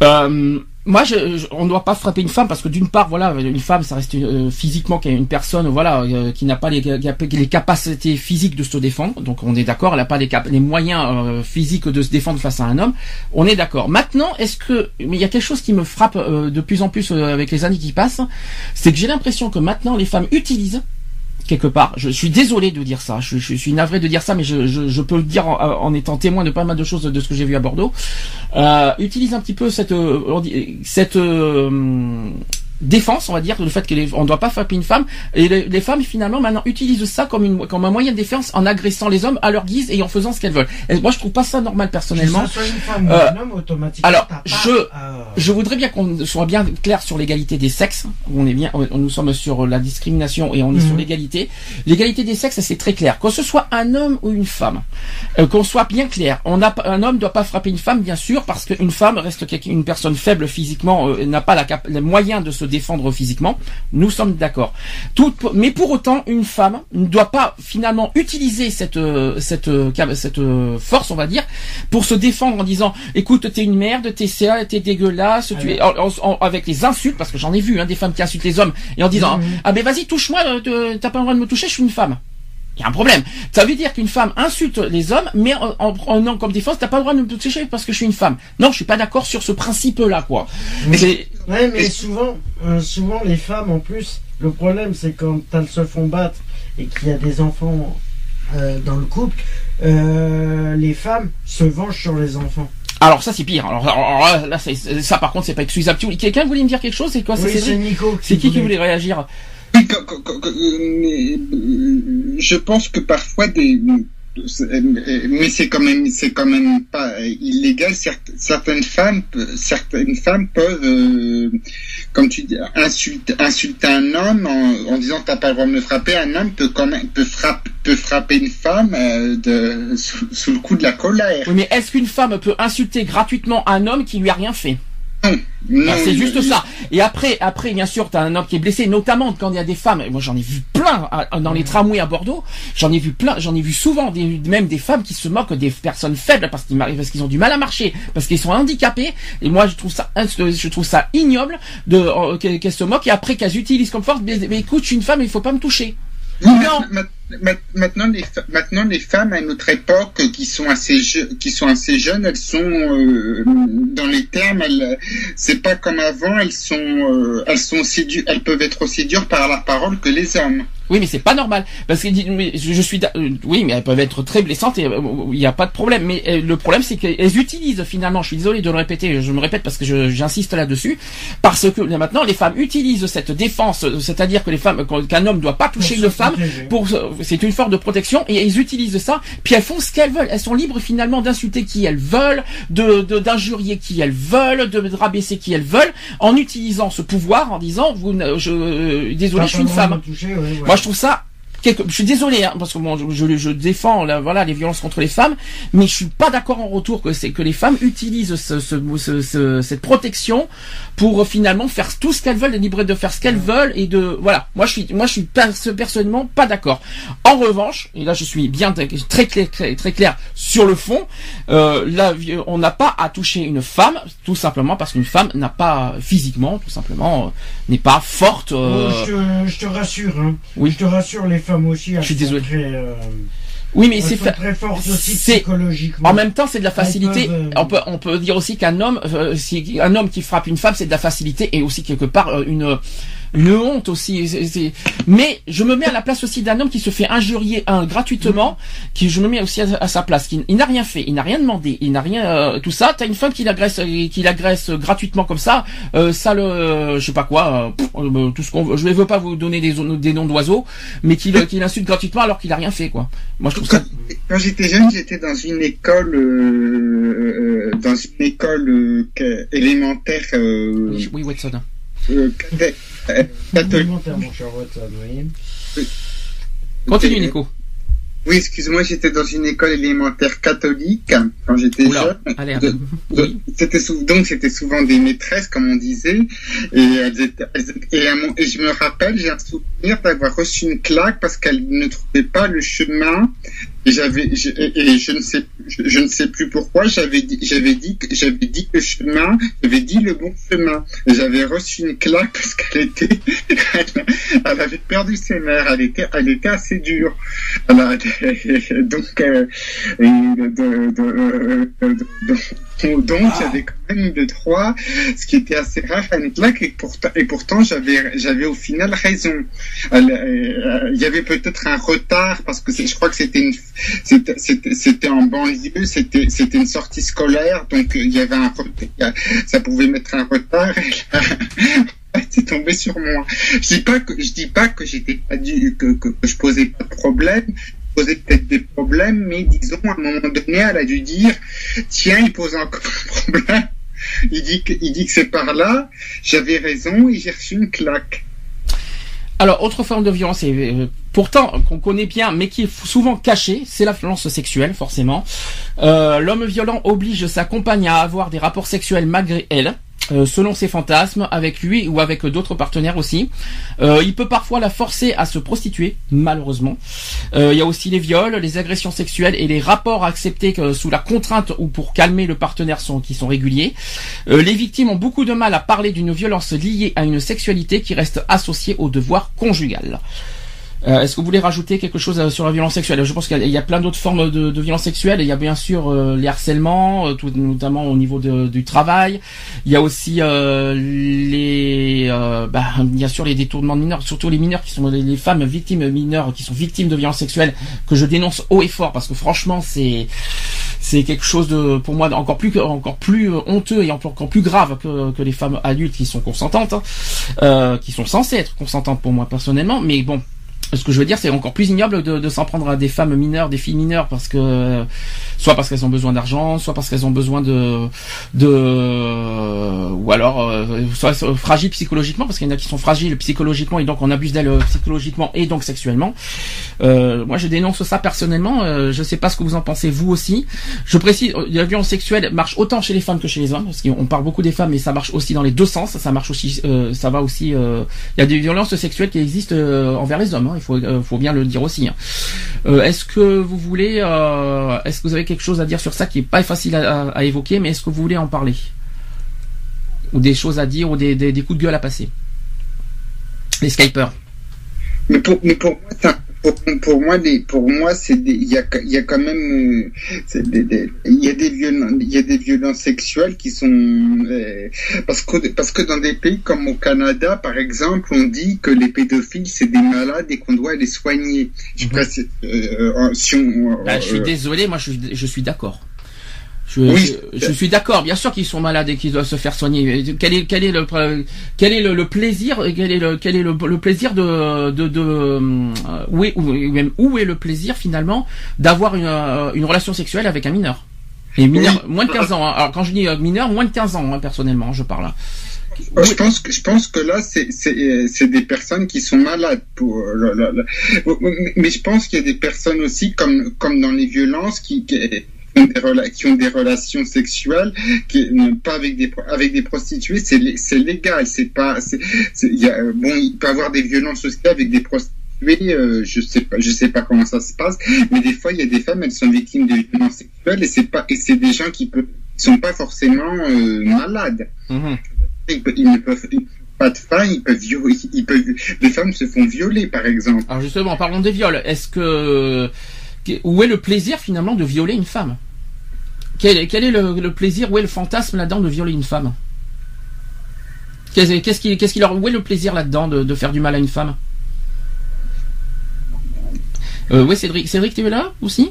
[SPEAKER 2] Euh, moi, je, je- on ne doit pas frapper une femme parce que d'une part, voilà, une femme, ça reste euh, physiquement une personne, voilà, euh, qui n'a pas les, qui a pas les capacités physiques de se défendre. Donc, on est d'accord, elle n'a pas les, les moyens euh, physiques de se défendre face à un homme. On est d'accord. Maintenant, est-ce que, il y a quelque chose qui me frappe euh, de plus en plus euh, avec les années qui passent, c'est que j'ai l'impression que maintenant les femmes utilisent quelque part. Je suis désolé de dire ça. Je, suis navré de dire ça, mais je, peux le dire en, étant témoin de pas mal de choses de ce que j'ai vu à Bordeaux. Euh, utilise un petit peu cette euh, cette euh, défense, on va dire, le fait qu'on ne doit pas frapper une femme. Et les, les femmes, finalement, maintenant, utilisent ça comme, une, comme un moyen de défense en agressant les hommes à leur guise et en faisant ce qu'elles veulent. Et moi, je trouve pas ça normal, personnellement.
[SPEAKER 4] Que ce soit une femme ou
[SPEAKER 2] Euh,
[SPEAKER 4] un homme, automatiquement,
[SPEAKER 2] alors,
[SPEAKER 4] pas,
[SPEAKER 2] je-
[SPEAKER 4] euh,
[SPEAKER 2] Je voudrais bien qu'on soit bien clair sur l'égalité des sexes. On est bien, on- nous sommes sur la discrimination et on est
[SPEAKER 4] Mhm.
[SPEAKER 2] sur l'égalité. L'égalité des sexes, c'est très clair. Que ce soit un homme ou une femme, euh, qu'on soit bien clair. On a, un homme ne doit pas frapper une femme, bien sûr, parce qu'une femme reste une personne faible physiquement, euh, n'a pas la cap- les moyens de se défendre physiquement. Nous sommes d'accord. Mais pour autant, une femme ne doit pas finalement utiliser cette euh, cette euh, cette euh, force, on va dire, pour se défendre en disant, écoute, t'es une merde, t'es ça, t'es dégueulasse, tu es en- en- en- avec les insultes, parce que j'en ai vu, hein, des femmes qui insultent les hommes et en disant,
[SPEAKER 4] Mhm.
[SPEAKER 2] ah ben vas-y, touche-moi, t'as pas le droit de me toucher, je suis une femme. Il y a un problème. Ça veut dire qu'une femme insulte les hommes, mais en, en prenant comme défense, t'as pas le droit de me toucher parce que je suis une femme. Non, je suis pas d'accord sur ce principe-là, quoi.
[SPEAKER 4] Mais- Ouais, mais souvent, euh, souvent les femmes en plus, le problème c'est quand elles se font battre et qu'il y a des enfants euh, dans le couple, euh, les femmes se vengent sur les enfants.
[SPEAKER 2] Alors ça c'est pire. Alors, alors là, là, ça par contre c'est pas excusable. Tu- Quelqu'un voulait me dire quelque chose? C'est quoi
[SPEAKER 4] oui, c'est Nico.
[SPEAKER 2] C'est qui qui voulait réagir?
[SPEAKER 5] Euh, mais, euh, je pense que parfois des mais c'est quand même c'est quand même pas illégal. Certaines femmes certaines femmes peuvent euh, comme tu dis insulter un homme en, en disant t'as pas le droit de me frapper. Un homme peut quand même peut frapper peut frapper une femme euh, de sous, sous le coup de la colère.
[SPEAKER 2] Oui, mais est-ce qu'une femme peut insulter gratuitement un homme qui lui a rien fait? Ah, c'est
[SPEAKER 5] il-
[SPEAKER 2] juste ça. Et après, après, bien sûr, t'as un homme qui est blessé, notamment quand il y a des femmes. Moi, j'en ai vu plein à- dans les tramways à Bordeaux. J'en ai vu plein. J'en ai vu souvent des, même des femmes qui se moquent des personnes faibles parce qu'ils parce qu'ils ont du mal à marcher, parce qu'ils sont handicapés. Et moi, je trouve ça, je trouve ça ignoble de euh, qu'elles qu'elles se moquent et après qu'elles utilisent comme force. Mais, mais écoute, je suis une femme, il faut pas me toucher.
[SPEAKER 5] Oui,
[SPEAKER 2] Non.
[SPEAKER 5] ma- ma- Maintenant, les, maintenant, les femmes à notre époque qui sont assez, je- qui sont assez jeunes, elles sont euh, dans les termes, elles, c'est pas comme avant, elles sont, euh, elles sont aussi du- elles peuvent être aussi dures par la parole que les hommes.
[SPEAKER 2] Oui, mais c'est pas normal parce que je, suis, euh, oui, mais elles peuvent être très blessantes et euh, il n'y a pas de problème. Mais euh, le problème, c'est qu'elles utilisent finalement. Je suis désolé de le répéter, je me répète parce que j'insiste là-dessus, parce que là, maintenant les femmes utilisent cette défense, c'est-à-dire que les femmes, qu'un homme doit pas toucher une femme, pour, c'est une forme de protection et elles utilisent ça. Puis elles font ce qu'elles veulent. Elles sont libres finalement d'insulter qui elles veulent, de d'injurier qui elles veulent, de rabaisser qui elles veulent, en utilisant ce pouvoir, en disant, vous, ne- je, désolé, je suis une femme.
[SPEAKER 4] me toucher, ouais, ouais.
[SPEAKER 2] Moi, je trouve ça. Quelque- Je suis désolé, hein, parce que bon, je, je, je défends la- voilà les violences contre les femmes, mais je suis pas d'accord en retour que c'est que les femmes utilisent ce, ce, ce- ce- cette protection pour euh, finalement faire tout ce qu'elles veulent, les libres de faire ce qu'elles veulent et de voilà. Moi, je suis moi je suis perso- personnellement pas d'accord. En revanche, et là je suis bien très clair, très, très clair sur le fond, euh, vi- on n'a pas à toucher une femme tout simplement parce qu'une femme n'a pas physiquement tout simplement euh, n'est pas forte. euh,
[SPEAKER 4] je, te, je te rassure, hein.
[SPEAKER 2] Oui.
[SPEAKER 4] Je te rassure, les femmes aussi. elles
[SPEAKER 2] Je suis désolé.
[SPEAKER 4] Très, euh,
[SPEAKER 2] oui, mais
[SPEAKER 4] elles
[SPEAKER 2] c'est
[SPEAKER 4] sont
[SPEAKER 2] fa-
[SPEAKER 4] très fortes aussi
[SPEAKER 2] c'est-
[SPEAKER 4] psychologiquement.
[SPEAKER 2] En même temps, c'est de la facilité.
[SPEAKER 4] peuvent, euh,
[SPEAKER 2] On peut on peut dire aussi qu'un homme, euh, si un homme qui frappe une femme, c'est de la facilité et aussi quelque part euh, une une honte aussi. C'est- c'est- Mais je me mets à la place aussi d'un homme qui se fait injurier un gratuitement, qui je me mets aussi à, à sa place. Qui, il n'a rien fait, il n'a rien demandé, il n'a rien euh, tout ça. T'as une femme qui l'agresse, qui l'agresse gratuitement comme ça. Euh, ça le, euh, je sais pas quoi, euh, pff, euh, tout ce qu'on. Je ne veux pas vous donner des, des noms d'oiseaux, mais qui qui l'insulte gratuitement alors qu'il a rien fait quoi. Moi je trouve ça.
[SPEAKER 5] Quand, quand j'étais jeune, j'étais dans une école, euh, dans une école élémentaire euh,
[SPEAKER 2] Oui, Watson.
[SPEAKER 5] Euh, catholique.
[SPEAKER 4] Complémentaire, mon cher Watson, oui.
[SPEAKER 2] Continue Nico.
[SPEAKER 5] Oui, excuse-moi, j'étais dans une école élémentaire catholique quand j'étais jeune. De-
[SPEAKER 2] oui.
[SPEAKER 5] C'était sou- donc c'était souvent des maîtresses comme on disait et elles étaient- et, je me rappelle j'ai un souvenir d'avoir reçu une claque parce qu'elle ne trouvait pas le chemin et j'avais je- et, et je ne sais je, je ne sais plus pourquoi j'avais dit j'avais dit j'avais dit que le chemin j'avais dit le bon chemin. J'avais reçu une claque parce qu'elle était elle, elle avait perdu ses mères elle était elle était assez dure. Donc euh, et de, de, de- de- donc j'avais quand même de trois, ce qui était assez rare à une claque et pourtant, et pourtant j'avais j'avais au final raison. Euh, Il y avait peut-être un retard parce que je crois que c'était une c'était c'était c'était en banlieue, c'était une sortie scolaire donc euh, il y avait un ça pouvait mettre un retard. Et là, c'est tombé sur moi. Je dis pas que je dis pas que j'étais pas dû que, je posais pas de problème, je posais peut-être des problèmes, mais disons à un moment donné, elle a dû dire tiens, il pose encore un problème. Il dit que il dit que c'est par là. J'avais raison et j'ai reçu une claque.
[SPEAKER 2] Alors, autre forme de violence, euh, pourtant qu'on connaît bien, mais qui est souvent cachée, c'est la violence sexuelle, forcément. Euh, L'homme violent oblige sa compagne à avoir des rapports sexuels malgré elle. euh, selon ses fantasmes, avec lui ou avec d'autres partenaires aussi. Euh, il peut parfois la forcer à se prostituer, malheureusement. Il y a aussi les viols, les agressions sexuelles et les rapports acceptés sous la contrainte ou pour calmer le partenaire qui sont réguliers. Les victimes ont beaucoup de mal à parler d'une violence liée à une sexualité qui reste associée au devoir conjugal. Euh, Est-ce que vous voulez rajouter quelque chose euh, sur la violence sexuelle? Je pense qu'il y a- plein d'autres formes de, de violence sexuelle. Il y a bien sûr euh, les harcèlements, euh, tout- notamment au niveau de- du travail. Il y a aussi euh, les, euh, bah, bien sûr les détournements de mineurs, surtout les mineurs qui sont les, femmes victimes mineures qui sont victimes de violences sexuelles que je dénonce haut et fort parce que franchement c'est c'est quelque chose de pour moi encore plus encore plus honteux et encore plus grave que, que les femmes adultes qui sont consentantes, hein, qui sont censées être consentantes pour moi personnellement. Mais bon, ce que je veux dire, c'est encore plus ignoble de, de s'en prendre à des femmes mineures, des filles mineures, parce que soit parce qu'elles ont besoin d'argent, soit parce qu'elles ont besoin de, de, ou alors euh, soit fragiles psychologiquement, parce qu'il y en a qui sont fragiles psychologiquement et donc on abuse d'elles psychologiquement et donc sexuellement. Euh, moi, je dénonce ça personnellement. Euh, je sais pas ce que vous en pensez vous aussi. Je précise, euh, la violence sexuelle marche autant chez les femmes que chez les hommes, parce qu'on parle beaucoup des femmes, mais ça marche aussi dans les deux sens. Ça marche aussi, euh, ça va aussi. euh, Il y a des violences sexuelles qui existent euh, envers les hommes. hein, il faut, euh, faut bien le dire aussi. hein. Euh, est-ce que vous voulez, euh, est-ce que vous avez quelque chose à dire sur ça qui est pas facile à, évoquer, mais est-ce que vous voulez en parler? Ou des choses à dire ou des, coups de gueule à passer? Les Skypers?
[SPEAKER 5] Mais pour, mais pour moi, un- pour, pour moi, les, pour moi, c'est il y a, il y a quand même, euh, c'est des, des- il y a des violences, il y a des violences sexuelles qui sont, euh, parce que, parce que dans des pays comme au Canada, par exemple, on dit que les pédophiles c'est des malades et qu'on doit les soigner. Je
[SPEAKER 2] Mhm.
[SPEAKER 5] précise, euh, si on,
[SPEAKER 2] Bah, je suis désolé, moi je, je suis d'accord. Je,
[SPEAKER 5] Oui.
[SPEAKER 2] je, je suis d'accord, bien sûr qu'ils sont malades et qu'ils doivent se faire soigner. Quel est, quel est le, quel est le, le plaisir, quel est le, quel est le, le plaisir de, de, de euh, où est, où, même où est le plaisir finalement d'avoir une, euh, une relation sexuelle avec un mineur? Et mineur,
[SPEAKER 5] Oui.
[SPEAKER 2] moins de 15 ans. hein. Alors quand je dis euh, mineur, moins de 15 ans, hein, personnellement, je parle.
[SPEAKER 5] Euh, Je pense que je pense que là c'est des personnes qui sont malades pour la- la- mais- mais je pense qu'il y a des personnes aussi comme comme dans les violences qui, qui ont des, rela- qui ont des relations sexuelles qui pas avec des avec des prostituées c'est lé- c'est légal c'est pas c'est a bon il peut y avoir des violences aussi avec des prostituées euh, je sais pas je sais pas comment ça se passe mais des fois il y a des femmes elles sont victimes de violences sexuelles et c'est pas et c'est des gens qui peuvent sont pas forcément euh, malades
[SPEAKER 2] Mhm.
[SPEAKER 5] ils, ne peuvent ils- pas de faim, ils peuvent violer, ils peuvent, les femmes se font violer, par exemple.
[SPEAKER 2] Alors justement, parlons des viols. Est-ce que où est le plaisir finalement de violer une femme? Quel, quel est le, le plaisir Où est le fantasme là-dedans de violer une femme Qu'est-ce qui, qu'est-ce qui leur, où est le plaisir là-dedans de, de faire du mal à une femme euh, Oui, Cédric, Cédric, tu es là aussi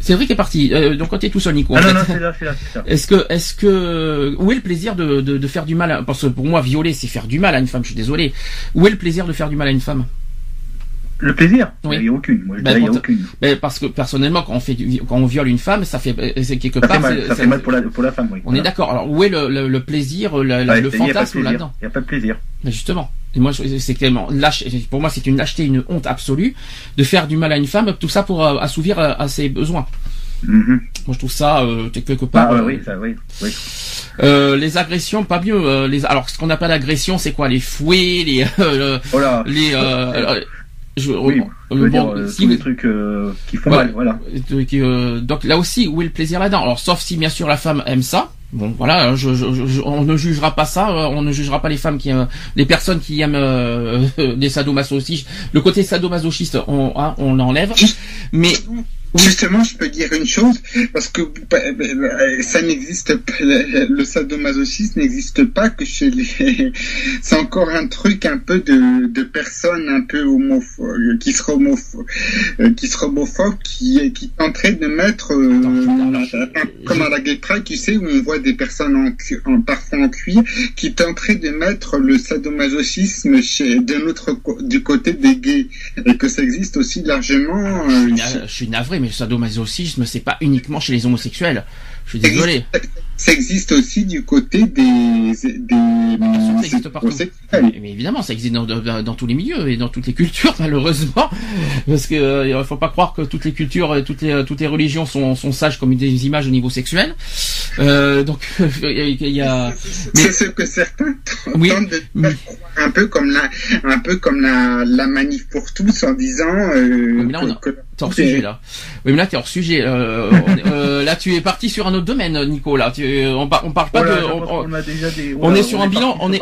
[SPEAKER 2] Cédric est parti. Euh, donc quand t'es tout seul, Nico.
[SPEAKER 3] Ah non,
[SPEAKER 2] fait.
[SPEAKER 3] non, c'est là, c'est là, c'est ça.
[SPEAKER 2] Est-ce que, est-ce que, où est le plaisir de, de, de faire du mal à, Parce que pour moi, violer, c'est faire du mal à une femme. Je suis désolé. Où est le plaisir de faire du mal à une femme
[SPEAKER 3] Le plaisir
[SPEAKER 2] Oui.
[SPEAKER 3] Il n'y a aucune. Moi, je
[SPEAKER 2] Ben,
[SPEAKER 3] dirais, il n'y a
[SPEAKER 2] quand-
[SPEAKER 3] aucune.
[SPEAKER 2] Mais parce que personnellement, quand on fait du- quand on viole une femme, ça fait c'est quelque
[SPEAKER 3] Ça
[SPEAKER 2] part.
[SPEAKER 3] fait mal,
[SPEAKER 2] c'est-
[SPEAKER 3] ça fait mal pour la, pour la femme, oui.
[SPEAKER 2] On est d'accord. Alors où est le, le, le plaisir, le, la-
[SPEAKER 3] Ouais,
[SPEAKER 2] fantasme là-dedans
[SPEAKER 3] Il n'y a pas de plaisir.
[SPEAKER 2] Mais justement. Et moi, c'est tellement lâche. Pour moi, c'est une lâcheté, une honte absolue de faire du mal à une femme, tout ça pour euh, assouvir euh, à ses besoins.
[SPEAKER 3] Mhm.
[SPEAKER 2] Moi, je trouve ça euh, quelque part.
[SPEAKER 3] Ah, ouais,
[SPEAKER 2] euh,
[SPEAKER 3] oui, ça, oui, oui.
[SPEAKER 2] euh, les agressions, pas mieux. euh, les, alors, ce qu'on appelle agression, c'est quoi? Les fouets, les, euh,
[SPEAKER 3] Oh
[SPEAKER 2] je,
[SPEAKER 3] Oui,
[SPEAKER 2] euh,
[SPEAKER 3] je veux
[SPEAKER 2] bon,
[SPEAKER 3] dire, euh,
[SPEAKER 2] si
[SPEAKER 3] tous
[SPEAKER 2] vous-
[SPEAKER 3] les trucs euh, qui font
[SPEAKER 2] Ouais.
[SPEAKER 3] mal, voilà.
[SPEAKER 2] Euh, euh, donc là aussi, où est le plaisir là-dedans? Alors, sauf si bien sûr la femme aime ça. Bon, voilà, je, je- je- on ne jugera pas ça. euh, On ne jugera pas les femmes qui, euh, les personnes qui aiment euh, les sadomasochistes. Le côté sadomasochiste, on, hein, on l'enlève. Mais
[SPEAKER 5] Justement, je peux dire une chose, parce que euh, ça n'existe pas, le sadomasochisme n'existe pas que chez les... C'est encore un truc un peu de, de personnes un peu homophobes, qui seraient homophobes, euh, qui seraient homophobes, qui, qui tenteraient de mettre, euh, comme à la gay pride, tu sais, où on voit des personnes en, en parfois en cuir, qui tenteraient de mettre le sadomasochisme chez, de notre, du côté des gays, et que ça existe aussi largement. euh,
[SPEAKER 2] je suis navré, mais le sadomasochisme, c'est pas uniquement chez les homosexuels. Je suis désolé.
[SPEAKER 5] Ça existe aussi du côté des, des
[SPEAKER 2] ça existe partout. Mais, mais évidemment, ça existe dans, dans- dans tous les milieux et dans toutes les cultures, malheureusement, parce que euh, faut pas croire que toutes les cultures, et toutes les toutes les religions sont, sont sages comme des images au niveau sexuel. Euh, donc il y a, mais-
[SPEAKER 5] C'est ce que certains tentent
[SPEAKER 2] Oui,
[SPEAKER 5] de faire croire, un peu comme la, un peu comme la, la manif pour tous en disant euh,
[SPEAKER 2] mais là, on a-
[SPEAKER 5] que-
[SPEAKER 2] T'es hors sujet là. Oui, mais là t'es hors sujet. Euh, on euh, là tu es parti sur un autre domaine, Nico. Là, tu, on, par- on parle pas
[SPEAKER 3] Voilà,
[SPEAKER 2] de. on- on-
[SPEAKER 3] qu'on a déjà des-
[SPEAKER 2] on est sur un bilan. On est.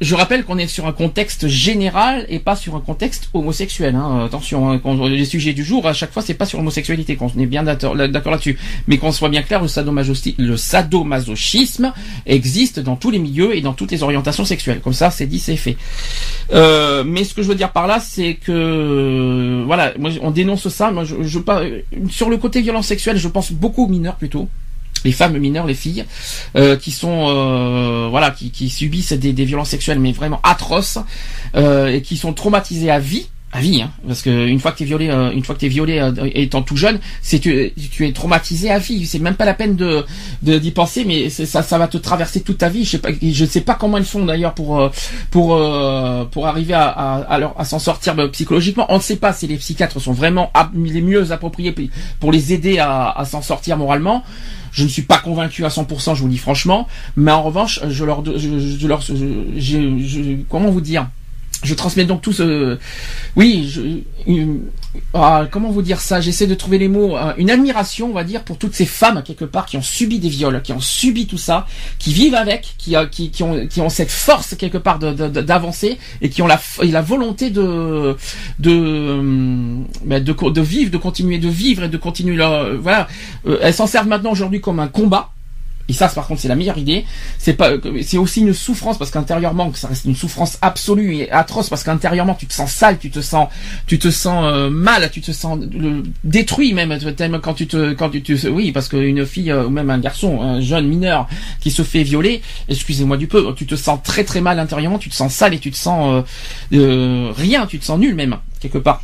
[SPEAKER 2] je rappelle qu'on est sur un contexte général et pas sur un contexte homosexuel. Hein. Attention, hein, les sujets du jour à chaque fois c'est pas sur l'homosexualité. Qu'on est bien d'accord là- d'accord là-dessus. Mais qu'on soit bien clair, le sadomasochisme, existe dans tous les milieux et dans toutes les orientations sexuelles. Comme ça, c'est dit, c'est fait. Euh, mais ce que je veux dire par là, c'est que voilà, moi on dénonce ça. Moi, je, je pas sur le côté violence sexuelle, je pense beaucoup aux mineurs plutôt. Les femmes mineures, les filles, euh, qui sont euh, voilà, qui, qui subissent des, des violences sexuelles, mais vraiment atroces, euh, et qui sont traumatisées à vie, à vie, hein, parce que une fois que t'es violé, euh, une fois que t'es violé euh, étant tout jeune, c'est tu, tu es traumatisé à vie. C'est même pas la peine de d'y penser, mais ça ça va te traverser toute ta vie. Je sais pas, je sais pas comment ils font d'ailleurs pour euh, pour euh, pour arriver à à, à, leur- à s'en sortir euh, psychologiquement. On ne sait pas si les psychiatres sont vraiment les mieux appropriés pour les aider à, à s'en sortir moralement. Je ne suis pas convaincu à 100%, je vous le dis franchement, mais en revanche, je leur, je, comment vous dire, je transmets donc tout ce, oui, je, ah, comment vous dire ça? J'essaie de trouver les mots, euh, une admiration, on va dire, pour toutes ces femmes quelque part qui ont subi des viols, qui ont subi tout ça, qui vivent avec, qui, euh, ont, cette force quelque part d'avancer et qui ont la, la volonté de, de, hum, bah, de, vivre, de continuer de vivre et de continuer leur, voilà, Euh, elles s'en servent maintenant aujourd'hui comme un combat. Et ça, par contre, c'est la meilleure idée. C'est pas, c'est aussi une souffrance parce qu'intérieurement, ça reste une souffrance absolue et atroce parce qu'intérieurement, tu te sens sale, tu te sens, tu te sens euh, mal, tu te sens euh, détruit même, quand tu te, quand tu oui, parce qu'une fille euh, ou même un garçon, un jeune mineur qui se fait violer, excusez-moi du peu, tu te sens très très mal intérieurement, tu te sens sale et tu te sens euh, euh, rien, tu te sens nul même quelque part.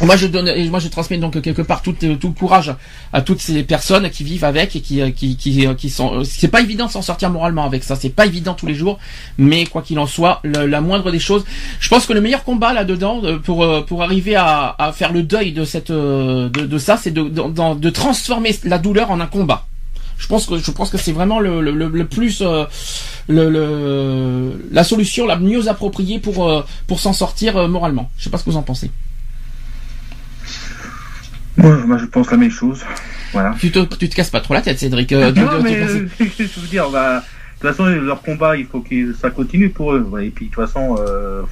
[SPEAKER 2] Moi je donne moi je transmets donc quelque part tout, tout le courage à toutes ces personnes qui vivent avec et qui qui qui, qui sont c'est pas évident de s'en sortir moralement avec ça. C'est pas évident tous les jours mais quoi qu'il en soit la moindre des choses je pense que le meilleur combat là dedans pour euh, pour arriver à, à faire le deuil de cette euh, de, de ça c'est de, de de transformer la douleur en un combat. Je pense que je pense que c'est vraiment le, le, le- plus euh, le, le- la solution la mieux appropriée pour euh, pour s'en sortir euh, moralement. Je sais pas ce que vous en pensez
[SPEAKER 3] Moi, moi, je pense la même chose. Voilà.
[SPEAKER 2] Tu te, tu te casses pas trop la tête, Cédric. euh, de-
[SPEAKER 3] non,
[SPEAKER 2] de- de
[SPEAKER 3] mais
[SPEAKER 2] penser-
[SPEAKER 3] euh, je veux dire, bah, de toute façon, leur combat, il faut que ça continue pour eux. ouais. Et puis, de toute façon, euh,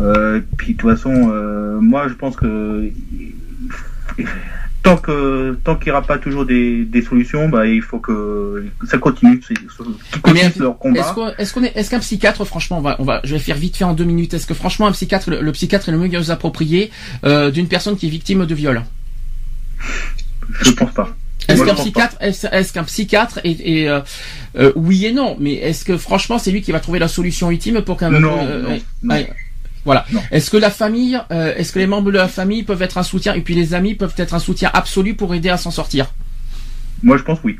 [SPEAKER 3] euh, puis de toute façon, euh, moi, je pense que tant que tant qu'il n'y aura pas toujours des, des solutions, bah, il faut que ça continue,
[SPEAKER 2] Est-ce
[SPEAKER 3] combat.
[SPEAKER 2] qu'on- est-ce qu'on est, est-ce qu'un psychiatre, franchement, on va, on va, je vais faire vite fait en deux minutes. Est-ce que franchement un psychiatre, le, le psychiatre est le mieux approprié euh, d'une personne qui est victime de viol?
[SPEAKER 3] Je pense pas.
[SPEAKER 2] Est-ce qu'un psychiatre, est-ce, est-ce qu'un psychiatre est, est, euh, euh, oui et non, mais est-ce que franchement c'est lui qui va trouver la solution ultime pour qu'un
[SPEAKER 3] Non, non, non.
[SPEAKER 2] Voilà. Est-ce que la famille, euh, est-ce que les membres de la famille peuvent être un soutien et puis les amis peuvent être un soutien absolu pour aider à s'en sortir?
[SPEAKER 3] Moi, je pense oui.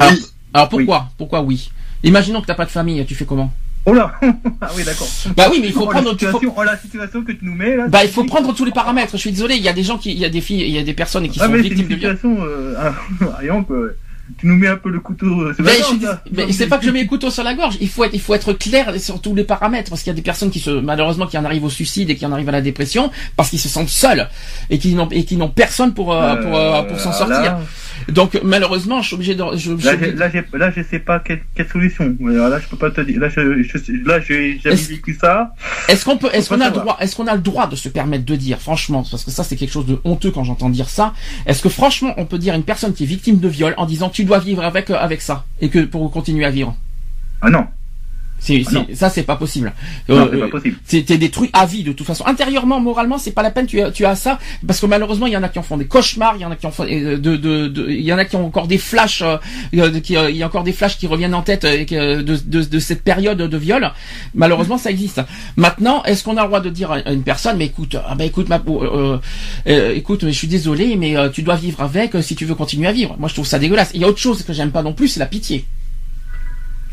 [SPEAKER 2] Alors,
[SPEAKER 5] Oui.
[SPEAKER 2] alors pourquoi? Pourquoi oui? Imaginons que t'as pas de famille, tu fais comment?
[SPEAKER 3] Oh là Ah oui, d'accord.
[SPEAKER 2] Bah oui, mais il faut
[SPEAKER 3] oh,
[SPEAKER 2] prendre.
[SPEAKER 3] la
[SPEAKER 2] faut-
[SPEAKER 3] oh, la situation que tu nous mets là.
[SPEAKER 2] Bah il faut prendre tous les paramètres. Je suis désolé, il y a des gens qui, il y a des filles, il y a des personnes qui
[SPEAKER 3] Ah,
[SPEAKER 2] sont
[SPEAKER 3] mais c'est
[SPEAKER 2] victimes
[SPEAKER 3] une
[SPEAKER 2] de
[SPEAKER 3] situation, euh, ah. Tu nous mets un peu le couteau. euh, c'est
[SPEAKER 2] Mais,
[SPEAKER 3] pas
[SPEAKER 2] je que je mets le couteau sur la gorge. Il faut être, il faut être clair sur tous les paramètres parce qu'il y a des personnes qui se, malheureusement, qui en arrivent au suicide et qui en arrivent à la dépression parce qu'ils se sentent seuls et qui n'ont et qui n'ont personne pour euh, pour euh, pour s'en sortir.
[SPEAKER 3] Là,
[SPEAKER 2] Donc malheureusement, je suis obligé de. Je, je
[SPEAKER 3] là, j'ai- là, je sais pas quelle, quelle solution. Alors Là, je peux pas te dire. Là, je, je, là, j'ai jamais vécu ça.
[SPEAKER 2] Est-ce qu'on peut, est-ce qu'on a le droit, est-ce qu'on a le droit de se permettre de dire, franchement, parce que ça c'est quelque chose de honteux quand j'entends dire ça. Est-ce que franchement on peut dire à une personne qui est victime de viol en disant tu dois vivre avec euh, avec ça et que pour continuer à vivre,
[SPEAKER 3] Ah non,
[SPEAKER 2] c'est,
[SPEAKER 3] Ah
[SPEAKER 2] c'est- ça c'est pas possible.
[SPEAKER 3] non,
[SPEAKER 2] Euh,
[SPEAKER 3] c'est pas possible.
[SPEAKER 2] Des trucs à vie de toute façon. Intérieurement, moralement, c'est pas la peine. Tu as, tu as ça parce que malheureusement, il y en a qui en font des cauchemars, il y en a qui en font euh, de, de, de- il y en a qui ont encore des flashs, euh, de- qui, euh, il y a encore des flashs qui reviennent en tête euh, de, de, de cette période de viol. Malheureusement, ça existe. Maintenant, est-ce qu'on a le droit de dire à une personne, mais écoute, ah bah écoute, ma, euh, euh, écoute, mais je suis désolé, mais euh, tu dois vivre avec si tu veux continuer à vivre. Moi, je trouve ça dégueulasse. Il y a autre chose que j'aime pas non plus, c'est la pitié.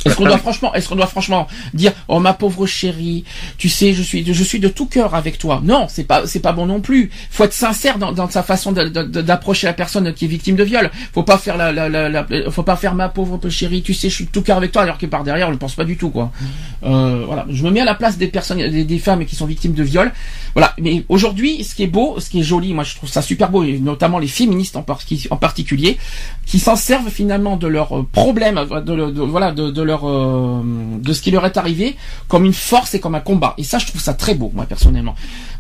[SPEAKER 2] Est-ce qu'on doit franchement, est-ce qu'on doit franchement dire, oh ma pauvre chérie, tu sais, je suis, je suis de tout cœur avec toi. Non, c'est pas, c'est pas bon non plus. Faut être sincère dans, dans sa façon de- de- de- d'approcher la personne qui est victime de viol. Faut pas faire la, la, la, la- faut pas faire ma pauvre chérie, tu sais, je suis de tout cœur avec toi, alors que par derrière, on ne pense pas du tout, quoi. Euh, voilà. Je me mets à la place des personnes, des, femmes qui sont victimes de viol. Voilà. Mais aujourd'hui, ce qui est beau, ce qui est joli, moi, je trouve ça super beau, et notamment les féministes en, par- en particulier, qui s'en servent finalement de leurs problèmes, de, le- de- voilà, de, de euh, de ce qui leur est arrivé, comme une force et comme un combat. Et ça, je trouve ça très beau, moi personnellement.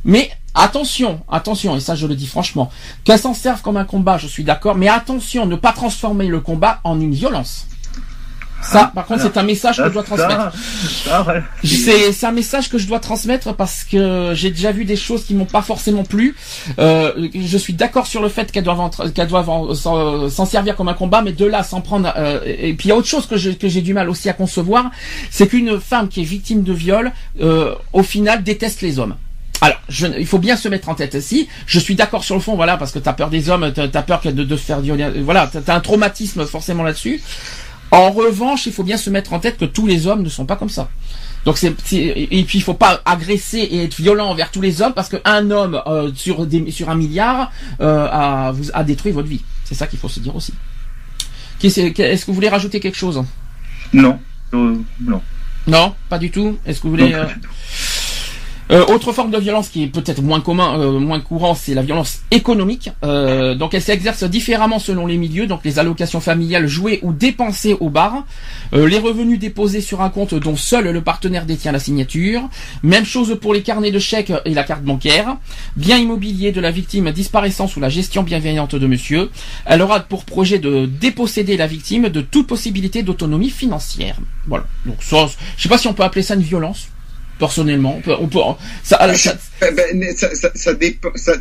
[SPEAKER 2] Mais attention, attention, et ça, je le dis franchement, qu'elles s'en servent comme un combat, je suis d'accord. Mais attention, ne pas transformer le combat en une violence. Ça, par contre, c'est un message que je dois transmettre. C'est un message que je dois transmettre parce que j'ai déjà vu des choses qui m'ont pas forcément plu. Euh, je suis d'accord sur le fait qu'elles doivent qu'elles doivent en- s'en servir comme un combat, mais de là s'en prendre. euh, et puis il y a autre chose que je- que j'ai du mal aussi à concevoir, c'est qu'une femme qui est victime de viol, euh, au final déteste les hommes. Alors, je, il faut bien se mettre en tête aussi. Je suis d'accord sur le fond, voilà, parce que t'as peur des hommes, t'as as peur de, de se faire violer. Voilà, t'as as un traumatisme forcément là-dessus. En revanche, il faut bien se mettre en tête que tous les hommes ne sont pas comme ça. Donc c'est et puis il faut pas agresser et être violent envers tous les hommes parce qu'un homme euh, sur des, sur un milliard euh, a vous a détruit votre vie. C'est ça qu'il faut se dire aussi. Est-ce que vous voulez rajouter quelque chose?
[SPEAKER 3] Non, euh, non.
[SPEAKER 2] Non, pas du tout. Est-ce que vous voulez
[SPEAKER 3] Non,
[SPEAKER 2] euh, autre forme de violence qui est peut-être moins commun, euh, moins courant, c'est la violence économique. Euh, donc elle s'exerce différemment selon les milieux, donc les allocations familiales jouées ou dépensées au bar, euh, les revenus déposés sur un compte dont seul le partenaire détient la signature. Même chose pour les carnets de chèques et la carte bancaire. Bien immobilier de la victime disparaissant sous la gestion bienveillante de monsieur. Elle aura pour projet de déposséder la victime de toute possibilité d'autonomie financière. Voilà. Donc ça, je sais pas si on peut appeler ça une violence. Personnellement, on peut, on peut ça,
[SPEAKER 5] Ah,
[SPEAKER 2] ça-
[SPEAKER 5] Ben, ben, ça, ça, ça dépend. Ça,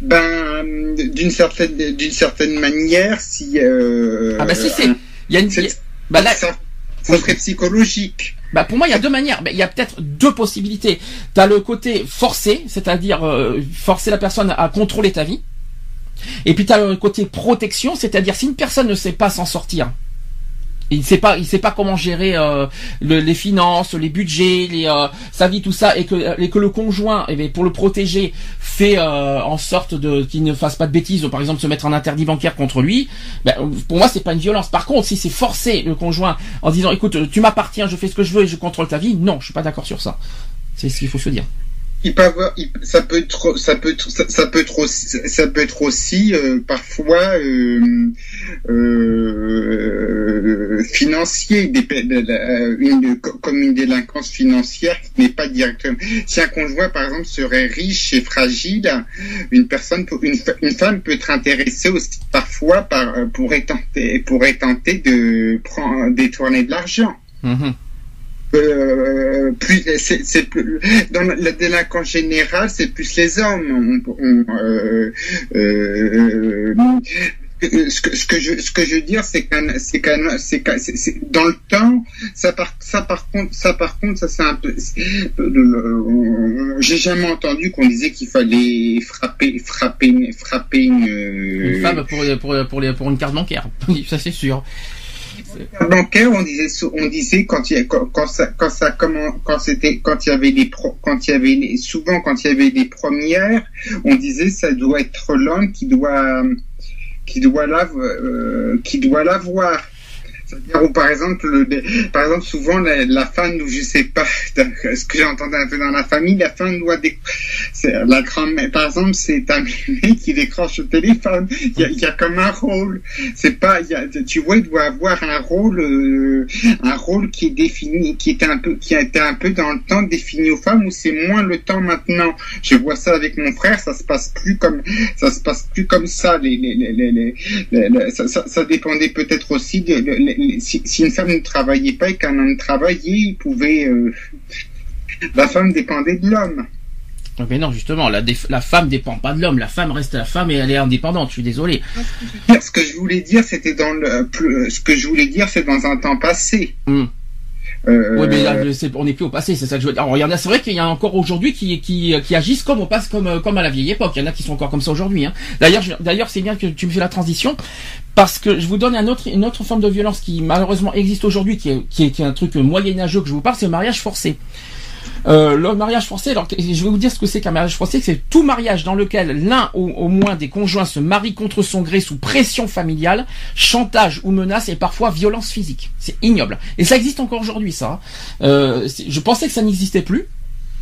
[SPEAKER 5] ben, d'une certaine, d'une certaine manière, si. Euh,
[SPEAKER 2] Ah bah si c'est, il y a une,
[SPEAKER 5] c'est-
[SPEAKER 2] bah là,
[SPEAKER 5] ça, ça serait psychologique.
[SPEAKER 2] bah pour moi il y a deux manières. Bah, Il y a peut-être deux possibilités. T'as le côté forcé, c'est-à-dire euh, forcer la personne à contrôler ta vie. Et puis t'as le côté protection, c'est-à-dire si une personne ne sait pas s'en sortir, il sait pas, il sait pas comment gérer euh, le- les finances, les budgets, euh, sa vie, tout ça, et que, et que le conjoint, eh pour le protéger, fait euh, en sorte de qu'il ne fasse pas de bêtises, ou par exemple se mettre en interdit bancaire contre lui. Ben, pour moi, c'est pas une violence. Par contre, si c'est forcer le conjoint en disant, écoute, tu m'appartiens, je fais ce que je veux et je contrôle ta vie, non, je suis pas d'accord sur ça. C'est ce qu'il faut se dire.
[SPEAKER 5] Il peut avoir, il- ça peut être, ça peut être, ça, peut être aussi, ça peut être aussi euh, parfois euh, euh, financier, des, de la- une, comme une délinquance financière qui n'est pas directement. Si un conjoint, par exemple, serait riche et fragile, une personne, une, une femme peut être intéressée aussi parfois par, pourrait tenter, pourrait tenter de prendre, détourner de l'argent.
[SPEAKER 2] Mhm.
[SPEAKER 5] Euh, plus c'est c'est plus dans la délinquance générale c'est plus les hommes on, on, euh, euh, ce que, ce que je ce que je veux dire c'est qu'un c'est qu'un c'est qu'un- c'est- c'est- dans le temps ça par ça par contre ça par contre ça c'est un peu euh, j'ai jamais entendu qu'on disait qu'il fallait frapper frapper frapper une, euh,
[SPEAKER 2] Une femme pour, pour, pour, les- pour une carte bancaire. ça c'est sûr.
[SPEAKER 5] Bancaire on disait on disait quand il quand, quand ça quand ça comment quand c'était quand il y avait des pro, quand il y avait les- souvent quand il y avait des premières on disait ça doit être l'homme qui doit qui doit la euh, qui doit l'avoir où par exemple le, par exemple souvent la, la femme ou je sais pas ce que j'entendais un peu dans la famille la femme doit déc- c'est la grand-mère par exemple c'est un mec qui décroche le téléphone il y a, comme un rôle. C'est pas tu vois il doit avoir un rôle euh, un rôle qui est défini qui était un peu qui a été un peu dans le temps défini aux femmes où c'est moins le temps maintenant. Je vois ça avec mon frère ça se passe plus comme ça se passe plus comme ça. Les, les, les, les, ça, ça, dépendait peut-être aussi de les- si, si une femme ne travaillait pas et qu'un homme travaillait il pouvait euh, la femme dépendait de l'homme
[SPEAKER 2] Mais non, justement, la, la femme dépend pas de l'homme. La femme reste la femme et elle est indépendante. Je suis désolé.
[SPEAKER 5] ce que je voulais dire c'était dans le plus- ce que je voulais dire c'est dans un temps passé
[SPEAKER 2] Hmm.
[SPEAKER 5] Euh,
[SPEAKER 2] Oui, mais là, on n'est plus au passé, c'est ça que je veux dire. Alors, il y en a, c'est vrai qu'il y en a encore aujourd'hui qui, qui, qui agissent comme on passe comme, euh, comme à la vieille époque. Il y en a qui sont encore comme ça aujourd'hui. Hein. D'ailleurs, c'est bien que tu me fais la transition parce que je vous donne une autre forme de violence qui malheureusement existe aujourd'hui, qui est, un truc moyenâgeux que je vous parle, c'est le mariage forcé. Euh, le mariage forcé, alors je vais vous dire ce que c'est qu'un mariage forcé, c'est tout mariage dans lequel l'un ou au moins des conjoints se marie contre son gré sous pression familiale, chantage ou menace et parfois violence physique. C'est ignoble. Et ça existe encore aujourd'hui, ça. Euh, je pensais que ça n'existait plus.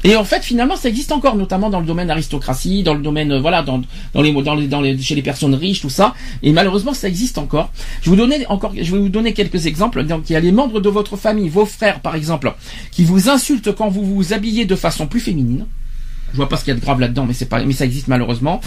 [SPEAKER 2] Et en fait, finalement, ça existe encore, notamment dans le domaine aristocratie, dans le domaine, euh, voilà, dans, les, dans les, dans les, chez les personnes riches, tout ça. Et malheureusement, ça existe encore. Je vais vous donner encore, je vais vous donner quelques exemples. Donc, il y a les membres de votre famille, vos frères, par exemple, qui vous insultent quand vous vous habillez de façon plus féminine. Je vois pas ce qu'il y a de grave là-dedans, mais c'est pas, mais ça existe malheureusement.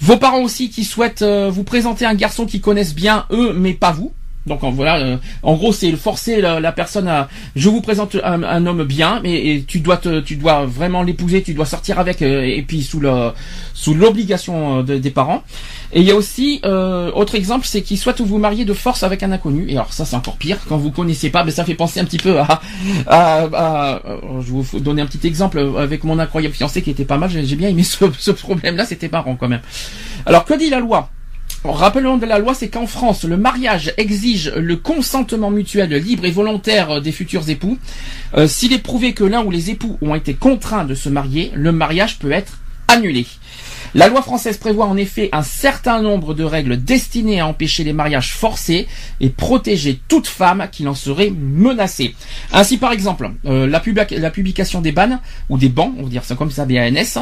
[SPEAKER 2] Vos parents aussi qui souhaitent euh, vous présenter un garçon qu'ils connaissent bien eux, mais pas vous. Donc voilà, euh, en gros c'est forcer la, personne à. Je vous présente un, homme bien, mais et tu dois te, tu dois vraiment l'épouser, tu dois sortir avec, euh, et puis sous le, sous l'obligation euh, de- des parents. Et il y a aussi euh, autre exemple, c'est qu'ils souhaitent vous marier de force avec un inconnu. Et alors ça c'est encore pire quand vous connaissez pas, mais ça fait penser un petit peu à, à, euh, je vous donner un petit exemple avec mon incroyable fiancé qui était pas mal. J'ai j'ai bien aimé ce, ce problème-là, c'était marrant quand même. Alors que dit la loi? Rappelons de la loi, c'est qu'en France, le mariage exige le consentement mutuel libre et volontaire des futurs époux. Euh, S'il est prouvé que l'un ou les époux ont été contraints de se marier, le mariage peut être annulé. La loi française prévoit en effet un certain nombre de règles destinées à empêcher les mariages forcés et protéger toute femme qui en serait menacée. Ainsi, par exemple, euh, la, public- la publication des bannes ou des bans, on va dire ça comme ça, BANS,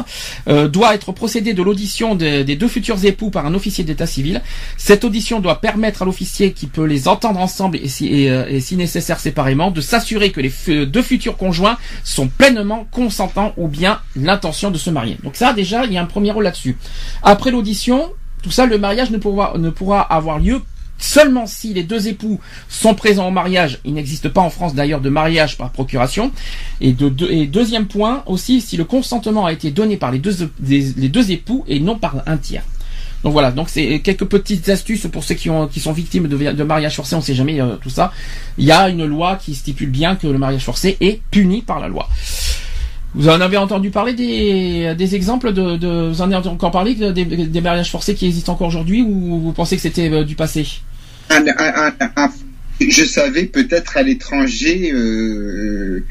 [SPEAKER 2] euh, doit être procédé de l'audition de- des deux futurs époux par un officier d'état civil. Cette audition doit permettre à l'officier qui peut les entendre ensemble et si, et, euh, si nécessaire séparément de s'assurer que les deux futurs conjoints sont pleinement consentants ou bien l'intention de se marier. Donc ça déjà, il y a un premier rôle là-dessus. Après l'audition, tout ça, le mariage ne pourra, avoir lieu seulement si les deux époux sont présents au mariage. Il n'existe pas en France d'ailleurs de mariage par procuration. Et, de, de- et deuxième point aussi, si le consentement a été donné par les deux, époux et non par un tiers. Donc voilà, donc c'est quelques petites astuces pour ceux qui, ont, qui sont victimes de, de mariage forcé, on sait jamais euh, tout ça. Il y a une loi qui stipule bien que le mariage forcé est puni par la loi. Vous en avez entendu parler des, des exemples de, de vous en avez encore parlé de- des, des mariages forcés qui existent encore aujourd'hui ou vous pensez que c'était euh, du passé?
[SPEAKER 5] Un- un- un- un- je savais peut-être à l'étranger euh,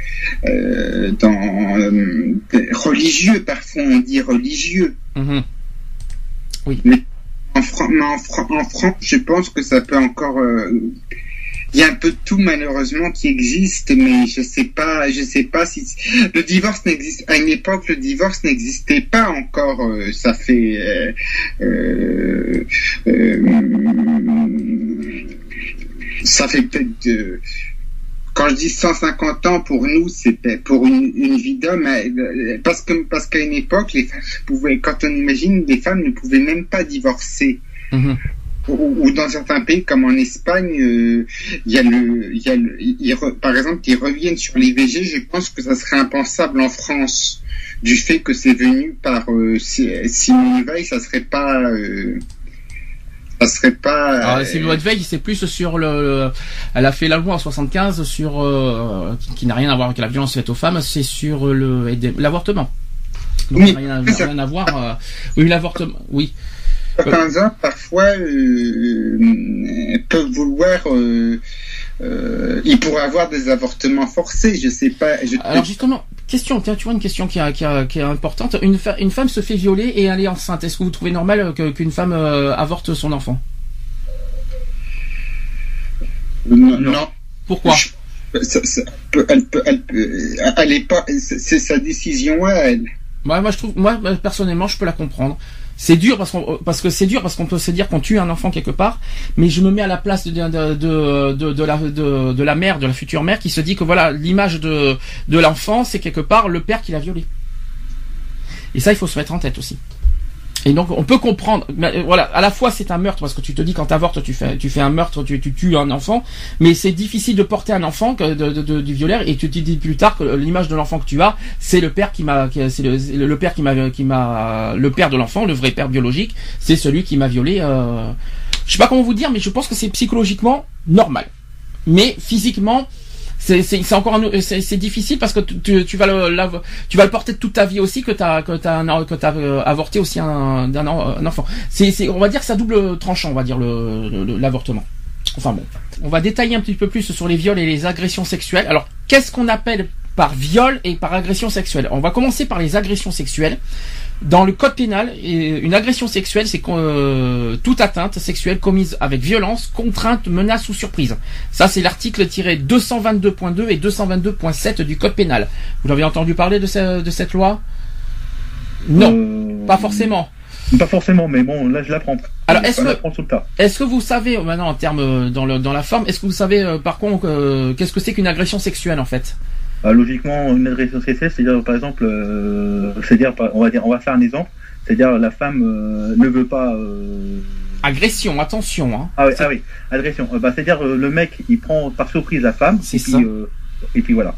[SPEAKER 5] euh, dans euh, religieux parfois on dit religieux.
[SPEAKER 2] Mhm.
[SPEAKER 5] mais en, Fran- mais en, Fran- en France je pense que ça peut encore euh, il y a un peu de tout malheureusement qui existe mais je sais pas je sais pas si le divorce n'existe à une époque le divorce n'existait pas encore euh, ça fait euh, euh, ça fait peut-être quand je dis 150 ans pour nous, c'était pour une, vie d'homme, parce qu'à une époque, les femmes pouvaient, quand on imagine, les femmes ne pouvaient même pas divorcer.
[SPEAKER 2] Mhm.
[SPEAKER 5] Ou, ou dans certains pays comme en Espagne, euh, il y a le, y a le, re- par exemple, ils reviennent sur l'IVG. Je pense que ça serait impensable en France du fait que c'est venu par euh, Si- Simone Veil, ça serait pas. euh, ça serait pas.
[SPEAKER 2] Alors, c'est de Veil, c'est plus sur le, le- Elle a fait la loi en 75 sur. euh, qui, qui n'a rien à voir avec la violence faite aux femmes, c'est sur le l'avortement. Donc,
[SPEAKER 5] Oui,
[SPEAKER 2] rien, rien à voir. euh, oui, l'avortement. Oui.
[SPEAKER 5] Certains parfois, euh, peuvent vouloir. Euh, euh, ils pourraient avoir des avortements forcés, je sais pas. Je,
[SPEAKER 2] Alors justement, question, tiens, tu vois une question qui, a- qui, a- qui est importante. Une, femme se fait violer et elle est enceinte. Est-ce que vous trouvez normal euh, que- qu'une femme euh, avorte son enfant?
[SPEAKER 5] Non, non.
[SPEAKER 2] Pourquoi?
[SPEAKER 5] Je- ça- ça peut- elle peut, elle peut, elle est pas, c'est sa décision à elle.
[SPEAKER 2] Moi, moi, je trouve, moi, euh, personnellement, je peux la comprendre. C'est dur parce qu'on, que c'est dur parce qu'on peut se dire qu'on tue un enfant quelque part, mais je me mets à la place de, de, de, de, de la, de, de la mère, de la future mère, qui se dit que voilà, l'image de, de l'enfant, c'est quelque part le père qui l'a violé. Et ça, il faut se mettre en tête aussi. Et donc, on peut comprendre. mais, euh, Voilà, à la fois c'est un meurtre parce que tu te dis quand t'avortes, tu fais, tu fais un meurtre, tu, tu tues un enfant, mais c'est difficile de porter un enfant de, du violeur et tu te dis plus tard que l'image de l'enfant que tu as, c'est le père qui m'a, qui- c'est le, c'est le père qui m'a, qui m'a, le père de l'enfant, le vrai père biologique, c'est celui qui m'a violé. Euh... Je sais pas comment vous dire, mais je pense que c'est psychologiquement normal, mais physiquement. C'est, c'est, encore c'est, difficile parce que tu, tu- vas le tu vas le porter toute ta vie aussi que t'as que t'as que t'as euh, avorté aussi un, un enfant. C'est, c'est on va dire ça double tranchant on va dire le- l'avortement. Enfin bon, on va détailler un petit peu plus sur les viols et les agressions sexuelles. Alors qu'est-ce qu'on appelle par viol et par agression sexuelle? On va commencer par les agressions sexuelles. Dans le code pénal, une agression sexuelle, c'est euh, toute atteinte sexuelle commise avec violence, contrainte, menace ou surprise. Ça, c'est l'article tiré 222.2 et 222.7 du code pénal. Vous avez entendu parler de, ce- de cette loi? Non,
[SPEAKER 3] Euh,
[SPEAKER 2] pas forcément.
[SPEAKER 3] Pas forcément, mais bon, là je l'apprends.
[SPEAKER 2] Alors, est-ce que-. Est-ce que vous savez, euh, maintenant en termes euh, dans, le, dans la forme, est-ce que vous savez euh, par contre euh, qu'est-ce que c'est qu'une agression sexuelle en fait?
[SPEAKER 3] Euh, logiquement, une agression sexuelle, c'est-à-dire par exemple, euh, c'est-à-dire, on va dire, on va faire un exemple, c'est-à-dire la femme euh, ne veut pas. euh,
[SPEAKER 2] Agression, attention. Hein.
[SPEAKER 3] Ah oui, ah oui, agression. Bah, c'est-à-dire le mec, il prend par surprise la femme.
[SPEAKER 2] C'est
[SPEAKER 3] et puis,
[SPEAKER 2] ça.
[SPEAKER 3] et puis voilà.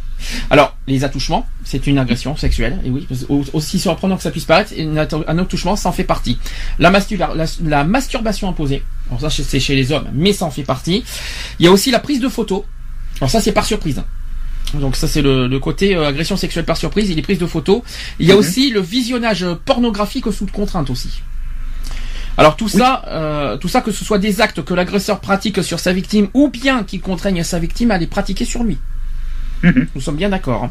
[SPEAKER 2] Alors, les attouchements, c'est une agression sexuelle, et oui, aussi surprenant que ça puisse paraître, un attouchement, ça en fait partie. La, la masturbation imposée, alors ça c'est chez les hommes, mais ça en fait partie. Il y a aussi la prise de photos, alors ça c'est par surprise. Donc ça c'est le, le côté euh, agression sexuelle par surprise, et les prises de photos. Il y a aussi le visionnage pornographique sous contrainte aussi. Alors tout ça, euh, tout ça que ce soit des actes que l'agresseur pratique sur sa victime ou bien qui contraignent sa victime à les pratiquer sur lui.
[SPEAKER 3] Mhm.
[SPEAKER 2] Nous sommes bien d'accord. hein.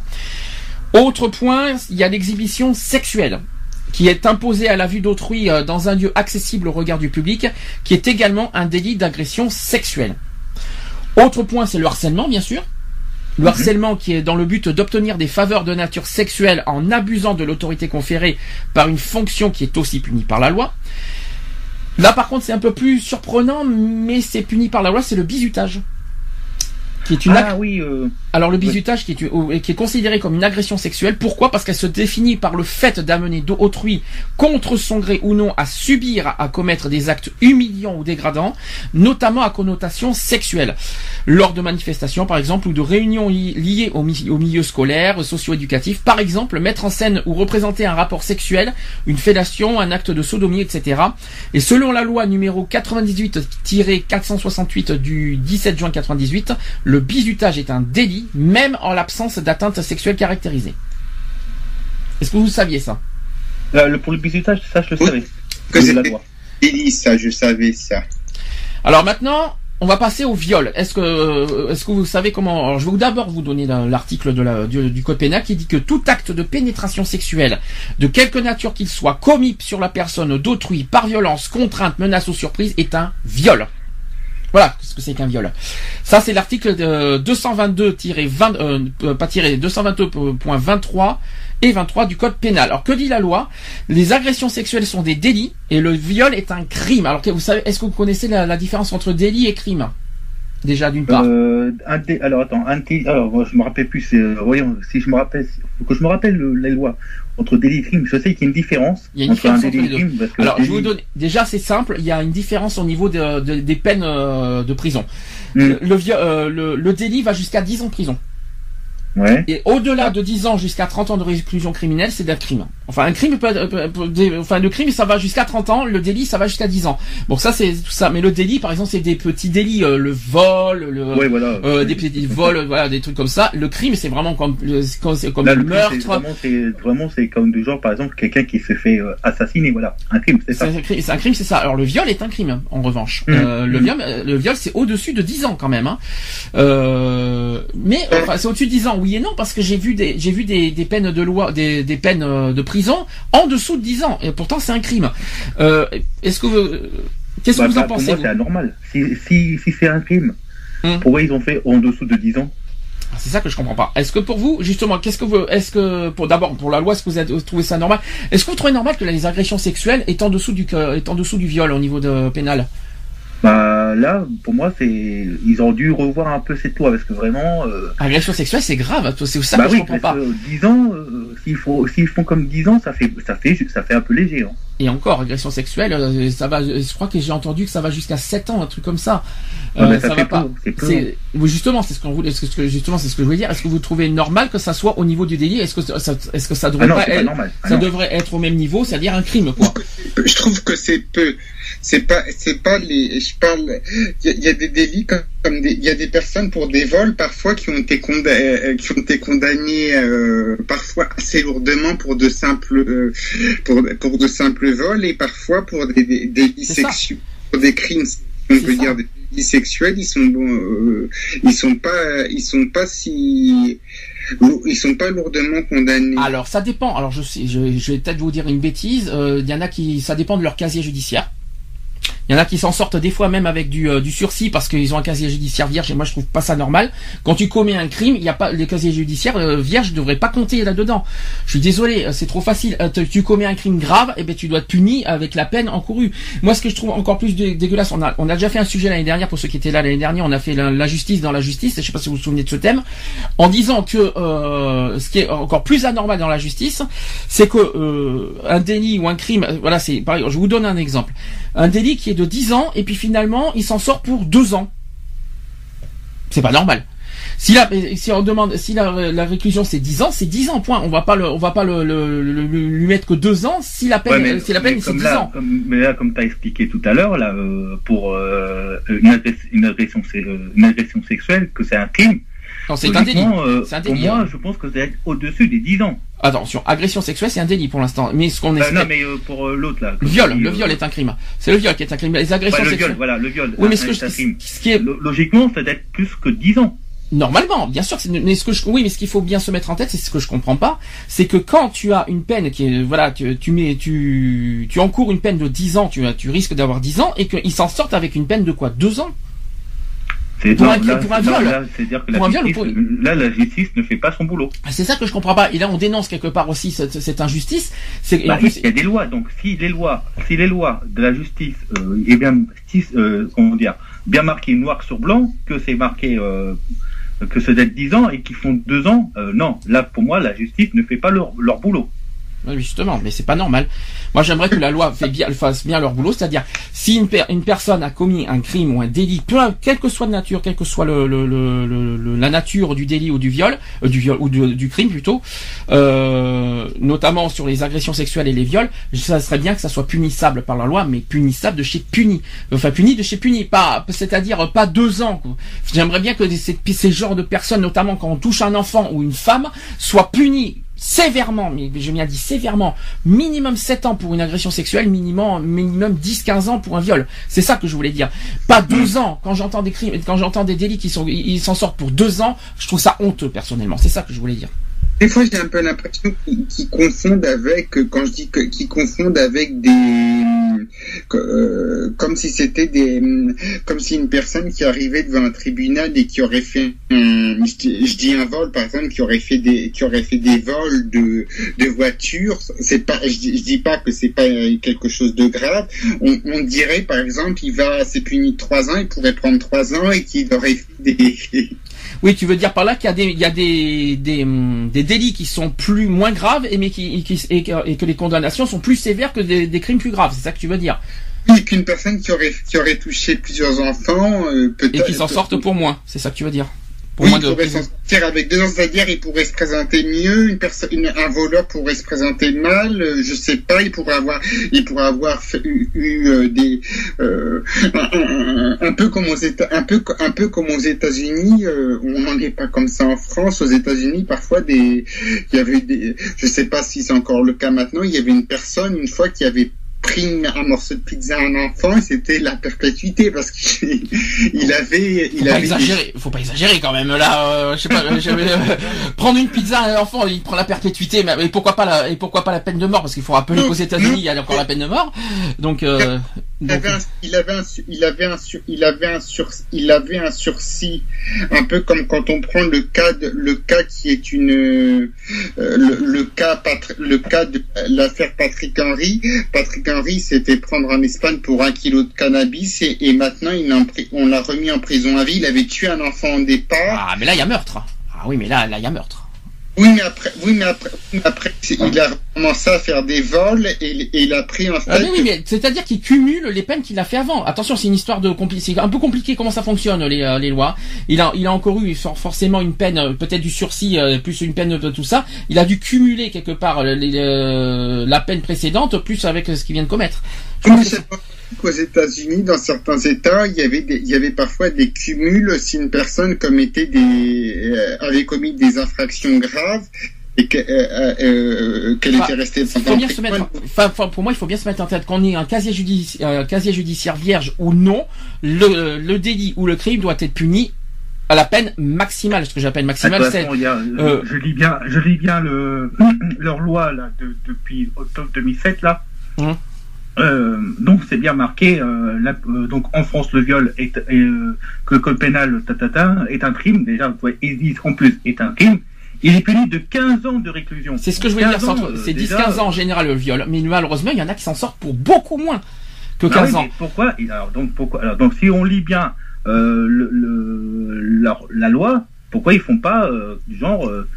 [SPEAKER 2] Autre point, il y a l'exhibition sexuelle qui est imposée à la vue d'autrui euh, dans un lieu accessible au regard du public, qui est également un délit d'agression sexuelle. Autre point, c'est le harcèlement, bien sûr. Le harcèlement qui est dans le but d'obtenir des faveurs de nature sexuelle en abusant de l'autorité conférée par une fonction qui est aussi punie par la loi. Là, par contre, c'est un peu plus surprenant, mais c'est puni par la loi, c'est le bizutage. Qui est une
[SPEAKER 3] Ah oui, euh,
[SPEAKER 2] alors le bizutage qui est, ou- qui est considéré comme une agression sexuelle, pourquoi? Parce qu'elle se définit par le fait d'amener d'autrui, contre son gré ou non, à subir, à commettre des actes humiliants ou dégradants, notamment à connotation sexuelle, lors de manifestations par exemple ou de réunions li- liées au, mi- au milieu scolaire, socio-éducatif, par exemple mettre en scène ou représenter un rapport sexuel, une fellation, un acte de sodomie, etc. Et selon la loi numéro 98-468 du 17 juin 98, le bizutage est un délit, même en l'absence d'atteinte sexuelle caractérisée. Est-ce que vous saviez ça?
[SPEAKER 3] Là, le, pour le bizutage, ça je le
[SPEAKER 5] Oui.
[SPEAKER 3] savais.
[SPEAKER 5] Que
[SPEAKER 3] De la loi.
[SPEAKER 5] délit, ça, je savais ça.
[SPEAKER 2] Alors maintenant, on va passer au viol. Est-ce que, est-ce que vous savez comment Alors, je vais vous d'abord vous donner la- l'article de la- du, du code pénal qui dit que tout acte de pénétration sexuelle, de quelque nature qu'il soit, commis sur la personne d'autrui par violence, contrainte, menace ou surprise, est un viol. Voilà ce que c'est qu'un viol? Ça, c'est l'article de 222-20, euh, euh, pas tiré, 222.23 et 23 du code pénal. Alors, que dit la loi? Les agressions sexuelles sont des délits et le viol est un crime. Alors, vous savez, est-ce que vous connaissez la, la différence entre délit et crime? Déjà, d'une part.
[SPEAKER 3] Euh, alors attends, alors moi, je me rappelle plus. euh, voyons, si je me rappelle, faut que je me rappelle le- les lois entre délit et crime. Je sais qu'il y a une différence
[SPEAKER 2] Il y a une
[SPEAKER 3] entre
[SPEAKER 2] différence
[SPEAKER 3] un délit
[SPEAKER 2] entre
[SPEAKER 3] et
[SPEAKER 2] les
[SPEAKER 3] crime. Parce que
[SPEAKER 2] Alors, je vous donner. Déjà, c'est simple. Il y a une différence au niveau de- de- des peines euh, de prison. Le, vi- euh, le, le délit va jusqu'à 10 ans de prison.
[SPEAKER 3] Ouais.
[SPEAKER 2] Et au-delà de 10 ans jusqu'à 30 ans de réclusion criminelle, c'est d'un crime. Enfin, un crime peut, être- peut- peut- des- enfin, le crime, ça va jusqu'à 30 ans, le délit, ça va jusqu'à 10 ans. Bon, ça, c'est tout ça. Mais le délit, par exemple, c'est des petits délits, euh, le vol, le,
[SPEAKER 3] Ouais, voilà.
[SPEAKER 2] euh, des petits vols, euh, voilà, des trucs comme ça. Le crime, c'est vraiment comme, comme, comme
[SPEAKER 3] Là,
[SPEAKER 2] le
[SPEAKER 3] le crime,
[SPEAKER 2] meurtre.
[SPEAKER 3] vraiment, c'est vraiment, c'est comme du genre, par exemple, quelqu'un qui se fait euh, assassiner, voilà, un crime, c'est ça.
[SPEAKER 2] c'est un crime, c'est ça. Alors le viol est un crime, en revanche.
[SPEAKER 3] Mhm.
[SPEAKER 2] Euh, le viol, euh, le viol, c'est au-dessus de 10 ans quand même. Hein. Euh, mais enfin, c'est au-dessus de 10 ans, oui et non, parce que j'ai vu des, j'ai vu des, des peines de loi, des, des peines euh, de prison en dessous de 10 ans. Et pourtant, c'est un crime. Euh, Est-ce que vous, qu'est-ce que
[SPEAKER 3] Bah,
[SPEAKER 2] vous en
[SPEAKER 3] bah, pour
[SPEAKER 2] pensez
[SPEAKER 3] moi, c'est anormal. Si, si, si c'est un crime,
[SPEAKER 2] Hum.
[SPEAKER 3] pourquoi ils ont fait en dessous de 10 ans
[SPEAKER 2] Ah, C'est ça que je comprends pas. Est-ce que pour vous, justement, qu'est-ce que vous, est-ce que pour d'abord pour la loi, est-ce que vous, avez- trouvez ça normal? Est-ce que vous trouvez normal que les agressions sexuelles est en dessous du, est en dessous du viol au niveau de pénal?
[SPEAKER 3] Bah là, pour moi, c'est ils ont dû revoir un peu cette loi parce que vraiment. Euh,
[SPEAKER 2] Agression sexuelle, c'est grave. C'est ça
[SPEAKER 3] bah
[SPEAKER 2] que
[SPEAKER 3] oui,
[SPEAKER 2] je comprends pas.
[SPEAKER 3] parce que 10 ans, euh, s'ils font, s'ils font comme 10 ans, ça fait, ça fait, ça fait un peu léger. Hein.
[SPEAKER 2] Et encore, agression sexuelle, euh, ça va. Je crois que j'ai entendu que ça va jusqu'à 7 ans, un truc comme ça.
[SPEAKER 3] Ouais, mais ça
[SPEAKER 2] ça va pas.
[SPEAKER 3] c'est
[SPEAKER 2] justement, c'est ce qu'on voulait. ce que- Justement, c'est ce que je voulais dire. Est-ce que vous trouvez normal que ça soit au niveau du délit? Est-ce que ça, est-ce que ça devrait
[SPEAKER 3] Ah non,
[SPEAKER 2] pas,
[SPEAKER 3] c'est pas
[SPEAKER 2] être,
[SPEAKER 3] normal. Ah
[SPEAKER 2] ça
[SPEAKER 3] non.
[SPEAKER 2] devrait être au même niveau, c'est-à-dire un crime, quoi?
[SPEAKER 5] Je trouve que c'est peu. C'est pas, c'est pas les. Je parle. Il y, a- il y a des délits comme, comme des. Il y a des personnes pour des vols parfois qui ont été condamnées, qui ont été condamnées euh, parfois assez lourdement pour de simples, euh, pour pour de simples vols et parfois pour des, des, des pour des crimes. On peut
[SPEAKER 2] ça.
[SPEAKER 5] dire des délits sexuels. Ils sont bon, euh, ils sont pas, ils sont pas si, ils sont pas lourdement condamnés.
[SPEAKER 2] Alors, ça dépend. Alors, je sais, je, je vais peut-être vous dire une bêtise. Euh, Il y en a qui, ça dépend de leur casier judiciaire. Il y en a qui s'en sortent des fois même avec du, euh, du sursis parce qu'ils ont un casier judiciaire vierge et moi je trouve pas ça normal. Quand tu commets un crime, il y a pas les casiers judiciaires euh, vierges ne devraient pas compter là-dedans. Je suis désolé, euh, c'est trop facile. Euh, tu- commets un crime grave, et ben tu dois être puni avec la peine encourue. Moi ce que je trouve encore plus dé- dégueulasse, on a on a déjà fait un sujet l'année dernière pour ceux qui étaient là l'année dernière, on a fait la, la justice dans la justice. Je sais pas si vous vous souvenez de ce thème, en disant que euh, ce qui est encore plus anormal dans la justice, c'est que euh, un délit ou un crime, voilà, c'est pareil. Je vous donne un exemple. Un délit qui est de 10 ans et puis finalement il s'en sort pour 2 ans. C'est pas normal. Si la, si on demande, si la, la réclusion c'est 10 ans, c'est 10 ans point. On va pas le, on va pas le, le- le- lui mettre que 2 ans si la peine,
[SPEAKER 3] Ouais, mais-
[SPEAKER 2] si la peine c'est
[SPEAKER 3] comme
[SPEAKER 2] 10
[SPEAKER 3] là,
[SPEAKER 2] ans.
[SPEAKER 3] Comme, mais là, comme tu as expliqué tout à l'heure, là, euh, pour euh, une, agress- une agression, euh, une agression sexuelle, que c'est un crime.
[SPEAKER 2] Non, c'est un délit.
[SPEAKER 3] euh,
[SPEAKER 2] C'est un
[SPEAKER 3] Pour
[SPEAKER 2] délit,
[SPEAKER 3] moi,
[SPEAKER 2] hein.
[SPEAKER 3] je pense que c'est être au-dessus des 10 ans.
[SPEAKER 2] Attention, agression sexuelle c'est un délit pour l'instant. Mais ce qu'on
[SPEAKER 3] Euh,
[SPEAKER 2] est,
[SPEAKER 3] non, mais euh, pour euh, l'autre là.
[SPEAKER 2] le viol, le viol est un crime. C'est le viol qui est un crime. Les agressions
[SPEAKER 3] ouais, le
[SPEAKER 2] sexuelles.
[SPEAKER 3] viol, voilà, le viol.
[SPEAKER 2] Oui, mais ce que
[SPEAKER 3] un
[SPEAKER 2] je,
[SPEAKER 3] crime.
[SPEAKER 2] ce qui est
[SPEAKER 3] Lo- Logiquement, ça doit être plus que 10 ans.
[SPEAKER 2] Normalement, bien sûr, mais ce que je, oui, mais ce qu'il faut bien se mettre en tête, c'est ce que je comprends pas, c'est que quand tu as une peine qui est, voilà, tu, tu mets, tu, tu encours une peine de 10 ans, tu, tu risques d'avoir 10 ans, et qu'ils s'en sortent avec une peine de quoi? 2 ans?
[SPEAKER 3] C'est
[SPEAKER 2] Pour
[SPEAKER 3] non,
[SPEAKER 2] un-
[SPEAKER 3] là,
[SPEAKER 2] pour un viol.
[SPEAKER 3] là, C'est-à-dire que
[SPEAKER 2] Pour
[SPEAKER 3] la
[SPEAKER 2] un viol ou
[SPEAKER 3] justice,
[SPEAKER 2] pour-
[SPEAKER 3] là, la justice ne fait pas son boulot.
[SPEAKER 2] C'est ça que je comprends pas. Et là, on dénonce quelque part aussi cette, cette injustice. C'est,
[SPEAKER 3] Bah,
[SPEAKER 2] en plus,
[SPEAKER 3] il y a des lois, donc si les lois, si les lois de la justice euh, est bien, si, euh, comment dire, bien marqué noir sur blanc, que c'est marqué euh, que c'est d'être 10 ans et qu'ils font 2 ans, euh, non, là pour moi la justice ne fait pas leur, leur boulot.
[SPEAKER 2] Oui, justement, mais c'est pas normal. Moi, j'aimerais que la loi fasse bien leur boulot, c'est-à-dire si une, per- une personne a commis un crime ou un délit, peu, quelle que soit la nature, quelle que soit la nature du délit ou du viol, euh, du viol ou du, crime plutôt, euh, notamment sur les agressions sexuelles et les viols, ça serait bien que ça soit punissable par la loi, mais punissable de chez puni, enfin puni de chez puni, pas, c'est-à-dire pas deux ans. J'aimerais bien que ces, ces genres de personnes, notamment quand on touche un enfant ou une femme, soient punis sévèrement, mais j'ai bien dit sévèrement, minimum 7 ans pour une agression sexuelle, minimum, minimum 10-15 ans pour un viol. C'est ça que je voulais dire. Pas deux ans. Quand j'entends des crimes, quand j'entends des délits qui sont, ils s'en sortent pour deux ans, je trouve ça honteux personnellement. C'est ça que je voulais dire.
[SPEAKER 5] Des fois, j'ai un peu l'impression qu'ils confondent avec, euh, quand je dis qu'ils confondent avec des, euh, comme si c'était des, euh, comme si une personne qui arrivait devant un tribunal et qui aurait fait, un, je, dis- un vol par exemple, qui aurait fait des, qui aurait fait des vols de, de voitures. C'est pas, je, je dis pas que c'est pas quelque chose de grave. On, on dirait par exemple, il va, c'est puni de trois ans, il pourrait prendre trois ans et qu'il aurait fait des,
[SPEAKER 2] Oui, tu veux dire par là qu'il y a des, il y a des, des, hum, des délits qui sont plus moins graves et mais qui, qui- et, que, et que les condamnations sont plus sévères que des, des crimes plus graves. C'est ça que tu veux dire?
[SPEAKER 5] Oui, qu'une personne qui aurait qui aurait touché plusieurs enfants, euh, peut-être.
[SPEAKER 2] Et qui s'en sortent pour moins. C'est ça que tu veux dire? Pour
[SPEAKER 5] oui, il pourrait s'en sortir avec deux ans, c'est-à-dire il pourrait se présenter mieux, une personne, une- un voleur pourrait se présenter mal, euh, je sais pas, il pourrait avoir, il pourrait avoir fait- eu, eu, euh, des, euh, un, un- un peu comme aux États, un peu, un peu comme aux États-Unis, euh, on n'en est pas comme ça en France. Aux États-Unis, parfois des, il y avait des, je sais pas si c'est encore le cas maintenant, il y avait une personne une fois qui avait pris une- un morceau de pizza à un enfant c'était la perpétuité parce qu'il il avait,
[SPEAKER 2] Faut
[SPEAKER 5] il
[SPEAKER 2] pas
[SPEAKER 5] avait
[SPEAKER 2] exagérer, faut pas exagérer quand même là. euh, je sais pas, euh, prendre une pizza à un enfant, il prend la perpétuité, mais et pourquoi pas la et pourquoi pas la peine de mort parce qu'il faut rappeler qu'aux États-Unis il y a encore la peine de mort. Donc, euh,
[SPEAKER 5] Il avait, un, il avait un, il il avait un sur, il avait un sursis, un peu comme quand on prend le cas de, le cas qui est une, euh, le, cas le cas de l'affaire Patrick Henry. Patrick Henry s'était prendre en Espagne pour un kilo de cannabis et, maintenant il en on l'a remis en prison à vie. Il avait tué un enfant au départ.
[SPEAKER 2] ah mais là il y a meurtre. Ah oui mais là là il y a meurtre.
[SPEAKER 5] Oui, mais après, oui, mais après, mais il a commencé à faire des vols et, et il a pris un
[SPEAKER 2] Ah, mais oui, mais c'est-à-dire qu'il cumule les peines qu'il a fait avant. Attention, c'est une histoire de compli- c'est un peu compliqué comment ça fonctionne les, euh, les lois. Il a il a encore eu for- forcément une peine, euh, peut-être du sursis euh, plus une peine de tout ça. Il a dû cumuler quelque part les, euh, la peine précédente plus avec ce qu'il vient de commettre. Je
[SPEAKER 5] Oui, qu'aux États-Unis, dans certains États, il y avait des, il y avait parfois des cumuls si une personne commettait des, euh, avait commis des infractions graves et euh, euh, qu'elle
[SPEAKER 2] Enfin,
[SPEAKER 5] était restée
[SPEAKER 2] Il faut
[SPEAKER 5] pendant
[SPEAKER 2] bien se mettre, enfin, enfin, pour moi, il faut bien se mettre en tête qu'on ait un casier, judici- euh, casier judiciaire vierge ou non, le, le délit ou le crime doit être puni à la peine maximale. Ce que j'appelle maximale,
[SPEAKER 3] toute
[SPEAKER 2] c'est euh,
[SPEAKER 3] je lis bien, je lis bien le, leur loi là de- depuis octobre 2007 là.
[SPEAKER 2] Mhm.
[SPEAKER 3] Euh, donc c'est bien marqué. euh, la- euh, donc en France, le viol est, est, euh, que le code pénal tatata, est un crime. Déjà, ouais, ils disent en plus est un crime. Il est puni de 15 ans de réclusion.
[SPEAKER 2] c'est ce que je voulais dire.
[SPEAKER 3] 15 ans,
[SPEAKER 2] c'est entre-
[SPEAKER 3] euh,
[SPEAKER 2] C'est
[SPEAKER 3] déjà,
[SPEAKER 2] 10-15 ans en général le viol, mais malheureusement, il y en a qui s'en sortent pour beaucoup moins que
[SPEAKER 3] Ah
[SPEAKER 2] 15
[SPEAKER 3] oui,
[SPEAKER 2] ans.
[SPEAKER 3] mais pourquoi alors, donc pourquoi alors, donc si on lit bien euh, le, le- la, la loi, pourquoi ils font pas euh, du genre euh,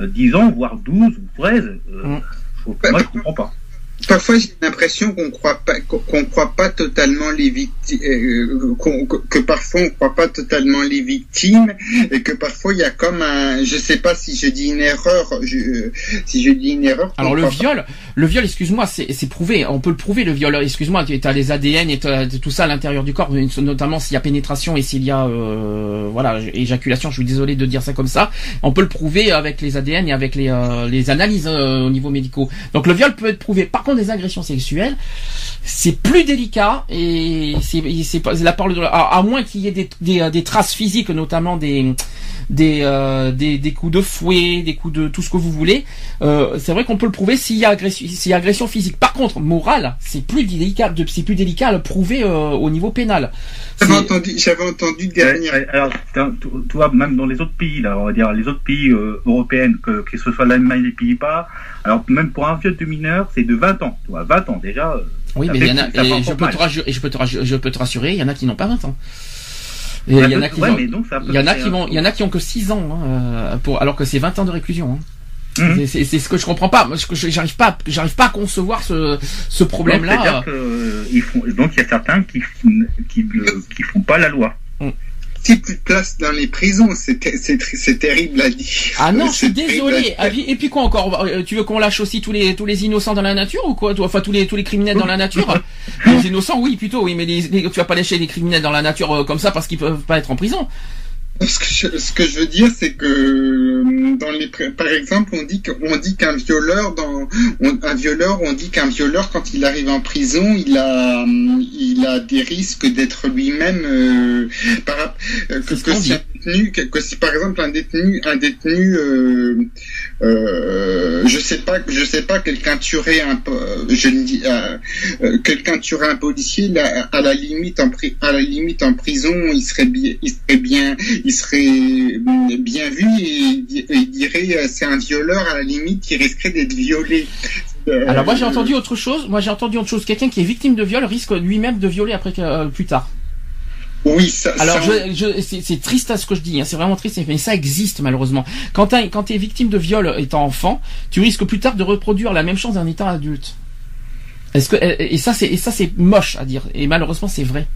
[SPEAKER 3] euh, 10 ans voire 12 ou 13 euh,
[SPEAKER 2] Mm.
[SPEAKER 3] faut- Moi je comprends pas.
[SPEAKER 5] Parfois, j'ai l'impression qu'on croit pas, qu'on croit pas totalement les victimes, que parfois on croit pas totalement les victimes, et que parfois il y a comme un, je sais pas si je dis une erreur, je, si je dis une erreur.
[SPEAKER 2] Alors le
[SPEAKER 5] pas-
[SPEAKER 2] viol, le viol, excuse-moi, c'est c'est prouvé. On peut le prouver le viol. Excuse-moi, tu as les ADN et tout ça à l'intérieur du corps, notamment s'il y a pénétration et s'il y a euh, voilà éjaculation. Je suis désolé de dire ça comme ça. On peut le prouver avec les ADN et avec les euh, les analyses euh, au niveau médicaux. Donc le viol peut être prouvé. Par contre, les agressions sexuelles, c'est plus délicat et c'est la parole de à, à moins qu'il y ait des, des des traces physiques, notamment des des, euh, des des coups de fouet, des coups de tout ce que vous voulez. Euh, c'est vrai qu'on peut le prouver s'il y a agression, s'il y a agression physique. Par contre, morale, c'est plus délicat, c'est plus délicat à le prouver euh, au niveau pénal.
[SPEAKER 5] J'avais entendu, j'avais entendu dernière.
[SPEAKER 3] alors, tu vois, même dans les autres pays, là, on va dire les autres pays euh, européens, que, que ce soit l'Allemagne, les Pays-Bas, alors même pour un viol de mineur, c'est de 20 ans. Tu vois, 20 ans déjà. euh,
[SPEAKER 2] Oui, mais il y en a, et je peux te rassurer, et je peux te rassurer, je peux te rassurer, il y en a qui n'ont pas 20 ans. Il y en a qui
[SPEAKER 3] peut
[SPEAKER 2] il y en a qui ont que 6 ans, hein, euh, pour, alors que c'est 20 ans de réclusion. hein.
[SPEAKER 3] Mhm.
[SPEAKER 2] C'est- ce que je comprends pas. J'arrive pas, j'arrive pas à concevoir ce, ce problème-là.
[SPEAKER 3] euh, donc il y a certains qui, qui, qui font pas la loi.
[SPEAKER 5] Si plus de place dans les prisons, c'est terrible à dire.
[SPEAKER 2] Ah non, je
[SPEAKER 5] C'est
[SPEAKER 2] suis désolé. Ah, Et puis quoi encore? Euh, Tu veux qu'on lâche aussi tous les tous les innocents dans la nature ou quoi? Enfin tous les tous les criminels dans la nature? Les innocents, oui, plutôt, oui, mais les, les- tu vas pas lâcher les criminels dans la nature euh, comme ça parce qu'ils peuvent pas être en prison.
[SPEAKER 5] Ce que, je, ce que je veux dire, c'est que euh, dans les, par exemple, on dit qu'on dit qu'un violeur, dans on- un violeur, on dit qu'un violeur, quand il arrive en prison, il a, hum, il a des risques d'être lui-même, euh, par, euh, que, que si un détenu, que, que si par exemple un détenu, un détenu, euh, euh, je sais pas, je sais pas, quelqu'un tuerait un, po- je ne dis, euh, euh, quelqu'un tuerait un policier, à la limite en prison, il serait bien, il serait bien, il serait mm, bien vu et, il dirait euh, c'est un violeur à la limite, il risquerait d'être violé. Euh,
[SPEAKER 2] Alors moi j'ai entendu autre chose. Moi j'ai entendu autre chose. Quelqu'un qui est victime de viol risque lui-même de violer après euh, plus tard.
[SPEAKER 5] Oui, ça.
[SPEAKER 2] Alors
[SPEAKER 5] ça,
[SPEAKER 2] je, je, c'est triste à ce que je dis. Hein, c'est vraiment triste, mais ça existe malheureusement. Quand quand t'es victime de viol étant enfant, tu risques plus tard de reproduire la même chose en étant adulte. Est-ce que et et ça c'est et ça c'est moche à dire et malheureusement c'est vrai.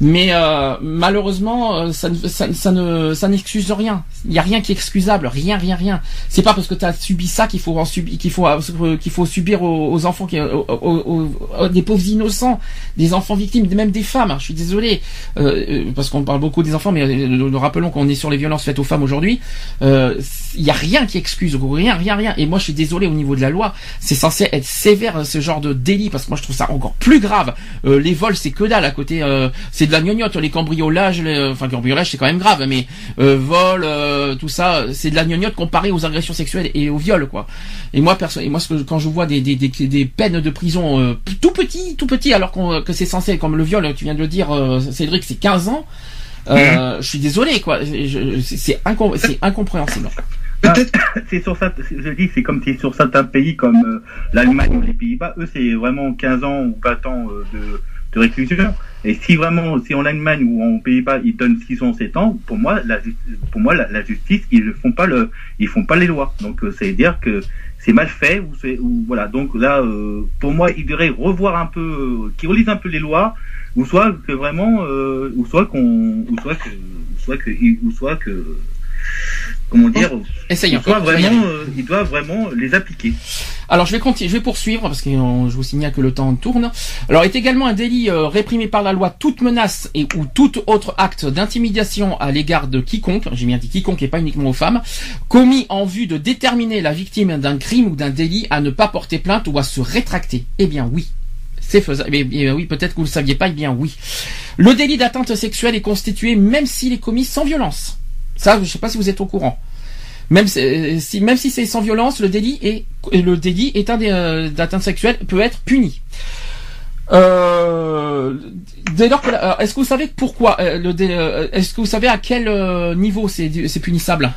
[SPEAKER 2] Mais euh, malheureusement, euh, ça, ça, ça ne ça n'excuse rien. Il y a rien qui est excusable, rien, rien, rien. C'est pas parce que tu as subi ça qu'il faut en subir, qu'il faut euh, qu'il faut subir aux, enfants, qui, aux, aux- aux- des pauvres innocents, des enfants victimes, même des femmes. Je suis désolé euh, euh, parce qu'on parle beaucoup des enfants, mais euh, nous rappelons qu'on est sur les violences faites aux femmes aujourd'hui. Euh, Il y a rien qui excuse, rien, rien, rien. Et moi, je suis désolé au niveau de la loi, c'est censé être sévère ce genre de délit parce que moi, je trouve ça encore plus grave. Euh, les vols, c'est que dalle à côté. euh, c'est de la gnognotte. Les cambriolages, les- enfin cambriolage, c'est quand même grave, mais euh, vol, euh, tout ça, c'est de la gnognotte comparé aux agressions sexuelles et aux viols, quoi. Et moi, perso, et moi, ce que, quand je vois des, des, des, des peines de prison euh, tout petit, tout petit, alors qu'on, que c'est censé, comme le viol, tu viens de le dire, euh, Cédric, c'est 15 ans. Euh, Je suis désolé, quoi. C'est incom- incompréhensible.
[SPEAKER 3] c'est sur ça, je dis, c'est comme c'est sur certains pays comme euh, l'Allemagne ou les Pays-Bas, eux c'est vraiment 15 ans ou 20 ans euh, de, de réclusion. Et si vraiment, si en Allemagne ou en Pays-Bas ils donnent 6 ans, 7 ans, pour moi, la, pour moi, la, justice, ils ne font pas le, ils font pas les lois. Donc euh, c'est dire que c'est mal fait ou ou voilà. Donc là, euh, pour moi, ils devraient revoir un peu, euh, qu'ils relisent un peu les lois, ou soit que vraiment, euh, ou soit qu'on, ou soit que, ou soit que, ou soit que, comment dire,
[SPEAKER 2] Essayons.
[SPEAKER 3] il doit vraiment, euh, il doit vraiment les appliquer.
[SPEAKER 2] Alors je vais continuer, je vais poursuivre parce que euh, je vous signale que le temps tourne. Alors est également un délit euh, réprimé par la loi toute menace et ou tout autre acte d'intimidation à l'égard de quiconque, j'ai bien dit quiconque et pas uniquement aux femmes, commis en vue de déterminer la victime d'un crime ou d'un délit à ne pas porter plainte ou à se rétracter. Eh bien oui. C'est faisable. Eh bien, oui, peut-être que vous le saviez pas. Eh bien oui. Le délit d'atteinte sexuelle est constitué même s'il est commis sans violence. Ça, je sais pas si vous êtes au courant. Même si, euh, si- même si c'est sans violence, le délit est le délit est un euh, d'atteinte sexuelle peut être puni. Euh, dès lors que est-ce que vous savez pourquoi euh, le est-ce que vous savez à quel niveau c'est punissable?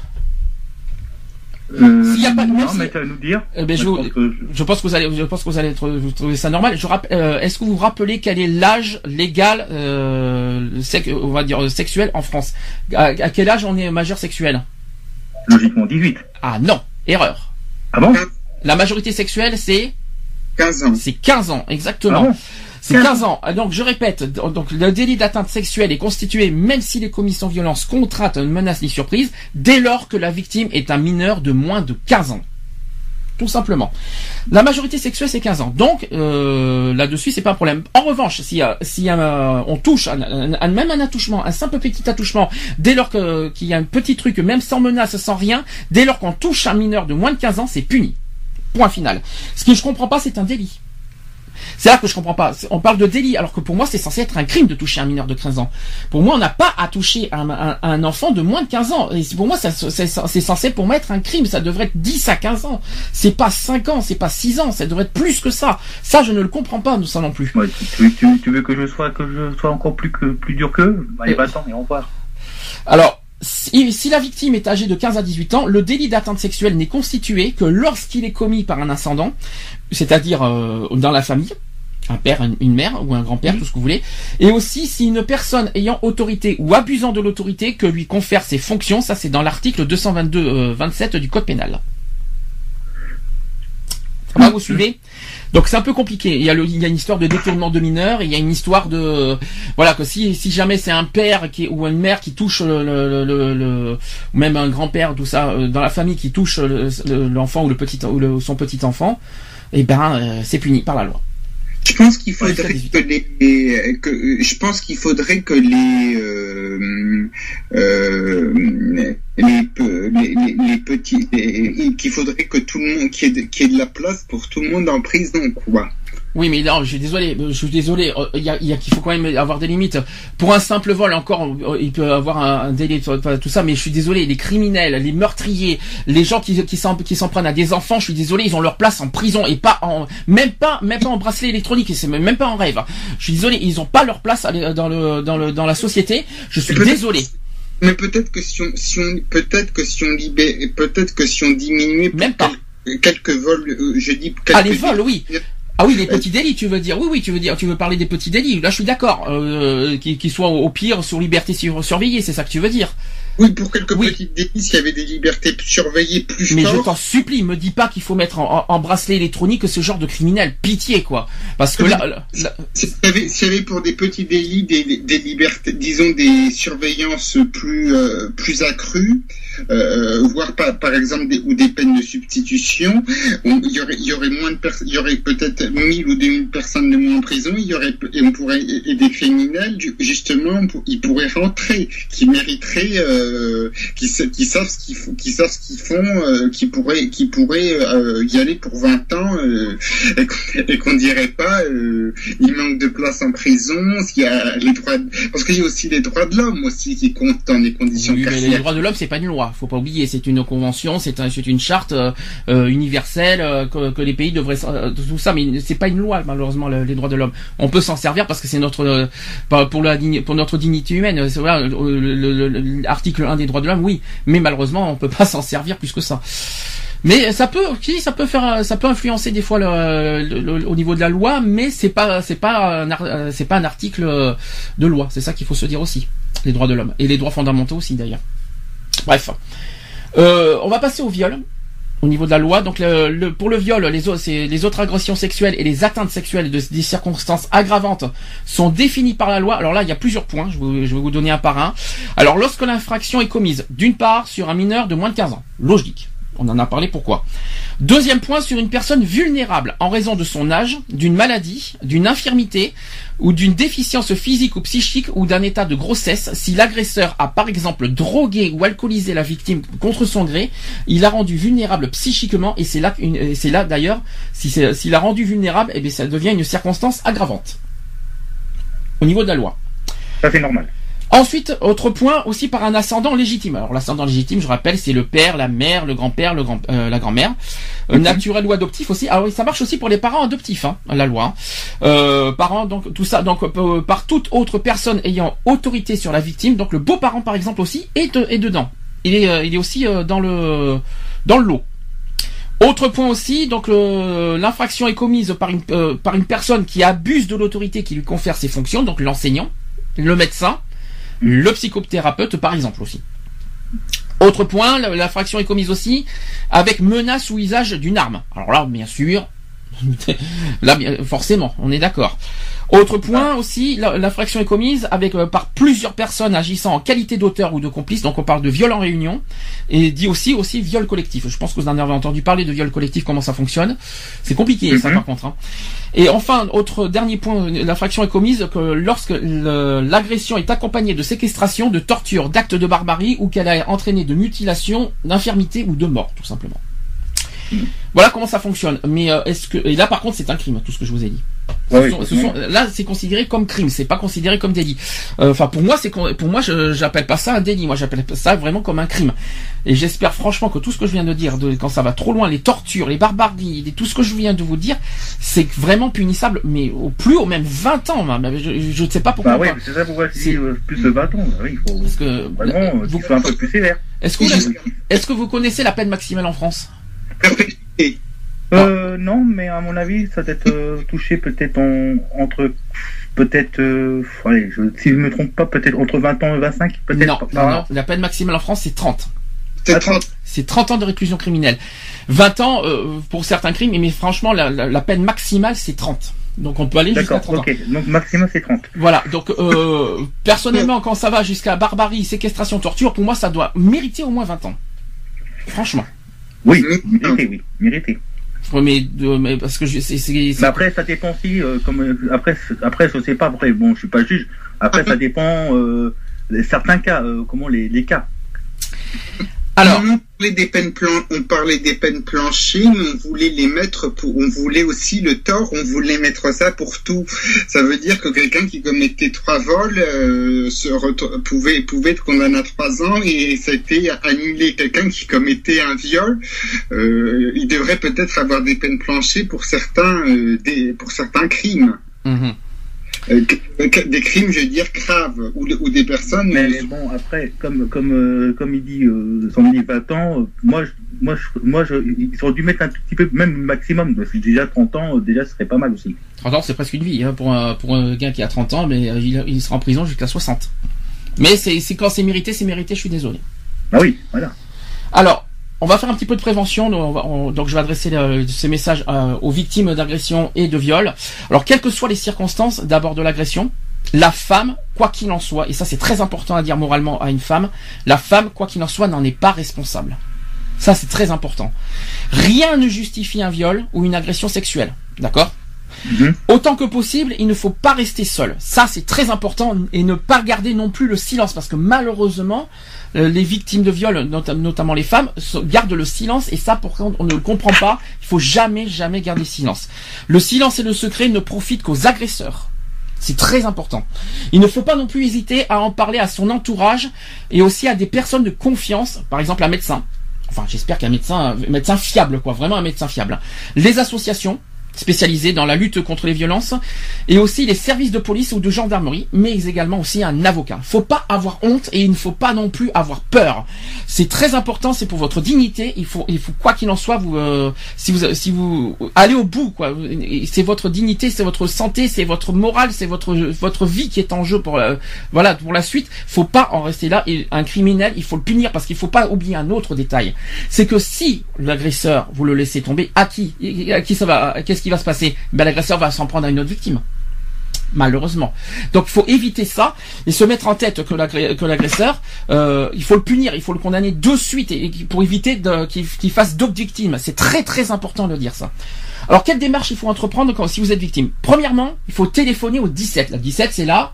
[SPEAKER 3] Euh,
[SPEAKER 2] S'il y a pas-
[SPEAKER 3] non,
[SPEAKER 2] si-
[SPEAKER 3] mais tu vas nous dire.
[SPEAKER 2] Eh ben, je,
[SPEAKER 3] pense que-
[SPEAKER 2] je pense que vous allez, je pense que vous allez être- vous trouver ça normal. Je rappelle, euh, est-ce que vous vous rappelez quel est l'âge légal, euh, sec- on va dire euh, sexuel en France? À, à quel âge on est majeur sexuel?
[SPEAKER 3] Logiquement 18.
[SPEAKER 2] Ah non, erreur.
[SPEAKER 3] Ah bon?
[SPEAKER 2] La majorité sexuelle c'est
[SPEAKER 5] 15 ans.
[SPEAKER 2] C'est 15 ans, exactement.
[SPEAKER 3] Ah bon?
[SPEAKER 2] C'est 15 ans. Ah, Donc je répète, donc le délit d'atteinte sexuelle est constitué même s'il est commis sans violence, contrainte, menace ni surprise, dès lors que la victime est un mineur de moins de 15 ans. Tout simplement. La majorité sexuelle c'est 15 ans. Donc euh, là-dessus c'est pas un problème. En revanche, si, si euh, on touche un, un- un- même un attouchement, un simple petit attouchement, dès lors qu'il y a un petit truc, même sans menace, sans rien, dès lors qu'on touche un mineur de moins de 15 ans, c'est puni. Point final. Ce que je comprends pas, c'est un délit. C'est là que je comprends pas. On parle de délit, alors que pour moi, c'est censé être un crime de toucher un mineur de 15 ans. Pour moi, on n'a pas à toucher un, un- un enfant de moins de 15 ans. Et pour moi, c'est censé pour moi être un crime. Ça devrait être 10 à 15 ans. C'est pas 5 ans, c'est pas 6 ans. Ça devrait être plus que ça. Ça, je ne le comprends pas, ça non plus.
[SPEAKER 3] Ouais, tu, tu- tu veux que je sois que je sois encore plus que plus dur qu'eux? Allez,
[SPEAKER 2] Euh,
[SPEAKER 3] va-t'en et au revoir.
[SPEAKER 2] Alors, si, si la victime est âgée de 15 à 18 ans, le délit d'atteinte sexuelle n'est constitué que lorsqu'il est commis par un ascendant, c'est-à-dire euh, dans la famille, un père, une, mère ou un grand-père, tout ce que vous voulez, et aussi si une personne ayant autorité ou abusant de l'autorité que lui confère ses fonctions, ça c'est dans l'article 222-27 du Code pénal. Va, vous suivez Donc c'est un peu compliqué. Il y, a le- il y a une histoire de détournement de mineurs, et il y a une histoire de voilà que si jamais c'est un père qui ou une mère qui touche le, le, le- même un grand-père tout ça euh, dans la famille qui touche le- le- l'enfant ou le petit ou son petit enfant, eh ben euh, c'est puni par la loi.
[SPEAKER 5] Je pense qu'il faudrait que les, que, euh, je pense qu'il faudrait que les, euh, euh, les, les, les- petits, qu'il faudrait que tout le monde, qu'il y, ait de- qu'il y ait de la place pour tout le monde en prison, quoi.
[SPEAKER 2] Oui, mais non, je suis désolé, je suis désolé. euh, Il y a, il y a qu'il faut quand même avoir des limites. Pour un simple vol, encore, euh, il peut avoir un, un délai, tout tout ça. Mais je suis désolé, les criminels, les meurtriers, les gens qui qui s'en qui s'en prennent à des enfants, je suis désolé, ils ont leur place en prison et pas en même pas même pas en bracelet électronique et c'est même pas en rêve. Je suis désolé, ils ont pas leur place dans le dans le dans la société. Je suis désolé.
[SPEAKER 5] Mais peut-être que si on, si on peut-être que si on libère, peut-être que si on diminuait
[SPEAKER 2] Même pas.
[SPEAKER 5] quel- quelques vols, euh, je dis quelques
[SPEAKER 2] Ah les vols, oui. Ah oui, les petits délits, tu veux dire. Oui, oui, tu veux dire, tu veux parler des petits délits. Là, je suis d'accord. Euh, qui, qui soient au pire sur liberté sur- surveillée, c'est ça que tu veux dire.
[SPEAKER 5] Oui, pour quelques
[SPEAKER 2] Oui.
[SPEAKER 5] petites délits, s'il y avait des libertés surveillées plus
[SPEAKER 2] Mais je t'en supplie, me dis pas qu'il faut mettre en, en- en bracelet électronique ce genre de criminel. Pitié, quoi. Parce que là, là- là-
[SPEAKER 5] S'il y, avait, s'il y avait pour des petits délits des, des libertés, disons des surveillances plus euh, plus accrues, euh, voire par, par exemple des, ou des peines de substitution, on- il y aurait y aurait moins de il y aurait peut-être 1000 ou 2000 personnes de moins en prison, il y aurait et on pourrait et des criminels ju- justement pour- ils pourraient rentrer, qui mériteraient, euh, qui, sa- qui savent ce qu'ils font, qui savent ce qu'ils font, euh, qui pourraient qui pourraient euh, y aller pour 20 ans euh, et qu'on- qu'on dirait pas euh, il manque de place en prison, s'il y a les droits de- parce qu'il y a aussi les droits de l'homme aussi qui comptent dans les conditions
[SPEAKER 2] Oui, mais les droits de l'homme, c'est pas une loi. Faut pas oublier, c'est une convention, c'est un, c'est une charte euh, euh, universelle euh, que, les pays devraient tout ça, mais c'est pas une loi malheureusement le- les droits de l'homme. On peut s'en servir parce que c'est notre pour notre dignité humaine. L'article 1 des droits de l'homme, oui, mais malheureusement on peut pas s'en servir plus que ça. Mais ça peut, ça peut faire, ça peut influencer des fois au niveau de la loi, mais c'est pas, c'est pas, c'est pas un article de loi. C'est ça qu'il faut se dire aussi. Les droits de l'homme et les droits fondamentaux aussi d'ailleurs. Bref, Euh, on va passer au viol. Au niveau de la loi, donc pour le viol, les, autres agressions sexuelles et les atteintes sexuelles de des circonstances aggravantes sont définies par la loi. Alors là, il y a plusieurs points. Je vais vous donner un par un. Alors, lorsque l'infraction est commise, d'une part, sur un mineur de moins de 15 ans, logique. On en a parlé pourquoi? Deuxième point, sur une personne vulnérable en raison de son âge, d'une maladie, d'une infirmité ou d'une déficience physique ou psychique ou d'un état de grossesse. Si l'agresseur a par exemple drogué ou alcoolisé la victime contre son gré, il l'a rendu vulnérable psychiquement et c'est là, et d'ailleurs, si s'il l'a rendu vulnérable, eh bien ça devient une circonstance aggravante. Au niveau de la loi.
[SPEAKER 3] Ça, c'est normal.
[SPEAKER 2] Ensuite, autre point, aussi par un ascendant légitime. Alors l'ascendant légitime, je rappelle, c'est le père, la mère, le grand-père, le grand, euh, la grand-mère, Euh, naturel ou adoptif aussi. Ah oui, ça marche aussi pour les parents adoptifs, hein, la loi. Euh, parents, donc tout ça, donc euh, par toute autre personne ayant autorité sur la victime. Donc le beau-parent, par exemple, aussi est, est dedans. Il est, euh, il est aussi euh, dans le dans le lot. Autre point aussi, donc l'infraction est commise par une euh, par une personne qui abuse de l'autorité qui lui confère ses fonctions, donc l'enseignant, le médecin, le psychothérapeute par exemple aussi. Autre point, l'infraction est commise aussi avec menace ou usage d'une arme. Alors là, bien sûr, là forcément, on est d'accord. Autre point aussi, l'infraction est commise avec euh, par plusieurs personnes agissant en qualité d'auteur ou de complice. Donc on parle de viol en réunion et dit aussi aussi viol collectif. Je pense que vous en avez entendu parler de viol collectif, comment ça fonctionne. C'est compliqué ça
[SPEAKER 3] Mhm.
[SPEAKER 2] par contre. hein. Et enfin, autre dernier point, l'infraction est commise que lorsque l'agression est accompagnée de séquestration, de torture, d'actes de barbarie ou qu'elle a entraîné de mutilation, d'infirmité ou de mort, tout simplement. Voilà comment ça fonctionne. Mais euh, est-ce que et là par contre c'est un crime, tout ce que je vous ai dit. Ce
[SPEAKER 3] Ouais,
[SPEAKER 2] sont-
[SPEAKER 3] oui,
[SPEAKER 2] ce sont- là c'est considéré comme crime, c'est pas considéré comme délit. Euh, Enfin pour moi c'est pour moi je j'appelle pas ça un délit, moi j'appelle ça vraiment comme un crime. Et j'espère franchement que tout ce que je viens de dire, de, quand ça va trop loin, les tortures, les barbaries, les- tout ce que je viens de vous dire, c'est vraiment punissable, mais au plus haut même 20 ans. même. Je, ne sais pas pourquoi.
[SPEAKER 3] Bah ouais,
[SPEAKER 2] pas.
[SPEAKER 3] c'est ça pourquoi je
[SPEAKER 2] C'est-
[SPEAKER 3] dis euh, plus de 20 ans. Bah oui, il faut
[SPEAKER 2] Parce que
[SPEAKER 3] vraiment euh,
[SPEAKER 2] vous-
[SPEAKER 3] qu'il soit un peu plus sévère.
[SPEAKER 2] est-ce que vous, est-ce que vous connaissez la peine maximale en France?
[SPEAKER 3] Euh, non, mais à mon avis, ça doit être euh, touché peut-être en, entre, peut-être, euh, allez, je, si je me trompe pas, peut-être entre 20 ans et 25, peut-être.
[SPEAKER 2] Non, non,
[SPEAKER 3] là.
[SPEAKER 2] non. La peine maximale en France c'est 30.
[SPEAKER 5] C'est
[SPEAKER 3] Attends.
[SPEAKER 5] 30.
[SPEAKER 2] C'est 30 ans de réclusion criminelle. 20 ans euh, pour certains crimes, mais franchement, la, la- la peine maximale, c'est 30. Donc on peut aller jusqu'à
[SPEAKER 3] D'accord,
[SPEAKER 2] 30 ans.
[SPEAKER 3] ok. Donc maximum c'est 30.
[SPEAKER 2] Voilà, donc euh, personnellement, quand ça va jusqu'à barbarie, séquestration, torture, pour moi, ça doit mériter au moins 20 ans. Franchement.
[SPEAKER 3] Oui, mérité, oui, mérité.
[SPEAKER 2] Mais, de- mais parce que je- c'est... c'est- c'est-
[SPEAKER 3] Mais après, ça dépend si, euh, comme, euh, après, après, je sais pas, après, bon, je suis pas juge. Après, ça dépend, euh, les- certains cas, euh, comment les, les cas.
[SPEAKER 2] Alors,
[SPEAKER 5] on parlait des peines plan- on parlait des peines planchées, mais on voulait les mettre pour, on voulait aussi le tort, on voulait mettre ça pour tout. Ça veut dire que quelqu'un qui commettait trois vols euh, se pouvait pouvait être condamné à trois ans et ça a été annulé. Quelqu'un qui commettait un viol, euh, il devrait peut-être avoir des peines planchées pour certains euh, des pour certains crimes.
[SPEAKER 2] mhm.
[SPEAKER 5] Euh, que- des crimes, je veux dire, graves, ou, ou des personnes...
[SPEAKER 3] Mais bon, après, comme, comme, euh, comme il dit, euh, 20 ans, euh, moi, je, moi, je, moi, je, ils auraient dû mettre un tout petit peu, même maximum, parce que déjà 30 ans, euh, déjà, ce serait pas mal aussi.
[SPEAKER 2] 30 ans, c'est presque une vie hein, pour, un, pour un gars qui a 30 ans, mais euh, il, il sera en prison jusqu'à 60. Mais c'est c'est quand c'est mérité, c'est mérité. Je suis désolé.
[SPEAKER 3] Bah oui, voilà.
[SPEAKER 2] Alors, on va faire un petit peu de prévention. Donc, je vais adresser euh, ces messages euh, aux victimes d'agression et de viol. Alors, quelles que soient les circonstances, d'abord de l'agression, la femme, quoi qu'il en soit, et ça c'est très important à dire moralement à une femme, la femme, quoi qu'il en soit, n'en est pas responsable. Ça c'est très important. Rien ne justifie un viol ou une agression sexuelle. D'accord?
[SPEAKER 3] Mhm.
[SPEAKER 2] Autant que possible, il ne faut pas rester seul. Ça, c'est très important et ne pas garder non plus le silence parce que malheureusement, euh, les victimes de viol, nota- notamment les femmes, gardent le silence et ça, pour qu'on on ne le comprend pas, il faut jamais, jamais garder le silence. Le silence et le secret ne profitent qu'aux agresseurs. C'est très important. Il ne faut pas non plus hésiter à en parler à son entourage et aussi à des personnes de confiance, par exemple un médecin. Enfin, j'espère qu'un médecin, médecin fiable, quoi, vraiment un médecin fiable. Les associations spécialisées dans la lutte contre les violences et aussi les services de police ou de gendarmerie, mais également aussi un avocat. Faut pas avoir honte et il ne faut pas non plus avoir peur. C'est très important, c'est pour votre dignité. Il faut, il faut quoi qu'il en soit, vous, euh, si vous, si vous allez au bout, quoi. C'est votre dignité, c'est votre santé, c'est votre morale, c'est votre, votre vie qui est en jeu pour, euh, voilà, pour la suite. Faut pas en rester là. Et un criminel, il faut le punir parce qu'il faut pas oublier un autre détail. C'est que si l'agresseur, vous le laissez tomber, à qui, à qui ça va, qu'est-ce qui va se passer? Ben l'agresseur va s'en prendre à une autre victime malheureusement. Donc il faut éviter ça et se mettre en tête que l'agresseur, euh, il faut le punir, il faut le condamner de suite et, et pour éviter qu'il fasse d'autres victimes. C'est très très important de dire ça. Alors quelle démarche il faut entreprendre quand, si vous êtes victime? Premièrement, il faut téléphoner au 17. La 17 c'est là.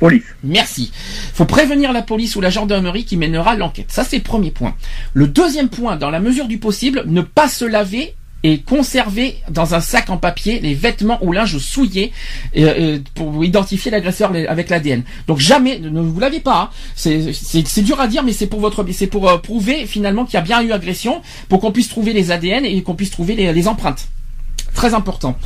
[SPEAKER 3] Police.
[SPEAKER 2] Merci. Il faut prévenir la police ou la gendarmerie qui mènera l'enquête. Ça, c'est le premier point. Le deuxième point, dans la mesure du possible, ne pas se laver et conserver dans un sac en papier les vêtements ou linge souillés euh, euh, pour identifier l'agresseur avec l'ADN. Donc jamais, ne vous lavez pas. hein. C'est- dur à dire, mais c'est pour votre, c'est pour euh, prouver finalement qu'il y a bien eu agression, pour qu'on puisse trouver les ADN et qu'on puisse trouver les empreintes. Très important.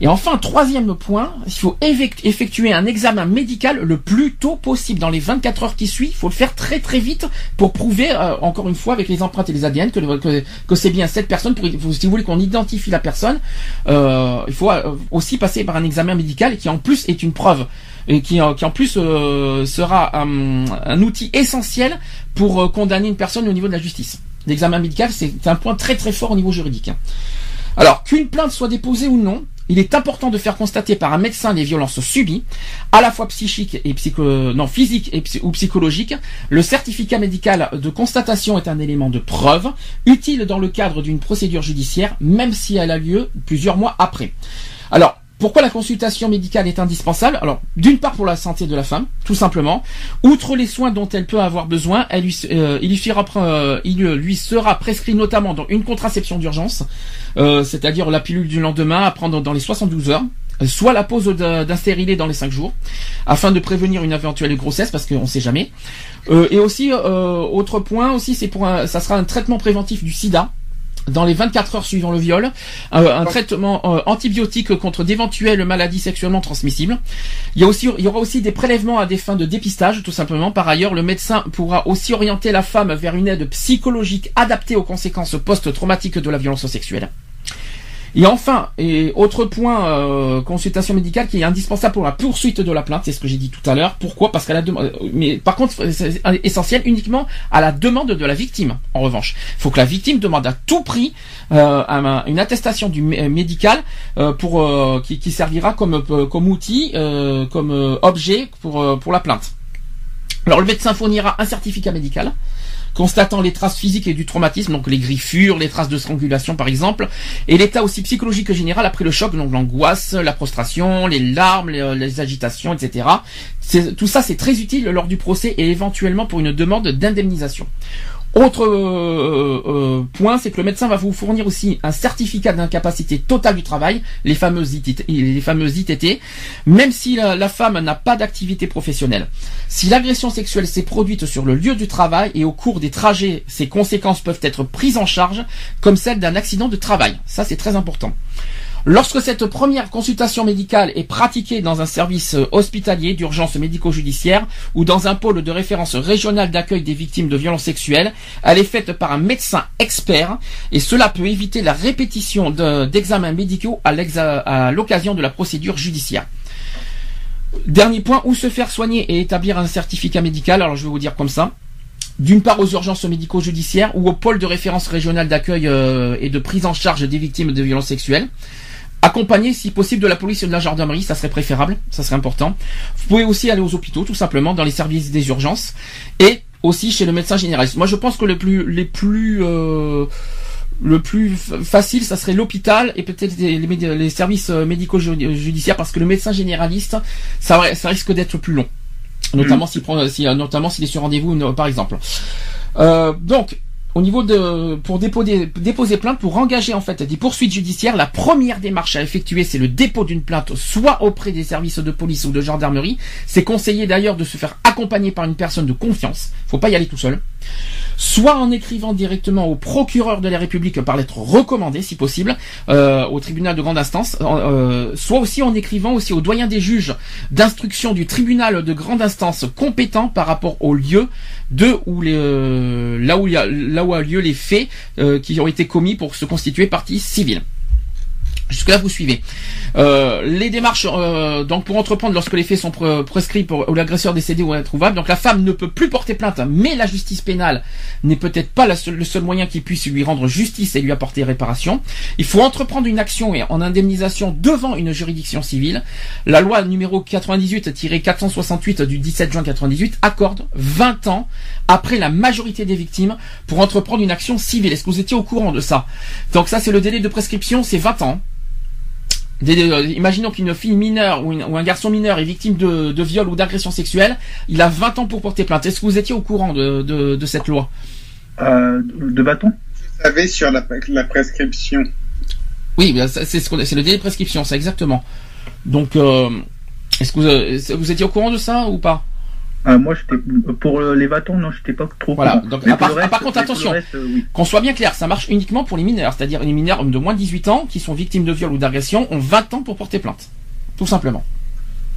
[SPEAKER 2] Et enfin, troisième point, il faut effectuer un examen médical le plus tôt possible. Dans les 24 heures qui suivent, il faut le faire très très vite pour prouver, euh, encore une fois, avec les empreintes et les ADN, que, c'est bien cette personne. Pour, si vous voulez qu'on identifie la personne, euh, il faut euh, aussi passer par un examen médical qui en plus est une preuve et qui, en- qui en plus euh, sera un, un outil essentiel pour euh, condamner une personne au niveau de la justice. L'examen médical, c'est un point très très fort au niveau juridique. Alors, qu'une plainte soit déposée ou non, il est important de faire constater par un médecin les violences subies, à la fois psychiques et psycho, non, physiques ou psychologiques. Le certificat médical de constatation est un élément de preuve, utile dans le cadre d'une procédure judiciaire, même si elle a lieu plusieurs mois après. Alors, pourquoi la consultation médicale est indispensable? Alors, d'une part pour la santé de la femme, tout simplement. Outre les soins dont elle peut avoir besoin, elle lui, euh, il, euh, lui sera prescrit notamment dans une contraception d'urgence, euh, c'est-à-dire la pilule du lendemain à prendre dans les 72 heures, soit la pause d'un stérilet dans les 5 jours, afin de prévenir une éventuelle grossesse, parce qu'on ne sait jamais. Et aussi, autre point aussi, c'est pour un- ça sera un traitement préventif du sida dans les 24 heures suivant le viol, euh, un traitement euh, antibiotique contre d'éventuelles maladies sexuellement transmissibles. Il y, a aussi, il y aura aussi des prélèvements à des fins de dépistage, tout simplement. Par ailleurs, le médecin pourra aussi orienter la femme vers une aide psychologique adaptée aux conséquences post-traumatiques de la violence sexuelle. Et enfin, et autre point, euh, consultation médicale qui est indispensable pour la poursuite de la plainte, c'est ce que j'ai dit tout à l'heure. Pourquoi? Parce qu'à la demande, mais par contre, c'est essentiel uniquement à la demande de la victime. En revanche, il faut que la victime demande à tout prix euh, un- une attestation du mé- médical euh, pour euh, qui, qui servira comme euh, comme outil, euh, comme euh, objet pour euh, pour la plainte. Alors le médecin fournira un certificat médical constatant les traces physiques et du traumatisme, donc les griffures, les traces de strangulation par exemple, et l'état aussi psychologique général après le choc, donc l'angoisse, la prostration, les larmes, les, les agitations, etc. Tout ça c'est très utile lors du procès et éventuellement pour une demande d'indemnisation. Autre euh, euh, point, c'est que le médecin va vous fournir aussi un certificat d'incapacité totale du travail, les fameuses ITT, les fameuses ITT même si la, la femme n'a pas d'activité professionnelle. Si l'agression sexuelle s'est produite sur le lieu du travail et au cours des trajets, ses conséquences peuvent être prises en charge comme celles d'un accident de travail. Ça, c'est très important. Lorsque cette première consultation médicale est pratiquée dans un service euh, hospitalier d'urgence médico-judiciaire ou dans un pôle de référence régional d'accueil des victimes de violences sexuelles, elle est faite par un médecin expert et cela peut éviter la répétition de- d'examens médicaux à l'occasion de la procédure judiciaire. Dernier point, où se faire soigner et établir un certificat médical? Alors je vais vous dire comme ça. D'une part aux urgences médico-judiciaires ou au pôle de référence régional d'accueil euh, et de prise en charge des victimes de violences sexuelles. Accompagné, si possible, de la police et de la gendarmerie, ça serait préférable, ça serait important. Vous pouvez aussi aller aux hôpitaux, tout simplement, dans les services des urgences, et aussi chez le médecin généraliste. Moi, je pense que le plus, les plus, euh, le plus facile, ça serait l'hôpital et peut-être les, services euh, médico-judiciaires, parce que le médecin généraliste, ça risque d'être plus long, euh, notamment s'il est sur rendez-vous, par exemple. Euh, donc, au niveau de pour déposer, déposer plainte pour engager en fait des poursuites judiciaires, la première démarche à effectuer c'est le dépôt d'une plainte soit auprès des services de police ou de gendarmerie. C'est conseillé d'ailleurs de se faire accompagner par une personne de confiance. Faut pas y aller tout seul. Soit en écrivant directement au procureur de la République par lettre recommandée si possible euh, au tribunal de grande instance, euh, soit aussi en écrivant aussi au doyen des juges d'instruction du tribunal de grande instance compétent par rapport au lieu de où les, euh, là où a là où a lieu les faits qui ont été commis pour se constituer partie civile. Jusque là, vous suivez. Euh, les démarches, euh, donc pour entreprendre lorsque les faits sont pre- prescrits ou l'agresseur décédé ou introuvable, donc la femme ne peut plus porter plainte, mais la justice pénale n'est peut-être pas le seul moyen qui puisse lui rendre justice et lui apporter réparation. Il faut entreprendre une action et en indemnisation devant une juridiction civile. La loi numéro 98-468 du 17 juin 98 accorde 20 ans après la majorité des victimes pour entreprendre une action civile. Est-ce que vous étiez au courant de ça? Donc ça, c'est le délai de prescription, c'est 20 ans. Des- euh, imaginons qu'une fille mineure ou, une- ou un garçon mineur est victime de, de viol ou d'agression sexuelle, il a 20 ans pour porter plainte. Est-ce que vous étiez au courant de, de, de cette loi?
[SPEAKER 3] Euh, de bâton?
[SPEAKER 5] Vous savez, sur la, la prescription.
[SPEAKER 2] Oui, c'est ce qu'on- c'est le délai de prescription, ça exactement. Donc, euh, est-ce que vous, euh, vous étiez au courant de ça ou pas?
[SPEAKER 3] Euh, moi, j'étais pour euh, les bâtons, non, j'étais pas trop.
[SPEAKER 2] Voilà. Donc, à à par contre, attention.
[SPEAKER 3] euh, oui.
[SPEAKER 2] Qu'on soit bien clair, ça marche uniquement pour les mineurs, c'est-à-dire les mineurs de moins de 18 ans qui sont victimes de viol ou d'agression ont 20 ans pour porter plainte. Tout simplement.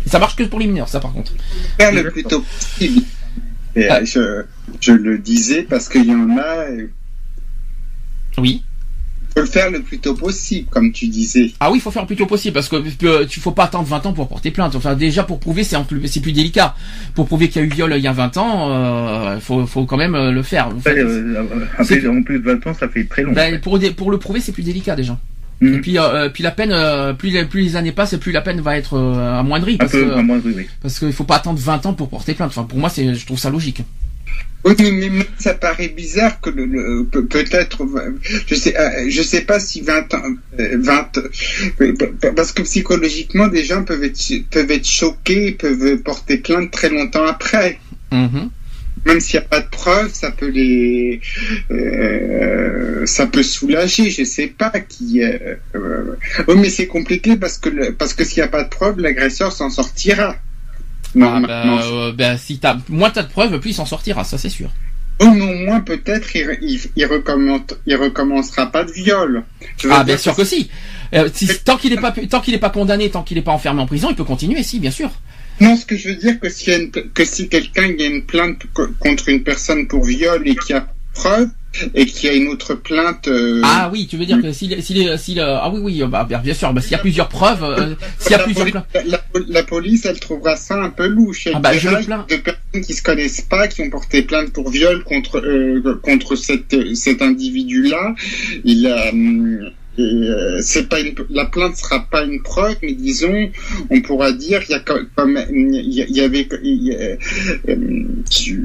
[SPEAKER 2] Et ça marche que pour les mineurs, ça par contre.
[SPEAKER 5] Faire le plus tôt possible. Et,
[SPEAKER 2] Ah.
[SPEAKER 5] euh, je, je le disais parce qu'il y en a.
[SPEAKER 2] Oui.
[SPEAKER 5] Faut le faire le plus tôt possible, comme tu disais.
[SPEAKER 2] Ah oui, il faut faire le plus tôt possible parce que euh, tu faut pas attendre 20 ans pour porter plainte. Enfin, déjà pour prouver, c'est c'est plus délicat. Pour prouver qu'il y a eu viol il y a 20 ans, euh, faut, faut quand même euh, le faire.
[SPEAKER 3] Après, euh, après,
[SPEAKER 2] C'est-
[SPEAKER 3] en plus de 20 ans, ça fait très long.
[SPEAKER 2] Ben, pour, le prouver, c'est plus délicat déjà.
[SPEAKER 3] Mhm.
[SPEAKER 2] Et puis, euh, puis la peine, euh, plus, les- plus les années passent, plus la peine va être euh, amoindrie
[SPEAKER 3] un
[SPEAKER 2] parce
[SPEAKER 3] peu,
[SPEAKER 2] que
[SPEAKER 3] à moins, oui, oui.
[SPEAKER 2] parce qu'il faut pas attendre 20 ans pour porter plainte. Enfin, pour moi, c'est, je trouve ça logique.
[SPEAKER 5] Oui, mais, ça paraît bizarre que le, le- peut- peut-être, je sais, euh, je sais pas si 20 ans, euh, 20, euh, parce que psychologiquement, des gens peuvent être, peuvent être choqués, peuvent porter plainte très longtemps après.
[SPEAKER 2] Mhm.
[SPEAKER 5] Même s'il n'y a pas de preuves, ça peut les, euh, ça peut soulager, je sais pas qui. Euh, euh, oui, mais c'est compliqué parce que le- parce que s'il n'y a pas de preuves, l'agresseur s'en sortira.
[SPEAKER 2] Ah,
[SPEAKER 5] Normalement.
[SPEAKER 2] ben, euh, ben, si t'as moins t'as de preuves, plus il s'en sortira, ça c'est sûr.
[SPEAKER 5] Non, au moins peut-être il, il, il, recommence, il recommencera pas de viol.
[SPEAKER 2] Ah, bien sûr que si. Euh, si- tant qu'il n'est pas tant qu'il n'est pas condamné, tant qu'il n'est pas enfermé en prison, il peut continuer, si, bien sûr.
[SPEAKER 5] Non, ce que je veux dire que si, que si quelqu'un a une plainte co- contre une personne pour viol et qu'il y a preuve et qu'il y a une autre plainte. euh,
[SPEAKER 2] Ah oui, tu veux dire que s'il s'il ah oui oui, bah, bien sûr, bah, s'il y a plusieurs preuves, euh, s'il y a
[SPEAKER 5] la,
[SPEAKER 2] plusieurs
[SPEAKER 5] police, la, la police, elle trouvera ça un peu louche.
[SPEAKER 2] Ah bah, je le plains.
[SPEAKER 5] de personnes qui se connaissent pas, qui ont porté plainte pour viol contre euh, contre cette, cet individu-là. Il a euh, c'est pas une, la plainte sera pas une preuve, mais disons, on pourra dire il y a co- comme il y, avait il y a, tu,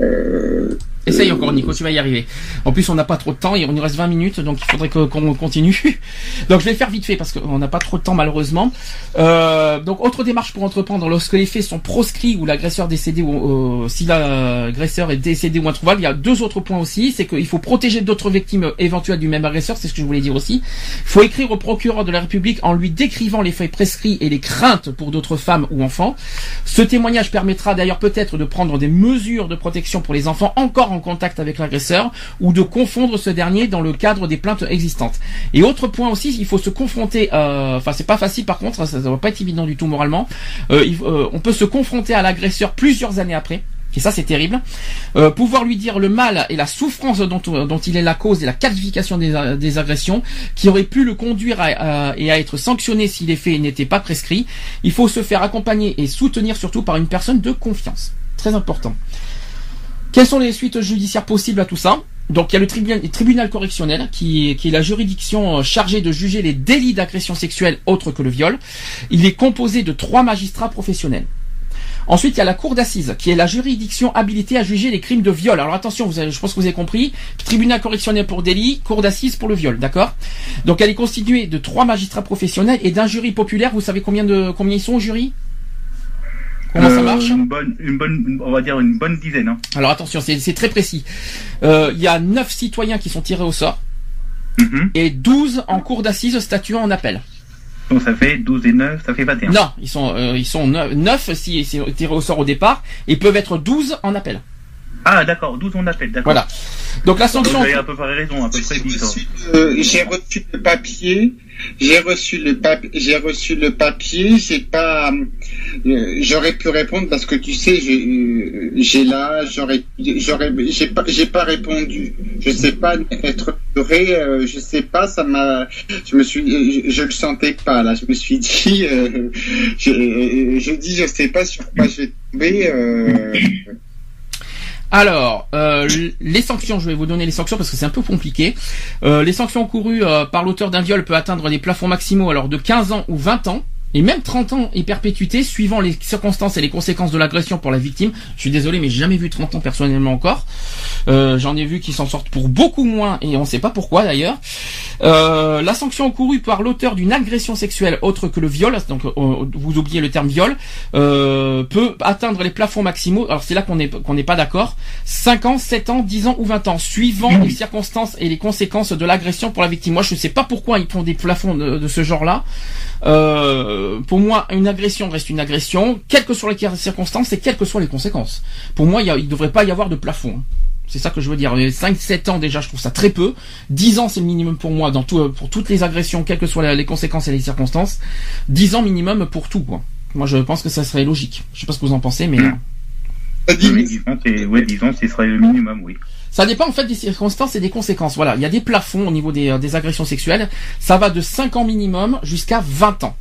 [SPEAKER 5] euh,
[SPEAKER 2] Essaye encore Nico, tu vas y arriver. En plus, on n'a pas trop de temps, il nous reste 20 minutes, donc il faudrait qu'on continue. donc je vais faire vite fait parce qu'on n'a pas trop de temps malheureusement. Euh, donc autre démarche pour entreprendre lorsque les faits sont proscrits ou l'agresseur décédé ou euh, si l'agresseur est décédé ou introuvable, il y a deux autres points aussi, c'est qu'il faut protéger d'autres victimes éventuelles du même agresseur, c'est ce que je voulais dire aussi. Il faut écrire au procureur de la République en lui décrivant les faits prescrits et les craintes pour d'autres femmes ou enfants. Ce témoignage permettra d'ailleurs peut-être de prendre des mesures de protection pour les enfants encore en contact avec l'agresseur ou de confondre ce dernier dans le cadre des plaintes existantes. Et autre point aussi, il faut se confronter, euh, enfin c'est pas facile par contre, ça, ça va pas être évident du tout moralement, Euh, il- euh, on peut se confronter à l'agresseur plusieurs années après. Et ça, c'est terrible. Euh, pouvoir lui dire le mal et la souffrance dont, il est la cause et la qualification des, agressions qui aurait pu le conduire à, à- et à être sanctionné si les faits n'étaient pas prescrits. Il faut se faire accompagner et soutenir surtout par une personne de confiance. Très important. Quelles sont les suites judiciaires possibles à tout ça donc il y a le tribunal, correctionnel qui est, la juridiction chargée de juger les délits d'agression sexuelle autres que le viol. Il est composé de trois magistrats professionnels. Ensuite, il y a la cour d'assises, qui est la juridiction habilitée à juger les crimes de viol. Alors attention, je pense que vous avez compris. Tribunal correctionnel pour délit, cour d'assises pour le viol, d'accord? Donc elle est constituée de trois magistrats professionnels et d'un jury populaire. Vous savez combien de combien ils sont au jury? Comment ça
[SPEAKER 3] Euh,
[SPEAKER 2] marche
[SPEAKER 3] une bonne, une bonne, on va dire une bonne dizaine. Hein.
[SPEAKER 2] Alors attention, c'est très précis. Euh, Il y a neuf citoyens qui sont tirés au sort
[SPEAKER 3] Mhm.
[SPEAKER 2] et 12 en cour d'assises statuant en appel.
[SPEAKER 3] Donc ça fait 12 et 9, ça fait 21.
[SPEAKER 2] Non, ils sont euh, ils sont 9 si c'est tiré au sort au départ et peuvent être 12 en appel.
[SPEAKER 3] Ah d'accord, 12 on appelle, d'accord.
[SPEAKER 2] Voilà. Donc la sanction
[SPEAKER 3] vous avez à peu près raison, à peu près 10 ans.
[SPEAKER 5] Euh, j'ai reçu le papier, j'ai reçu le papier, j'ai reçu le papier, j'ai pas, euh, j'aurais pu répondre parce que tu sais, j'ai, euh, j'ai là, j'aurais, j'aurais, j'ai pas, j'ai pas répondu. Je sais pas être duré, euh, je sais pas, ça m'a, je me suis, je, je le sentais pas là, je me suis dit, euh, je, euh, je dis, je sais pas sur quoi je vais tomber. Euh,
[SPEAKER 2] Alors, euh, les sanctions, je vais vous donner les sanctions parce que c'est un peu compliqué. Euh, les sanctions encourues euh, par l'auteur d'un viol peut atteindre des plafonds maximaux alors de 15 ans ou 20 ans. Et même 30 ans et perpétuité suivant les circonstances et les conséquences de l'agression pour la victime. Je suis désolé, mais j'ai jamais vu 30 ans personnellement encore. Euh, J'en ai vu qui s'en sortent pour beaucoup moins et on ne sait pas pourquoi d'ailleurs. Euh, la sanction encourue par l'auteur d'une agression sexuelle autre que le viol, donc euh, vous oubliez le terme viol, euh, peut atteindre les plafonds maximaux. Alors c'est là qu'on n'est pas d'accord. 5 ans, 7 ans, 10 ans ou 20 ans, suivant les circonstances et les conséquences de l'agression pour la victime. Moi, je ne sais pas pourquoi ils font des plafonds de, de ce genre-là. Euh, pour moi, une agression reste une agression, quelles que soient les circonstances et quelles que soient les conséquences. Pour moi, il ne devrait pas y avoir de plafond. C'est ça que je veux dire. 5-7 ans déjà, je trouve ça très peu. 10 ans, c'est le minimum pour moi dans tout, pour toutes les agressions, quelles que soient les conséquences et les circonstances. 10 ans minimum pour tout. Quoi. Moi, je pense que ça serait logique. Je sais pas ce que vous en pensez, mais...
[SPEAKER 3] Mm. Oui, 10 ans, c'est, ouais, 10 ans, ce serait le minimum, oui.
[SPEAKER 2] Ça dépend en fait des circonstances et des conséquences. Voilà, il y a des plafonds au niveau des, euh, des agressions sexuelles. Ça va de 5 ans minimum jusqu'à 20 ans.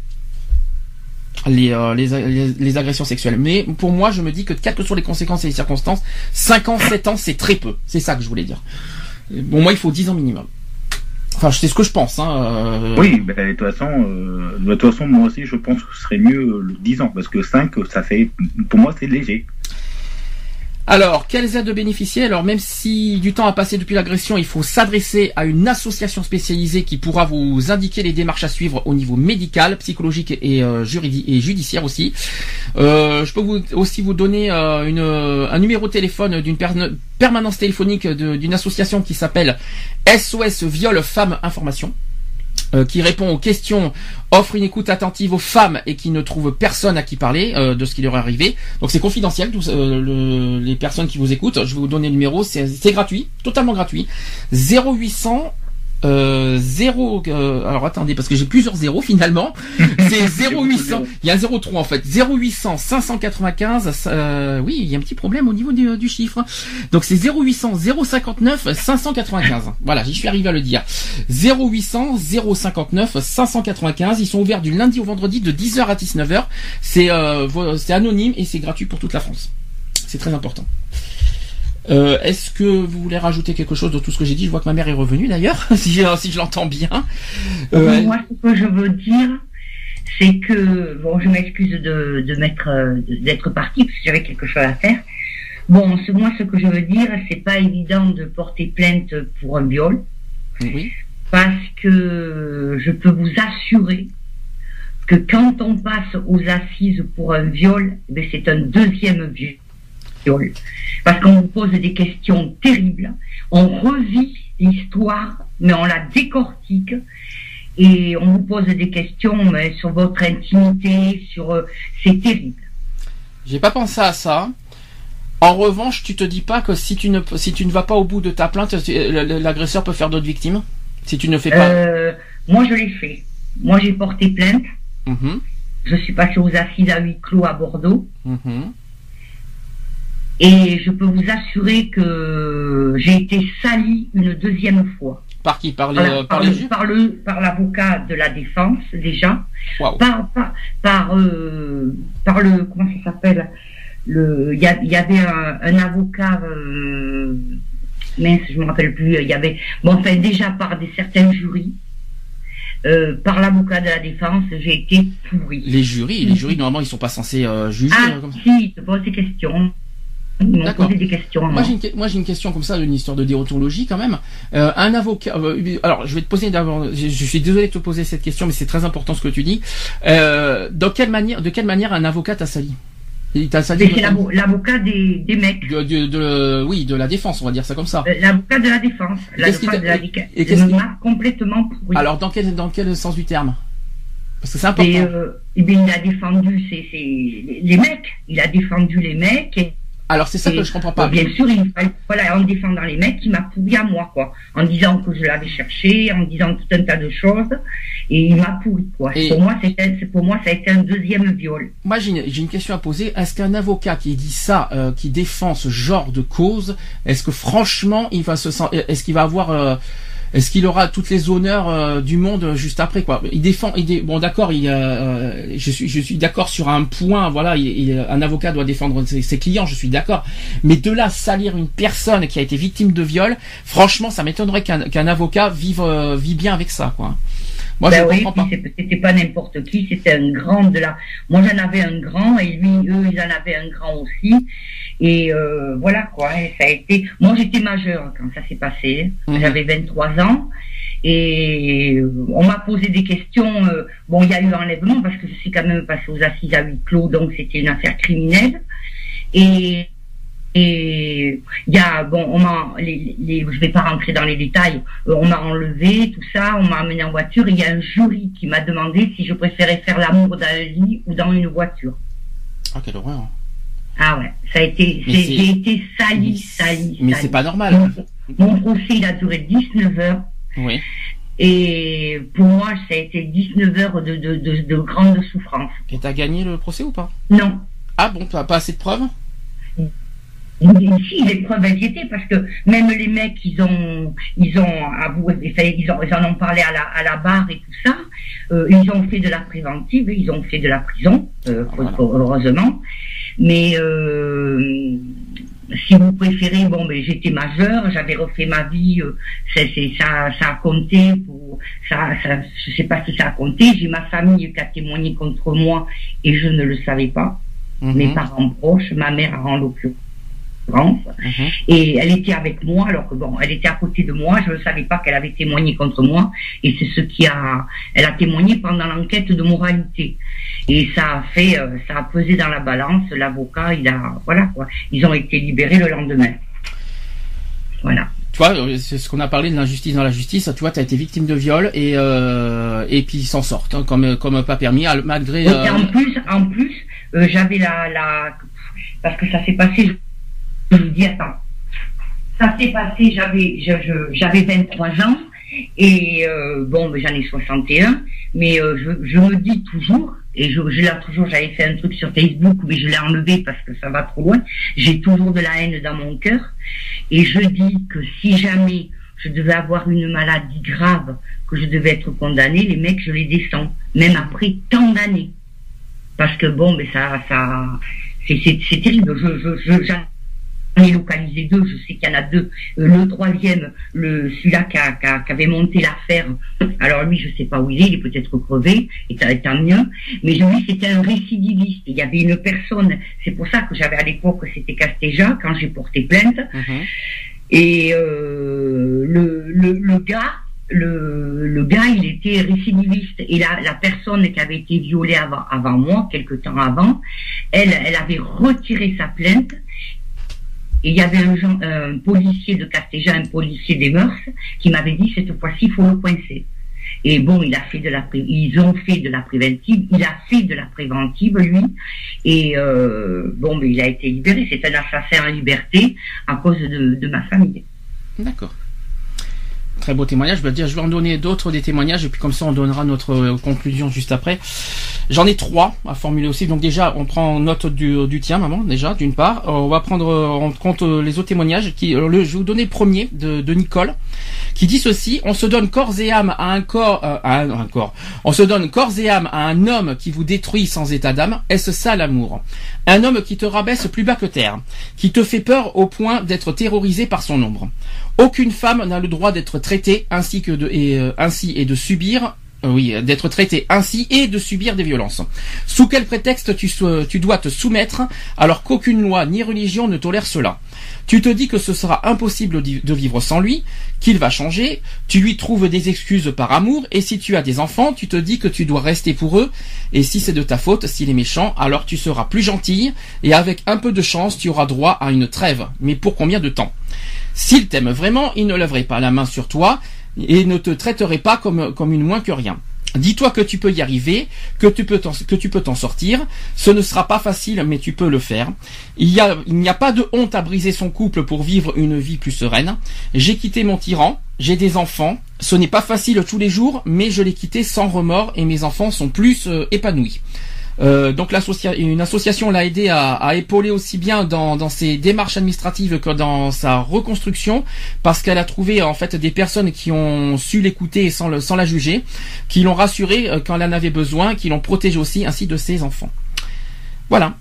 [SPEAKER 2] Les, euh, les, les, les agressions sexuelles. Mais pour moi, je me dis que quelles que soient les conséquences et les circonstances, 5 ans, 7 ans, c'est très peu. C'est ça que je voulais dire. Bon, moi, il faut 10 ans minimum. Enfin, c'est ce que je pense. Hein. euh,
[SPEAKER 3] Oui, ben, de toute façon, euh, de toute façon, moi aussi, je pense que ce serait mieux le 10 ans, parce que 5, ça fait, pour moi, c'est léger.
[SPEAKER 2] Alors, quelles aides bénéficier? Alors, même si du temps a passé depuis l'agression, il faut s'adresser à une association spécialisée qui pourra vous indiquer les démarches à suivre au niveau médical, psychologique et, euh, judiciaire aussi. Euh, je peux aussi vous donner euh, un numéro de téléphone d'une per- permanence téléphonique d'une association qui s'appelle SOS Viol Femmes Information. Euh, qui répond aux questions, offre une écoute attentive aux femmes et qui ne trouve personne à qui parler euh, de ce qui leur est arrivé. Donc c'est confidentiel, euh, le- les personnes qui vous écoutent. Je vais vous donner le numéro, c'est c'est gratuit, totalement gratuit. 0800 euh, 0 euh, alors attendez parce que j'ai plusieurs zéros finalement. C'est 0800 il y a un 03 en fait. 0800 595 euh, oui il y a un petit problème au niveau du, du chiffre. Donc c'est 0800 059 595 voilà j'y suis arrivé à le dire. 0800 059 595 ils sont ouverts du lundi au vendredi de 10h à 19h c'est euh, c'est anonyme et c'est gratuit pour toute la France. C'est très important euh, Est-ce que vous voulez rajouter quelque chose de tout ce que j'ai dit? Je vois que ma mère est revenue d'ailleurs, si, je- si je l'entends bien. Euh,
[SPEAKER 6] Moi, ce que je veux dire, c'est que, bon, je m'excuse de, de mettre, euh, d'être partie, parce que j'avais quelque chose à faire. Bon, ce- moi, ce que je veux dire, c'est pas évident de porter plainte pour un viol,
[SPEAKER 2] oui.
[SPEAKER 6] parce que je peux vous assurer que quand on passe aux assises pour un viol, eh c'est un deuxième viol. Parce qu'on vous pose des questions terribles, on revit l'histoire, mais on la décortique, et on vous pose des questions mais sur votre intimité, sur... euh, c'est terrible.
[SPEAKER 2] J'ai pas pensé à ça. En revanche, tu te dis pas que si tu ne si tu ne vas pas au bout de ta plainte, l- l'agresseur peut faire d'autres victimes? Si tu ne fais pas?
[SPEAKER 6] Euh, moi, je l'ai fait. Moi, j'ai porté plainte.
[SPEAKER 2] Mhm,
[SPEAKER 6] Je suis passé aux assises à huis clos à Bordeaux.
[SPEAKER 2] mhm.
[SPEAKER 6] Et je peux vous assurer que j'ai été salie une deuxième fois.
[SPEAKER 2] Par qui? Par les,
[SPEAKER 6] Voilà,
[SPEAKER 2] euh,
[SPEAKER 6] par,
[SPEAKER 2] par les
[SPEAKER 6] le, par le par l'avocat de la défense déjà, par par par, euh, par le comment ça s'appelle? Le il y, avait un, un avocat euh, mince je me rappelle plus il y avait bon enfin déjà par des certains jurys. Euh, par l'avocat de la défense j'ai été pourri.
[SPEAKER 2] Les jurys, les jurys normalement ils sont pas censés euh, juger.
[SPEAKER 6] ah
[SPEAKER 2] euh, comme ça?
[SPEAKER 6] si ils te posent des questions
[SPEAKER 2] D'accord.
[SPEAKER 6] posé des questions
[SPEAKER 2] Moi j'ai une, que- moi j'ai une question comme ça, une histoire de déontologie quand même. Euh, un avocat. euh, alors je vais te poser d'abord. Je, je suis désolé de te poser cette question, mais c'est très important ce que tu dis. Euh, dans quelle manière, de quelle manière un avocat t'a sali? Il t'a sali.
[SPEAKER 6] C'est l'avo- l'avocat des, des mecs
[SPEAKER 2] de, de, de- oui, de la défense, on va dire ça comme ça.
[SPEAKER 6] Euh, l'avocat de la défense
[SPEAKER 2] Qu'est-ce
[SPEAKER 6] l'avocat de la
[SPEAKER 2] et-
[SPEAKER 6] défense
[SPEAKER 2] et qu'est-ce qu'il-
[SPEAKER 6] m'a complètement pourri
[SPEAKER 2] Alors dans quel dans quel sens du terme? Parce que c'est important.
[SPEAKER 6] Et, euh, eh il a défendu ses, ses- les, les mecs. Il a défendu les mecs. Et,
[SPEAKER 2] Alors c'est ça
[SPEAKER 6] et,
[SPEAKER 2] que je comprends pas.
[SPEAKER 6] euh, bien sûr, il, voilà, en défendant les mecs, il m'a pourri à moi, quoi. En disant que je l'avais cherché, en disant tout un tas de choses. Et il m'a pourri, quoi.
[SPEAKER 2] Et-
[SPEAKER 6] Pour moi, c'est- pour moi, ça a été un deuxième viol.
[SPEAKER 2] Moi, j'ai une, question à poser. Est-ce qu'un avocat qui dit ça, euh, qui défend ce genre de cause, est-ce que franchement, il va se sen- est-ce qu'il va avoir, euh, est-ce qu'il aura toutes les honneurs euh, du monde euh, juste après quoi? Il défend, il bon d'accord, euh, je suis, je suis d'accord sur un point. Voilà, il, il- un avocat doit défendre ses, clients, je suis d'accord. Mais de là salir une personne qui a été victime de viol, franchement, ça m'étonnerait qu'un avocat vive, vit bien avec ça quoi. Moi,
[SPEAKER 6] Ben
[SPEAKER 2] je
[SPEAKER 6] oui,
[SPEAKER 2] comprends pas.
[SPEAKER 6] c'était pas n'importe qui, c'était un grand de la. Moi, j'en avais un grand et lui, eux, ils en avaient un grand aussi. Et euh, voilà quoi. et ça a été. Moi, j'étais majeure quand ça s'est passé.
[SPEAKER 2] Mhm.
[SPEAKER 6] J'avais 23 ans et euh, on m'a posé des questions. euh, bon, il y a eu enlèvement parce que je suis quand même passée aux assises à huis clos, donc c'était une affaire criminelle. Et et il y a bon, on m'a, les, les, je vais pas rentrer dans les détails. euh, on m'a enlevé tout ça, on m'a amené en voiture. Il y a un jury qui m'a demandé si je préférais faire l'amour dans un lit ou dans une voiture.
[SPEAKER 2] Ah quelle horreur.
[SPEAKER 6] Ah ouais, ça a été, j'ai été sali, sali.
[SPEAKER 2] Mais c'est pas normal.
[SPEAKER 6] Mon, mon procès il a duré 19 heures
[SPEAKER 2] Oui.
[SPEAKER 6] et pour moi ça a été 19 heures de de de, de grande souffrance.
[SPEAKER 2] Et t'as gagné le procès ou pas?
[SPEAKER 6] Non,
[SPEAKER 2] Ah bon, t'as pas assez de preuves?
[SPEAKER 6] Si, les preuves elles y étaient parce que même les mecs, ils ont, ils ont avoué, ils, ont, ils en ont parlé à la, à la barre et tout ça. Euh, ils ont fait de la préventive, ils ont fait de la prison, euh,
[SPEAKER 2] Voilà.
[SPEAKER 6] heureusement. Mais euh, si vous préférez, bon, ben j'étais majeure, j'avais refait ma vie, euh, c'est, ça, ça a compté pour, ça, ça, je sais pas si ça a compté. J'ai ma famille qui a témoigné contre moi et je ne le savais pas.
[SPEAKER 2] Mhm.
[SPEAKER 6] Mes parents proches, ma mère en l'occurrence.
[SPEAKER 2] Mhm.
[SPEAKER 6] Et elle était avec moi, alors que bon, elle était à côté de moi, je ne savais pas qu'elle avait témoigné contre moi, et c'est ce qui a, elle a témoigné pendant l'enquête de moralité. Et ça a fait, euh, ça a pesé dans la balance, l'avocat, il a, voilà quoi, ils ont été libérés le lendemain. Voilà.
[SPEAKER 2] Tu vois, euh, c'est ce qu'on a parlé de l'injustice dans la justice. Tu vois, t'as été victime de viol et euh, et puis ils s'en sortent hein, comme comme pas permis al- malgré.
[SPEAKER 6] Et en plus, en plus, euh, j'avais la, la, parce que ça s'est passé, je, vous dis, attends, ça s'est passé, j'avais, j'avais 23 ans, et euh, bon, ben, j'en ai 61, mais euh, je, je me dis toujours, et je, je l'ai toujours, j'avais fait un truc sur Facebook, mais je l'ai enlevé parce que ça va trop loin, j'ai toujours de la haine dans mon cœur, et je dis que si jamais je devais avoir une maladie grave, que je devais être condamnée, les mecs, je les descends, même après tant d'années. Parce que bon, mais ça, ça, c'est, terrible. Je, je, localisé deux. Je sais qu'il y en a deux. Euh, le troisième, le celui-là qui, avait monté l'affaire. Alors lui, je sais pas où il est. Il est peut-être crevé. Et tant, et tant mieux. Mais lui, c'était un récidiviste. Il y avait une personne. C'est pour ça que j'avais à l'époque, c'était Castéja quand j'ai porté plainte.
[SPEAKER 2] mhm.
[SPEAKER 6] Et euh, le, le, le gars, le, le gars, il était récidiviste. Et la, la personne qui avait été violée avant, avant moi, quelque temps avant, elle, elle avait retiré sa plainte. Il y avait un, policier de Castéja, un policier des mœurs, qui m'avait dit cette fois-ci, il faut le coincer. Et bon, il a fait de la, ils ont fait de la préventive, il a fait de la préventive lui, et euh, bon, mais il a été libéré. C'est un assassin en liberté à cause de ma famille.
[SPEAKER 2] D'accord. Très beau témoignage. Je vais dire, je vais en donner d'autres des témoignages et puis comme ça on donnera notre euh, conclusion juste après. J'en ai trois à formuler aussi. Donc déjà, on prend note du, du tien, maman, déjà, d'une part. Euh, on va prendre en compte euh, les autres témoignages. Qui, euh, je vais vous donner le premier de, de Nicole, qui dit ceci on se donne corps et âme à un corps, euh, à un, un corps. On se donne corps et âme à un homme qui vous détruit sans état d'âme. Est-ce ça l'amour? Un homme qui te rabaisse plus bas que terre, qui te fait peur au point d'être terrorisé par son ombre. Aucune femme n'a le droit d'être traitée ainsi que de et, euh, ainsi et de subir oui, d'être traitée ainsi et de subir des violences. Sous quel prétexte tu, tu dois te soumettre alors qu'aucune loi ni religion ne tolère cela? Tu te dis que ce sera impossible de vivre sans lui, qu'il va changer, tu lui trouves des excuses par amour et si tu as des enfants, tu te dis que tu dois rester pour eux et si c'est de ta faute, s'il est méchant, alors tu seras plus gentille et avec un peu de chance, tu auras droit à une trêve. Mais pour combien de temps? S'il t'aime vraiment, il ne lèverait pas la main sur toi et ne te traiterait pas comme, comme une moins que rien. Dis-toi que tu peux y arriver, que tu peux t'en, sortir. Ce ne sera pas facile, mais tu peux le faire. Il y a, n'y a pas de honte à briser son couple pour vivre une vie plus sereine. J'ai quitté mon tyran, j'ai des enfants. Ce n'est pas facile tous les jours, mais je l'ai quitté sans remords et mes enfants sont plus euh, épanouis. Euh, donc une association l'a aidé à, épauler aussi bien dans, ses démarches administratives que dans sa reconstruction, parce qu'elle a trouvé en fait des personnes qui ont su l'écouter sans, sans la juger, qui l'ont rassurée euh, quand elle en avait besoin, qui l'ont protégée aussi, ainsi de ses enfants. Voilà.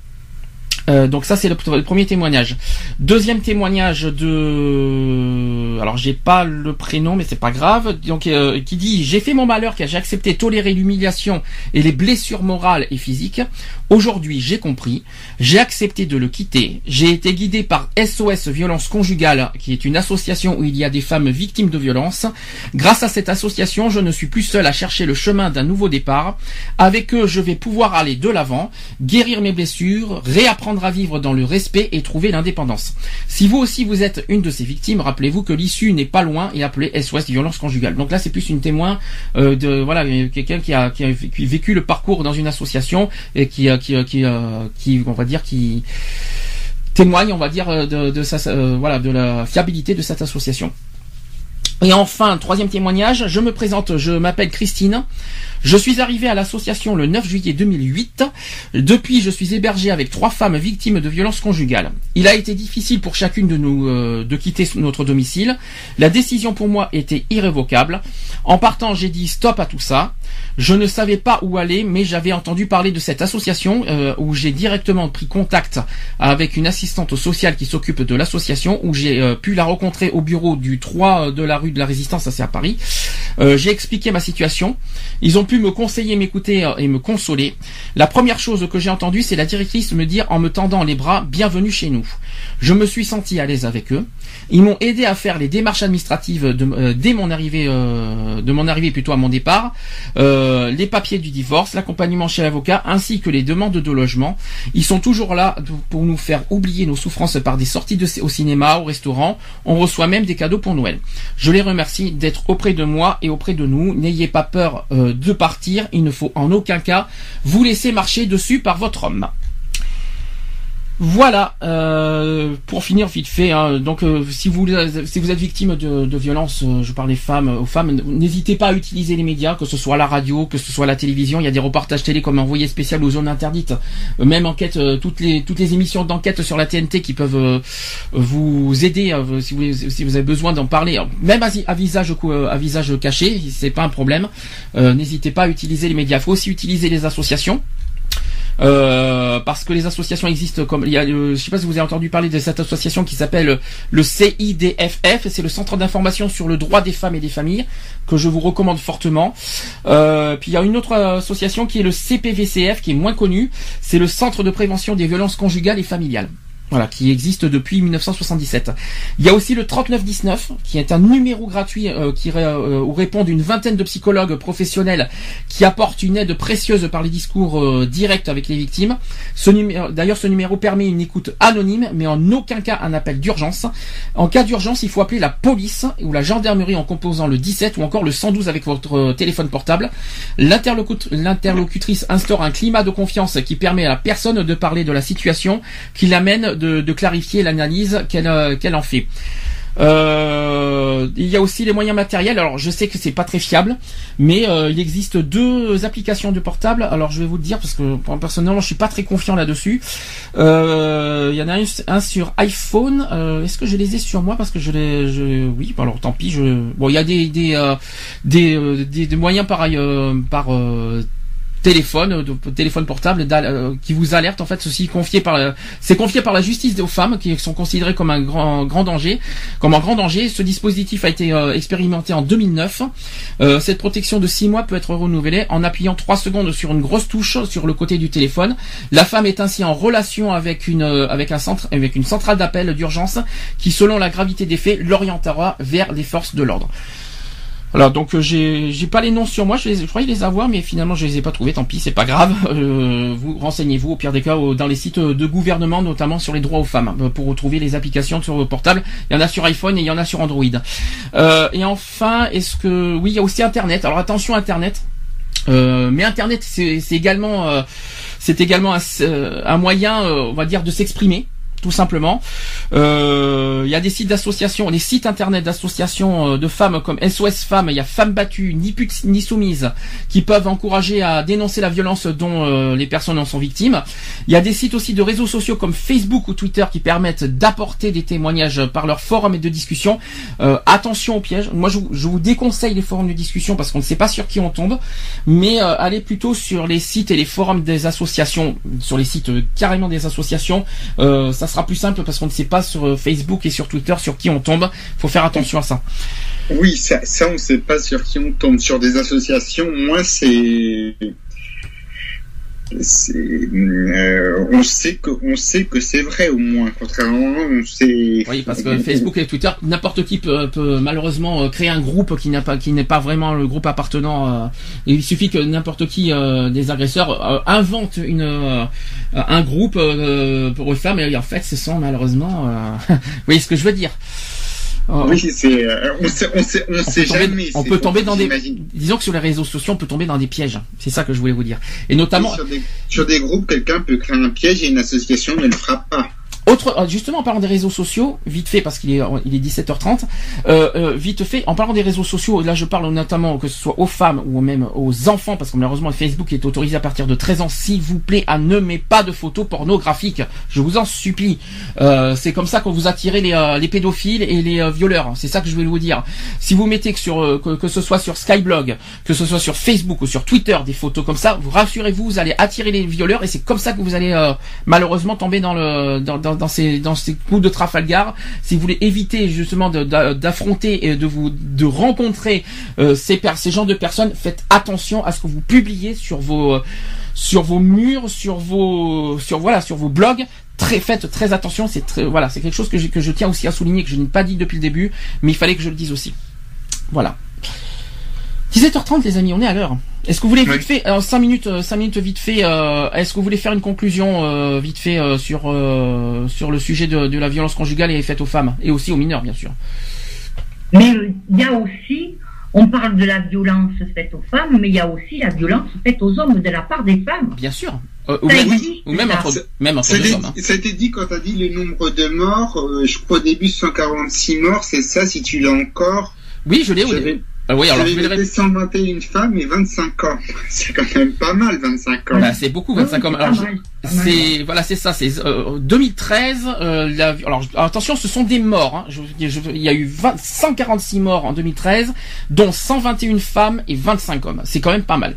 [SPEAKER 2] Euh, donc ça c'est le, premier témoignage. Deuxième témoignage de, alors j'ai pas le prénom mais c'est pas grave. Donc euh, qui dit j'ai fait mon malheur car j'ai accepté tolérer l'humiliation et les blessures morales et physiques. Aujourd'hui j'ai compris, j'ai accepté de le quitter. J'ai été guidé par SOS Violence Conjugale qui est une association où il y a des femmes victimes de violences. Grâce à cette association je ne suis plus seul à chercher le chemin d'un nouveau départ. Avec eux je vais pouvoir aller de l'avant, guérir mes blessures, réapprendre à vivre dans le respect et trouver l'indépendance. Si vous aussi vous êtes une de ces victimes, rappelez-vous que l'issue n'est pas loin et appelez SOS violence conjugale. Donc là c'est plus une témoin euh, de voilà quelqu'un qui a, qui a vécu- le parcours dans une association et qui euh, qui euh, euh, qui on va dire qui témoigne on va dire euh, de, la fiabilité de cette association. Et enfin, troisième témoignage, je me présente, je m'appelle Christine. Je suis arrivée à l'association le 9 juillet 2008. Depuis, je suis hébergée avec trois femmes victimes de violences conjugales. Il a été difficile pour chacune de nous de quitter notre domicile. La décision pour moi était irrévocable. En partant, j'ai dit stop à tout ça. Je ne savais pas où aller, mais j'avais entendu parler de cette association euh, où j'ai directement pris contact avec une assistante sociale qui s'occupe de l'association, où j'ai euh, pu la rencontrer au bureau du 3 de la rue de la Résistance, ça c'est à Paris. Euh, j'ai expliqué ma situation. Ils ont pu me conseiller, m'écouter euh, et me consoler. La première chose que j'ai entendue, c'est la directrice me dire en me tendant les bras, bienvenue chez nous. Je me suis senti à l'aise avec eux. Ils m'ont aidé à faire les démarches administratives de, euh, dès mon arrivée, euh, de mon arrivée plutôt à mon départ, euh, les papiers du divorce, l'accompagnement chez l'avocat, ainsi que les demandes de logement. Ils sont toujours là pour nous faire oublier nos souffrances par des sorties au cinéma, au restaurant. On reçoit même des cadeaux pour Noël. Je les remercie d'être auprès de moi et auprès de nous. N'ayez pas peur de partir. Il ne faut en aucun cas vous laisser marcher dessus par votre homme. Voilà, euh, pour finir vite fait, hein, donc euh, si vous si vous êtes victime de, de violences, euh, je parle des femmes, aux femmes, n'hésitez pas à utiliser les médias, que ce soit la radio, que ce soit la télévision. Il y a des reportages télé comme envoyé spécial aux zones interdites, même enquête, toutes les toutes les émissions d'enquête sur la TNT qui peuvent vous aider euh, si vous avez besoin d'en parler, même à, visage à visage caché, c'est pas un problème. N'hésitez pas à utiliser les médias. Faut aussi utiliser les associations. Euh, parce que les associations existent comme il y a, euh, je sais pas si vous avez entendu parler de cette association qui s'appelle le CIDFF, c'est le Centre d'information sur le droit des femmes et des familles que je vous recommande fortement. Euh, puis il y a une autre association qui est le CPVCF qui est moins connu, c'est le Centre de prévention des violences conjugales et familiales. Voilà, qui existe depuis 1977. Il y a aussi le 3919, qui est un numéro gratuit euh, qui euh, où répondent une vingtaine de psychologues professionnels qui apportent une aide précieuse par les discours euh, directs avec les victimes. D'ailleurs, ce numéro permet une écoute anonyme, mais en aucun cas un appel d'urgence. En cas d'urgence, il faut appeler la police ou la gendarmerie en composant le 17 ou encore le 112 avec votre euh, téléphone portable. L'interlocut- L'interlocutrice instaure un climat de confiance qui permet à la personne de parler de la situation qui l'amène de, clarifier l'analyse qu'elle euh, qu'elle en fait. Euh, il y a aussi les moyens matériels. Alors je sais que c'est pas très fiable, mais euh, il existe deux applications de portable. Alors je vais vous le dire parce que personnellement je suis pas très confiant là-dessus. Il y en a un, sur iPhone. Est-ce que je les ai sur moi? Parce que je les, je, oui. Alors tant pis. Je, bon, il y a des des des, des, des moyens pareil par téléphone, euh, téléphone portable euh, qui vous alerte en fait ceci confié par c'est confié par la justice aux femmes qui sont considérées comme un grand grand danger, comme un grand danger. Ce dispositif a été euh, expérimenté en 2009. cette protection de 6 mois peut être renouvelée en appuyant 3 secondes sur une grosse touche sur le côté du téléphone. La femme est ainsi en relation avec une avec un centre avec une centrale d'appel d'urgence qui selon la gravité des faits l'orientera vers les forces de l'ordre. Voilà, donc euh, j'ai j'ai pas les noms sur moi, je, les, je croyais les avoir, mais finalement je les ai pas trouvés. Tant pis, c'est pas grave. Euh, vous renseignez-vous au pire des cas dans les sites de gouvernement, notamment sur les droits aux femmes, euh, pour retrouver les applications sur vos portables. Il y en a sur iPhone et il y en a sur Android. et enfin, est-ce que oui, il y a aussi Internet. Alors attention Internet. mais Internet, c'est également, c'est également un, un moyen, on va dire, de s'exprimer tout simplement. Euh, il y a des sites d'associations, les sites internet d'associations euh, de femmes comme SOS Femmes, il y a Femmes battues, ni putes ni soumises, qui peuvent encourager à dénoncer la violence dont euh, les personnes en sont victimes. Il y a des sites aussi de réseaux sociaux comme Facebook ou Twitter qui permettent d'apporter des témoignages par leurs forums et de discussion. attention aux pièges. Moi, je, je, vous déconseille les forums de discussion parce qu'on ne sait pas sur qui on tombe, mais allez plutôt sur les sites et les forums des associations, sur les sites carrément des associations. ça sera plus simple parce qu'on ne sait pas sur euh, Facebook et sur Twitter sur qui on tombe. Faut faire attention à ça.
[SPEAKER 5] Oui, ça, ça on ne sait pas sur qui on tombe. Sur des associations, moi c'est euh, on sait que on sait que c'est vrai au moins. Contrairement on sait
[SPEAKER 2] oui parce que Facebook et Twitter n'importe qui peut, malheureusement euh, créer un groupe qui n'a pas qui n'est pas vraiment le groupe appartenant il suffit que n'importe qui des agresseurs invente une un groupe pour les femmes et en fait ce sont malheureusement vous voyez ce que je veux dire
[SPEAKER 5] Oh. Oui, c'est, euh, on sait, on sait, on, sait jamais.
[SPEAKER 2] On peut tomber dans des, disons que sur les réseaux sociaux, on peut tomber dans des pièges. C'est ça que je voulais vous dire. Et notamment.
[SPEAKER 5] sur, des, sur des groupes, quelqu'un peut créer un piège et une association ne le fera pas.
[SPEAKER 2] Autre, euh, justement, en parlant des réseaux sociaux, vite fait, parce qu'il est, il est 17h30, euh, euh, vite fait, en parlant des réseaux sociaux, là je parle notamment que ce soit aux femmes ou même aux enfants, parce que malheureusement Facebook est autorisé à partir de 13 ans, s'il vous plaît, à ne mettre pas de photos pornographiques. Je vous en supplie. Euh, c'est comme ça qu'on vous attirez les, euh, les pédophiles et les violeurs. C'est ça que je vais vous dire. Si vous mettez que sur que, que, ce soit sur Skyblog, que ce soit sur Facebook ou sur Twitter des photos comme ça, vous rassurez-vous, vous allez attirer les violeurs et c'est comme ça que vous allez malheureusement tomber dans le dans, dans dans, ces dans ces coups de Trafalgar, si vous voulez éviter justement d'affronter et de vous de rencontrer euh, ces ces genres de personnes, faites attention à ce que vous publiez sur vos sur vos murs, sur vos sur voilà sur vos blogs. Très, faites très attention, c'est voilà, c'est quelque chose que, que je tiens aussi à souligner que je n'ai pas dit depuis le début, mais il fallait que je le dise aussi. Voilà. 17h30 les amis, on est à l'heure. Est-ce que vous voulez vite fait, alors 5 minutes, 5 euh, minutes vite fait, euh, est-ce que vous voulez faire une conclusion euh, vite fait sur sur le sujet de, la violence conjugale et faite aux femmes et aussi aux mineurs bien sûr?
[SPEAKER 6] Mais il y a aussi, on parle de la violence faite aux femmes, mais il y a aussi la violence faite aux hommes de la part des femmes.
[SPEAKER 2] Bien sûr. ou, même, ou même, entre, même entre deux hommes. Hein.
[SPEAKER 5] Ça a été dit quand tu as dit le nombre de morts, je crois au début 146 morts, c'est ça si tu l'as encore?
[SPEAKER 2] Oui, je l'ai. Oui.
[SPEAKER 5] Ah oui, alors je vais le 121 femmes et 25 ans. C'est quand même pas mal, 25 ans.
[SPEAKER 2] Bah, c'est beaucoup, 25 ans. Alors, c'est voilà, c'est ça. C'est 2013. Euh, euh alors attention, ce sont des morts. Hein. il y a eu 146 morts en 2013, dont 121 femmes et 25 hommes. C'est quand même pas mal.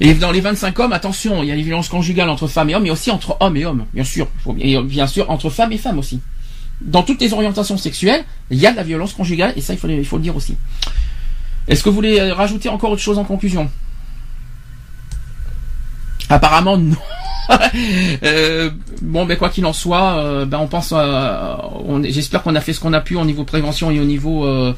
[SPEAKER 2] Et dans les 25 hommes, attention, il y a les violences conjugales entre femmes et hommes, mais aussi entre hommes et hommes, bien sûr. Et bien sûr entre femmes et femmes aussi. Dans toutes les orientations sexuelles, il y a de la violence conjugale, et ça, il faut, il faut le dire aussi. Est-ce que vous voulez rajouter encore autre chose en conclusion? Apparemment non. Euh, bon, mais quoi qu'il en soit, euh, ben on pense, j'espère qu'on a fait ce qu'on a pu au niveau prévention et au niveau, euh,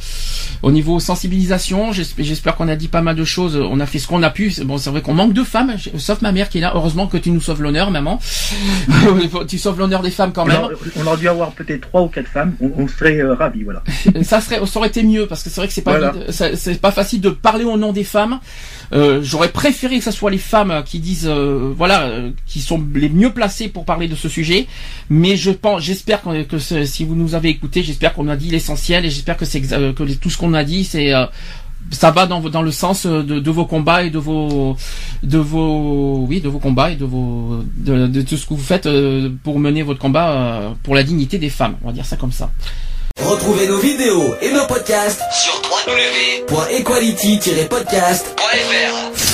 [SPEAKER 2] au niveau sensibilisation. J'espère qu'on a dit pas mal de choses. On a fait ce qu'on a pu. Bon, c'est vrai qu'on manque de femmes, sauf ma mère qui est là. Heureusement que tu nous sauves l'honneur, maman. tu sauves l'honneur des femmes quand même.
[SPEAKER 3] On aurait dû avoir peut-être trois ou quatre femmes. On, serait ravis, voilà.
[SPEAKER 2] ça serait, ça aurait été mieux parce que c'est vrai que c'est pas, c'est pas facile de parler au nom des femmes. J'aurais préféré que ce soit les femmes qui disent, voilà, qui sont les mieux placés pour parler de ce sujet. Mais je pense, j'espère que, si vous nous avez écouté, j'espère qu'on a dit l'essentiel et j'espère que c'est que tout ce qu'on a dit, c'est ça va dans, dans le sens de, de, vos combats et de vos de vos oui de vos combats et de vos de, de tout ce que vous faites pour mener votre combat pour la dignité des femmes on va dire ça comme ça
[SPEAKER 7] Retrouvez nos vidéos et nos podcasts sur www.equality-podcast.fr.